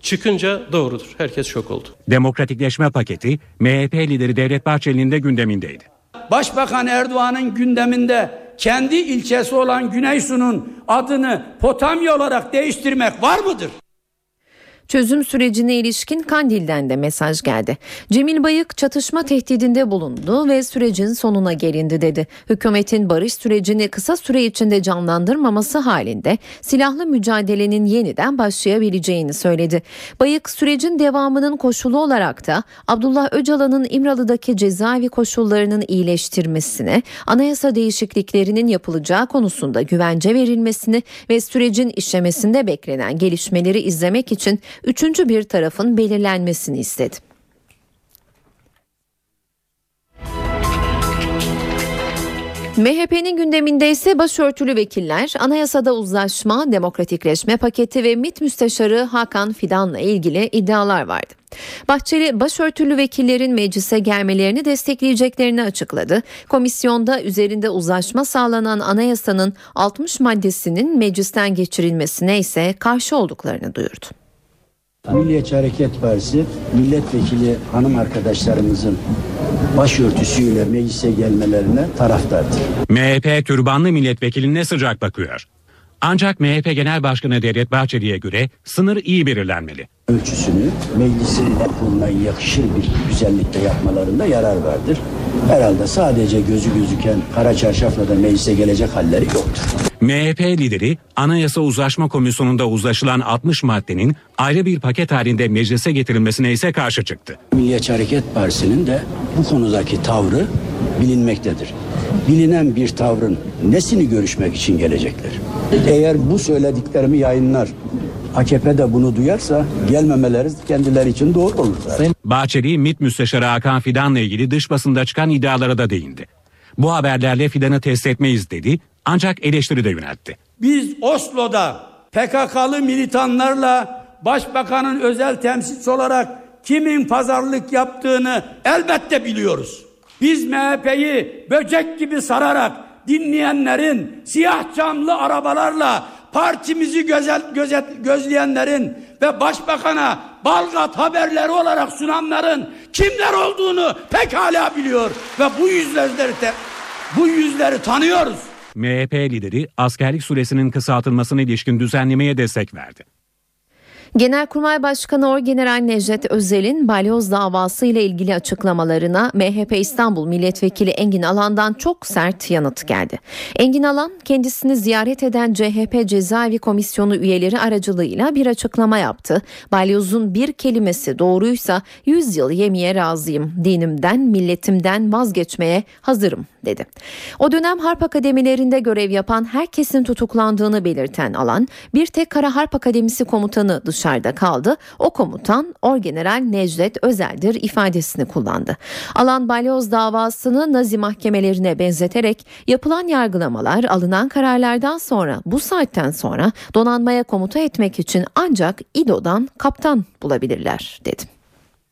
Speaker 7: çıkınca doğrudur. Herkes şok oldu.
Speaker 6: Demokratikleşme paketi MHP lideri Devlet Bahçeli'nin de gündemindeydi.
Speaker 8: Başbakan Erdoğan'ın gündeminde kendi ilçesi olan Güneysu'nun adını Potamya olarak değiştirmek var mıdır?
Speaker 2: Çözüm sürecine ilişkin Kandil'den de mesaj geldi. Cemil Bayık çatışma tehdidinde bulundu ve sürecin sonuna gelindi dedi. Hükümetin barış sürecini kısa süre içinde canlandırmaması halinde silahlı mücadelenin yeniden başlayabileceğini söyledi. Bayık sürecin devamının koşulu olarak da Abdullah Öcalan'ın İmralı'daki cezaevi koşullarının iyileştirmesine, anayasa değişikliklerinin yapılacağı konusunda güvence verilmesini ve sürecin işlemesinde beklenen gelişmeleri izlemek için üçüncü bir tarafın belirlenmesini istedi. MHP'nin gündeminde ise başörtülü vekiller, anayasada uzlaşma, demokratikleşme paketi ve MİT müsteşarı Hakan Fidan'la ilgili iddialar vardı. Bahçeli başörtülü vekillerin meclise gelmelerini destekleyeceklerini açıkladı. Komisyonda üzerinde uzlaşma sağlanan anayasanın 60 maddesinin meclisten geçirilmesine ise karşı olduklarını duyurdu.
Speaker 9: Milliyetçi Hareket Partisi milletvekili hanım arkadaşlarımızın başörtüsüyle meclise gelmelerine taraftardır.
Speaker 6: MHP türbanlı milletvekiline sıcak bakıyor. Ancak MHP Genel Başkanı Devlet Bahçeli'ye göre sınır iyi belirlenmeli.
Speaker 9: Ölçüsünü meclisin aklına yakışır bir güzellikte yapmalarında yarar vardır. Herhalde sadece gözü gözüken kara çarşafla da meclise gelecek halleri yoktur.
Speaker 6: MHP lideri Anayasa Uzlaşma Komisyonu'nda uzlaşılan 60 maddenin ayrı bir paket halinde meclise getirilmesine ise karşı çıktı.
Speaker 9: Milliyetçi Hareket Partisi'nin de bu konudaki tavrı bilinmektedir. Bilinen bir tavrın nesini görüşmek için gelecekler? Eğer bu söylediklerimi yayınlar AKP de bunu duyarsa gelmemeleri kendileri için doğru olur. Zaten.
Speaker 6: Bahçeli, MİT Müsteşarı Hakan Fidan'la ilgili dış basında çıkan iddialara da değindi. Bu haberlerle Fidan'ı test etmeyiz dedi ancak eleştiri de yöneltti.
Speaker 8: Biz Oslo'da PKK'lı militanlarla başbakanın özel temsilcisi olarak kimin pazarlık yaptığını elbette biliyoruz. Biz MHP'yi böcek gibi sararak dinleyenlerin siyah camlı arabalarla partimizi gözet, gözet, gözleyenlerin ve başbakana Balgat haberleri olarak sunanların kimler olduğunu pekala biliyor ve bu yüzleri bu yüzleri tanıyoruz.
Speaker 6: MHP lideri askerlik süresinin kısaltılmasına ilişkin düzenlemeye destek verdi.
Speaker 2: Genelkurmay Başkanı Orgeneral Necdet Özel'in balyoz davası ile ilgili açıklamalarına MHP İstanbul Milletvekili Engin Alan'dan çok sert yanıt geldi. Engin Alan kendisini ziyaret eden CHP Cezaevi Komisyonu üyeleri aracılığıyla bir açıklama yaptı. Balyozun bir kelimesi doğruysa 100 yıl yemeye razıyım. Dinimden, milletimden vazgeçmeye hazırım dedi. O dönem harp akademilerinde görev yapan herkesin tutuklandığını belirten Alan, bir tek Kara Harp Akademisi komutanı dışarıda kaldı. O komutan Orgeneral Necdet Özel'dir ifadesini kullandı. Alan balyoz davasını Nazi mahkemelerine benzeterek yapılan yargılamalar alınan kararlardan sonra bu saatten sonra donanmaya komuta etmek için ancak İDO'dan kaptan bulabilirler dedi.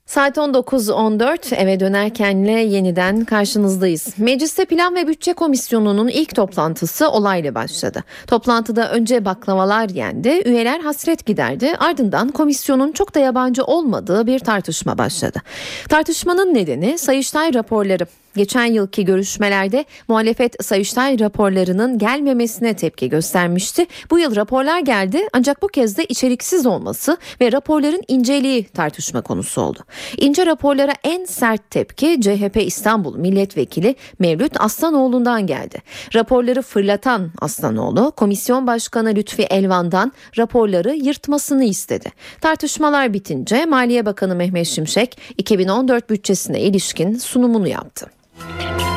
Speaker 2: Saat 19.14 eve dönerkenle yeniden karşınızdayız. Mecliste Plan ve Bütçe Komisyonu'nun ilk toplantısı olayla başladı. Toplantıda önce baklavalar yendi, üyeler hasret giderdi. Ardından komisyonun çok da yabancı olmadığı bir tartışma başladı. Tartışmanın nedeni Sayıştay raporları. Geçen yılki görüşmelerde muhalefet Sayıştay raporlarının gelmemesine tepki göstermişti. Bu yıl raporlar geldi ancak bu kez de içeriksiz olması ve raporların inceliği tartışma konusu oldu. İnce raporlara en sert tepki CHP İstanbul Milletvekili Mevlüt Aslanoğlu'ndan geldi. Raporları fırlatan Aslanoğlu komisyon başkanı Lütfi Elvan'dan raporları yırtmasını istedi. Tartışmalar bitince Maliye Bakanı Mehmet Şimşek 2014 bütçesine ilişkin sunumunu yaptı. Thank you.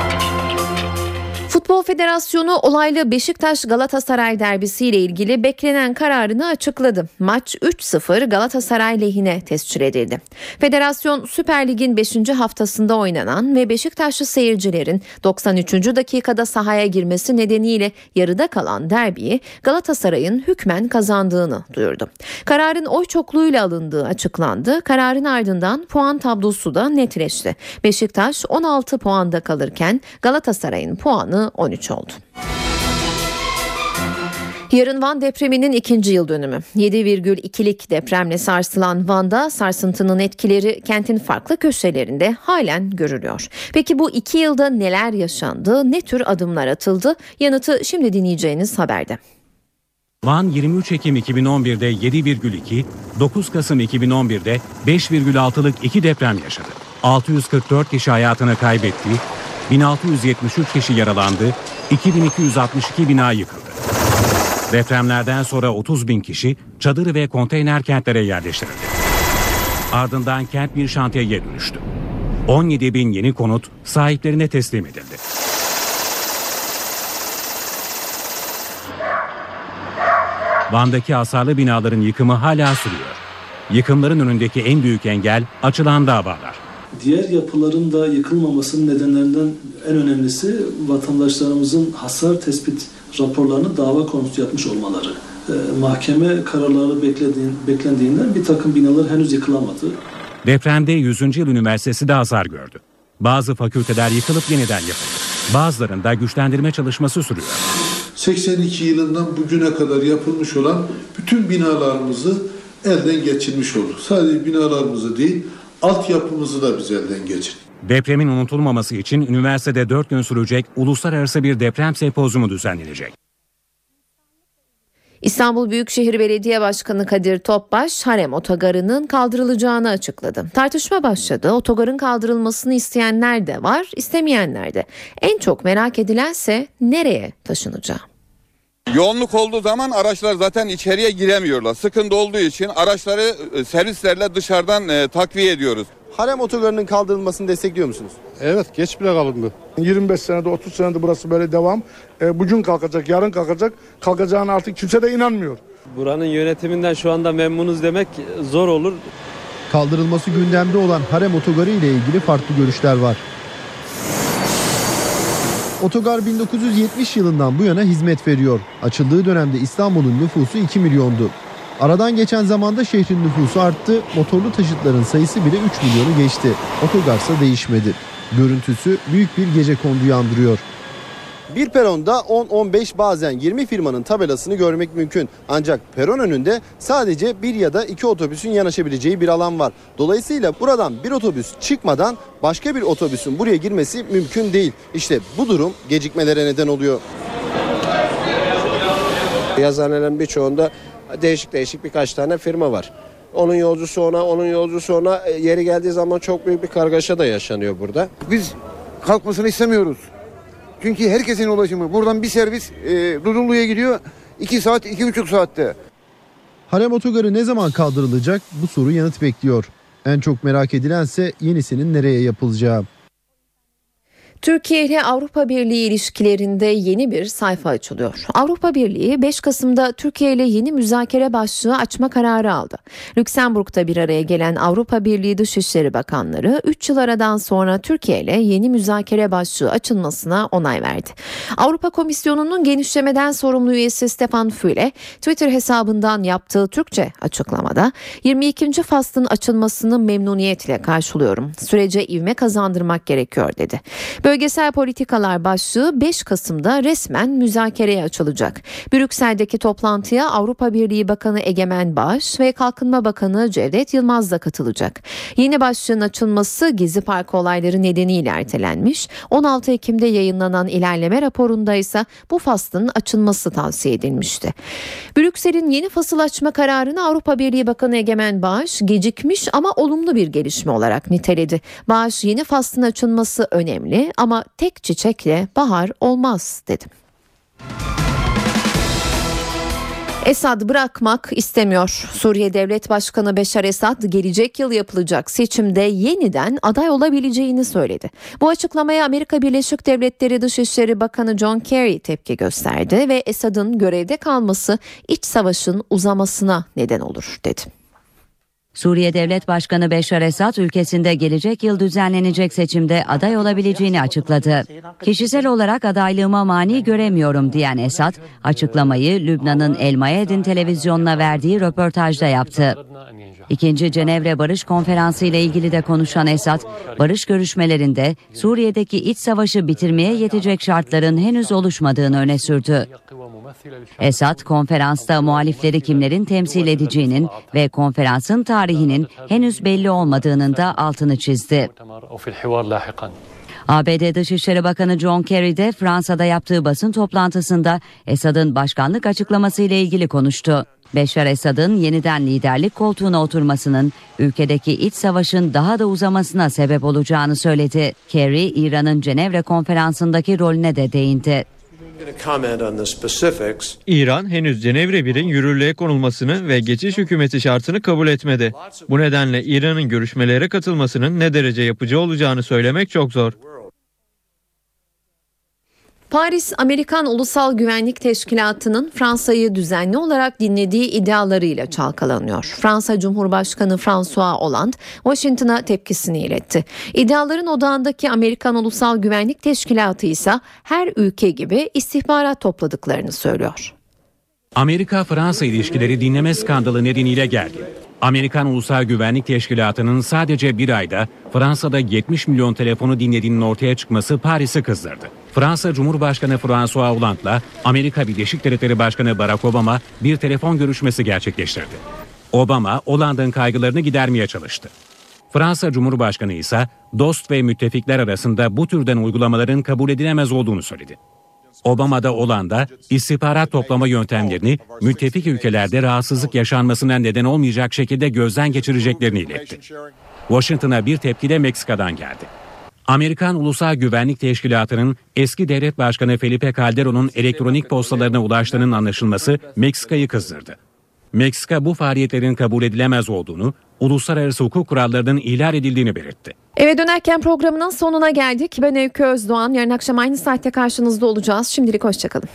Speaker 2: Futbol Federasyonu olaylı Beşiktaş Galatasaray derbisiyle ilgili beklenen kararını açıkladı. Maç 3-0 Galatasaray lehine tescil edildi. Federasyon Süper Lig'in 5. haftasında oynanan ve Beşiktaşlı seyircilerin 93. dakikada sahaya girmesi nedeniyle yarıda kalan derbiyi Galatasaray'ın hükmen kazandığını duyurdu. Kararın oy çokluğuyla alındığı açıklandı. Kararın ardından puan tablosu da netleşti. Beşiktaş 16 puanda kalırken Galatasaray'ın puanı 13 oldu. Yarın Van depreminin ikinci yıl dönümü. 7,2'lik depremle sarsılan Van'da sarsıntının etkileri kentin farklı köşelerinde halen görülüyor. Peki bu iki yılda neler yaşandı, ne tür adımlar atıldı? Yanıtı şimdi dinleyeceğiniz haberde.
Speaker 6: Van 23 Ekim 2011'de 7,2, 9 Kasım 2011'de 5,6'lık iki deprem yaşadı. 644 kişi hayatını kaybetti, 1673 kişi yaralandı, 2262 bina yıkıldı. Depremlerden sonra 30 bin kişi çadır ve konteyner kentlere yerleştirildi. Ardından kent bir şantiyeye dönüştü. 17 bin yeni konut sahiplerine teslim edildi. Van'daki hasarlı binaların yıkımı hala sürüyor. Yıkımların önündeki en büyük engel açılan davalar.
Speaker 54: Diğer yapıların da yıkılmamasının nedenlerinden en önemlisi vatandaşlarımızın hasar tespit raporlarını dava konusu yapmış olmaları. Ee, mahkeme kararları beklediğin, beklendiğinden bir takım binalar henüz yıkılamadı.
Speaker 6: Depremde 100. Yıl Üniversitesi de hasar gördü. Bazı fakülteler yıkılıp yeniden yapıldı. Bazılarında güçlendirme çalışması sürüyor.
Speaker 55: 82 yılından bugüne kadar yapılmış olan bütün binalarımızı elden geçirmiş olduk. Sadece binalarımızı değil, altyapımızı da biz elden geçirdik.
Speaker 6: Depremin unutulmaması için üniversitede 4 gün sürecek uluslararası bir deprem sempozyumu düzenlenecek.
Speaker 2: İstanbul Büyükşehir Belediye Başkanı Kadir Topbaş harem otogarının kaldırılacağını açıkladı. Tartışma başladı. Otogarın kaldırılmasını isteyenler de var, istemeyenler de. En çok merak edilense nereye taşınacağı.
Speaker 56: Yoğunluk olduğu zaman araçlar zaten içeriye giremiyorlar. Sıkıntı olduğu için araçları e, servislerle dışarıdan e, takviye ediyoruz.
Speaker 57: Harem otogarının kaldırılmasını destekliyor musunuz?
Speaker 58: Evet geç bile kalındı. 25 senede 30 senede burası böyle devam. E, bugün kalkacak yarın kalkacak. Kalkacağına artık kimse de inanmıyor.
Speaker 53: Buranın yönetiminden şu anda memnunuz demek zor olur.
Speaker 59: Kaldırılması gündemde olan harem otogarı ile ilgili farklı görüşler var. Otogar 1970 yılından bu yana hizmet veriyor. Açıldığı dönemde İstanbul'un nüfusu 2 milyondu. Aradan geçen zamanda şehrin nüfusu arttı, motorlu taşıtların sayısı bile 3 milyonu geçti. Otogarsa değişmedi. Görüntüsü büyük bir gece konduyu andırıyor.
Speaker 57: Bir peronda 10-15 bazen 20 firmanın tabelasını görmek mümkün. Ancak peron önünde sadece bir ya da iki otobüsün yanaşabileceği bir alan var. Dolayısıyla buradan bir otobüs çıkmadan başka bir otobüsün buraya girmesi mümkün değil. İşte bu durum gecikmelere neden oluyor.
Speaker 60: Yazıhanelerin birçoğunda değişik değişik birkaç tane firma var.
Speaker 61: Onun yolcusu ona, onun yolcusu ona E, yeri geldiği zaman çok büyük bir kargaşa da yaşanıyor burada.
Speaker 62: Biz kalkmasını istemiyoruz. Çünkü herkesin ulaşımı. Buradan bir servis e, Dudullu'ya gidiyor. 2 saat, iki buçuk saatte.
Speaker 59: Harem otogarı ne zaman kaldırılacak bu soru yanıt bekliyor. En çok merak edilense yenisinin nereye yapılacağı.
Speaker 2: Türkiye ile Avrupa Birliği ilişkilerinde yeni bir sayfa açılıyor. Avrupa Birliği 5 Kasım'da Türkiye ile yeni müzakere başlığı açma kararı aldı. Lüksemburg'da bir araya gelen Avrupa Birliği Dışişleri Bakanları 3 yıl aradan sonra Türkiye ile yeni müzakere başlığı açılmasına onay verdi. Avrupa Komisyonu'nun genişlemeden sorumlu üyesi Stefan Füle Twitter hesabından yaptığı Türkçe açıklamada 22. faslın açılmasını memnuniyetle karşılıyorum. Sürece ivme kazandırmak gerekiyor dedi. Bölgesel politikalar başlığı 5 Kasım'da resmen müzakereye açılacak. Brüksel'deki toplantıya Avrupa Birliği Bakanı Egemen Bağış ve Kalkınma Bakanı Cevdet Yılmaz da katılacak. Yeni başlığın açılması Gezi Parkı olayları nedeniyle ertelenmiş. 16 Ekim'de yayınlanan ilerleme raporunda ise bu faslın açılması tavsiye edilmişti. Brüksel'in yeni fasıl açma kararını Avrupa Birliği Bakanı Egemen Bağış gecikmiş ama olumlu bir gelişme olarak niteledi. Bağış yeni faslın açılması önemli ama tek çiçekle bahar olmaz dedim. Esad bırakmak istemiyor. Suriye Devlet Başkanı Beşar Esad gelecek yıl yapılacak seçimde yeniden aday olabileceğini söyledi. Bu açıklamaya Amerika Birleşik Devletleri Dışişleri Bakanı John Kerry tepki gösterdi ve Esad'ın görevde kalması iç savaşın uzamasına neden olur dedi.
Speaker 63: Suriye Devlet Başkanı Beşar Esad ülkesinde gelecek yıl düzenlenecek seçimde aday olabileceğini açıkladı. Kişisel olarak adaylığıma mani göremiyorum diyen Esad, açıklamayı Lübnan'ın El Mayedin televizyonuna verdiği röportajda yaptı. İkinci Cenevre Barış Konferansı ile ilgili de konuşan Esad, barış görüşmelerinde Suriye'deki iç savaşı bitirmeye yetecek şartların henüz oluşmadığını öne sürdü. Esad konferansta muhalifleri kimlerin temsil edeceğinin ve konferansın tarihinin henüz belli olmadığının da altını çizdi. ABD Dışişleri Bakanı John Kerry de Fransa'da yaptığı basın toplantısında Esad'ın başkanlık açıklaması ile ilgili konuştu. Beşar Esad'ın yeniden liderlik koltuğuna oturmasının ülkedeki iç savaşın daha da uzamasına sebep olacağını söyledi. Kerry, İran'ın Cenevre konferansındaki rolüne de değindi.
Speaker 64: İran henüz Cenevre 1'in yürürlüğe konulmasını ve geçiş hükümeti şartını kabul etmedi. Bu nedenle İran'ın görüşmelere katılmasının ne derece yapıcı olacağını söylemek çok zor.
Speaker 2: Paris Amerikan Ulusal Güvenlik Teşkilatı'nın Fransa'yı düzenli olarak dinlediği iddialarıyla çalkalanıyor. Fransa Cumhurbaşkanı François Hollande Washington'a tepkisini iletti. İddiaların odağındaki Amerikan Ulusal Güvenlik Teşkilatı ise her ülke gibi istihbarat topladıklarını söylüyor.
Speaker 6: Amerika-Fransa ilişkileri dinleme skandalı nedeniyle gergin. Amerikan Ulusal Güvenlik Teşkilatı'nın sadece bir ayda Fransa'da 70 milyon telefonu dinlediğinin ortaya çıkması Paris'i kızdırdı. Fransa Cumhurbaşkanı François Hollande'la Amerika Birleşik Devletleri Başkanı Barack Obama bir telefon görüşmesi gerçekleştirdi. Obama, Hollande'ın kaygılarını gidermeye çalıştı. Fransa Cumhurbaşkanı ise dost ve müttefikler arasında bu türden uygulamaların kabul edilemez olduğunu söyledi. Obama da Hollanda istihbarat toplama yöntemlerini müttefik ülkelerde rahatsızlık yaşanmasına neden olmayacak şekilde gözden geçireceklerini iletti. Washington'a bir tepki de Meksika'dan geldi. Amerikan Ulusal Güvenlik Teşkilatı'nın eski devlet başkanı Felipe Calderon'un elektronik postalarına ulaştığının anlaşılması Meksika'yı kızdırdı. Meksika bu faaliyetlerin kabul edilemez olduğunu, uluslararası hukuk kurallarının ihlal edildiğini belirtti.
Speaker 2: Eve dönerken programının sonuna geldik. Ben Öykü Özdoğan. Yarın akşam aynı saatte karşınızda olacağız. Şimdilik hoşçakalın.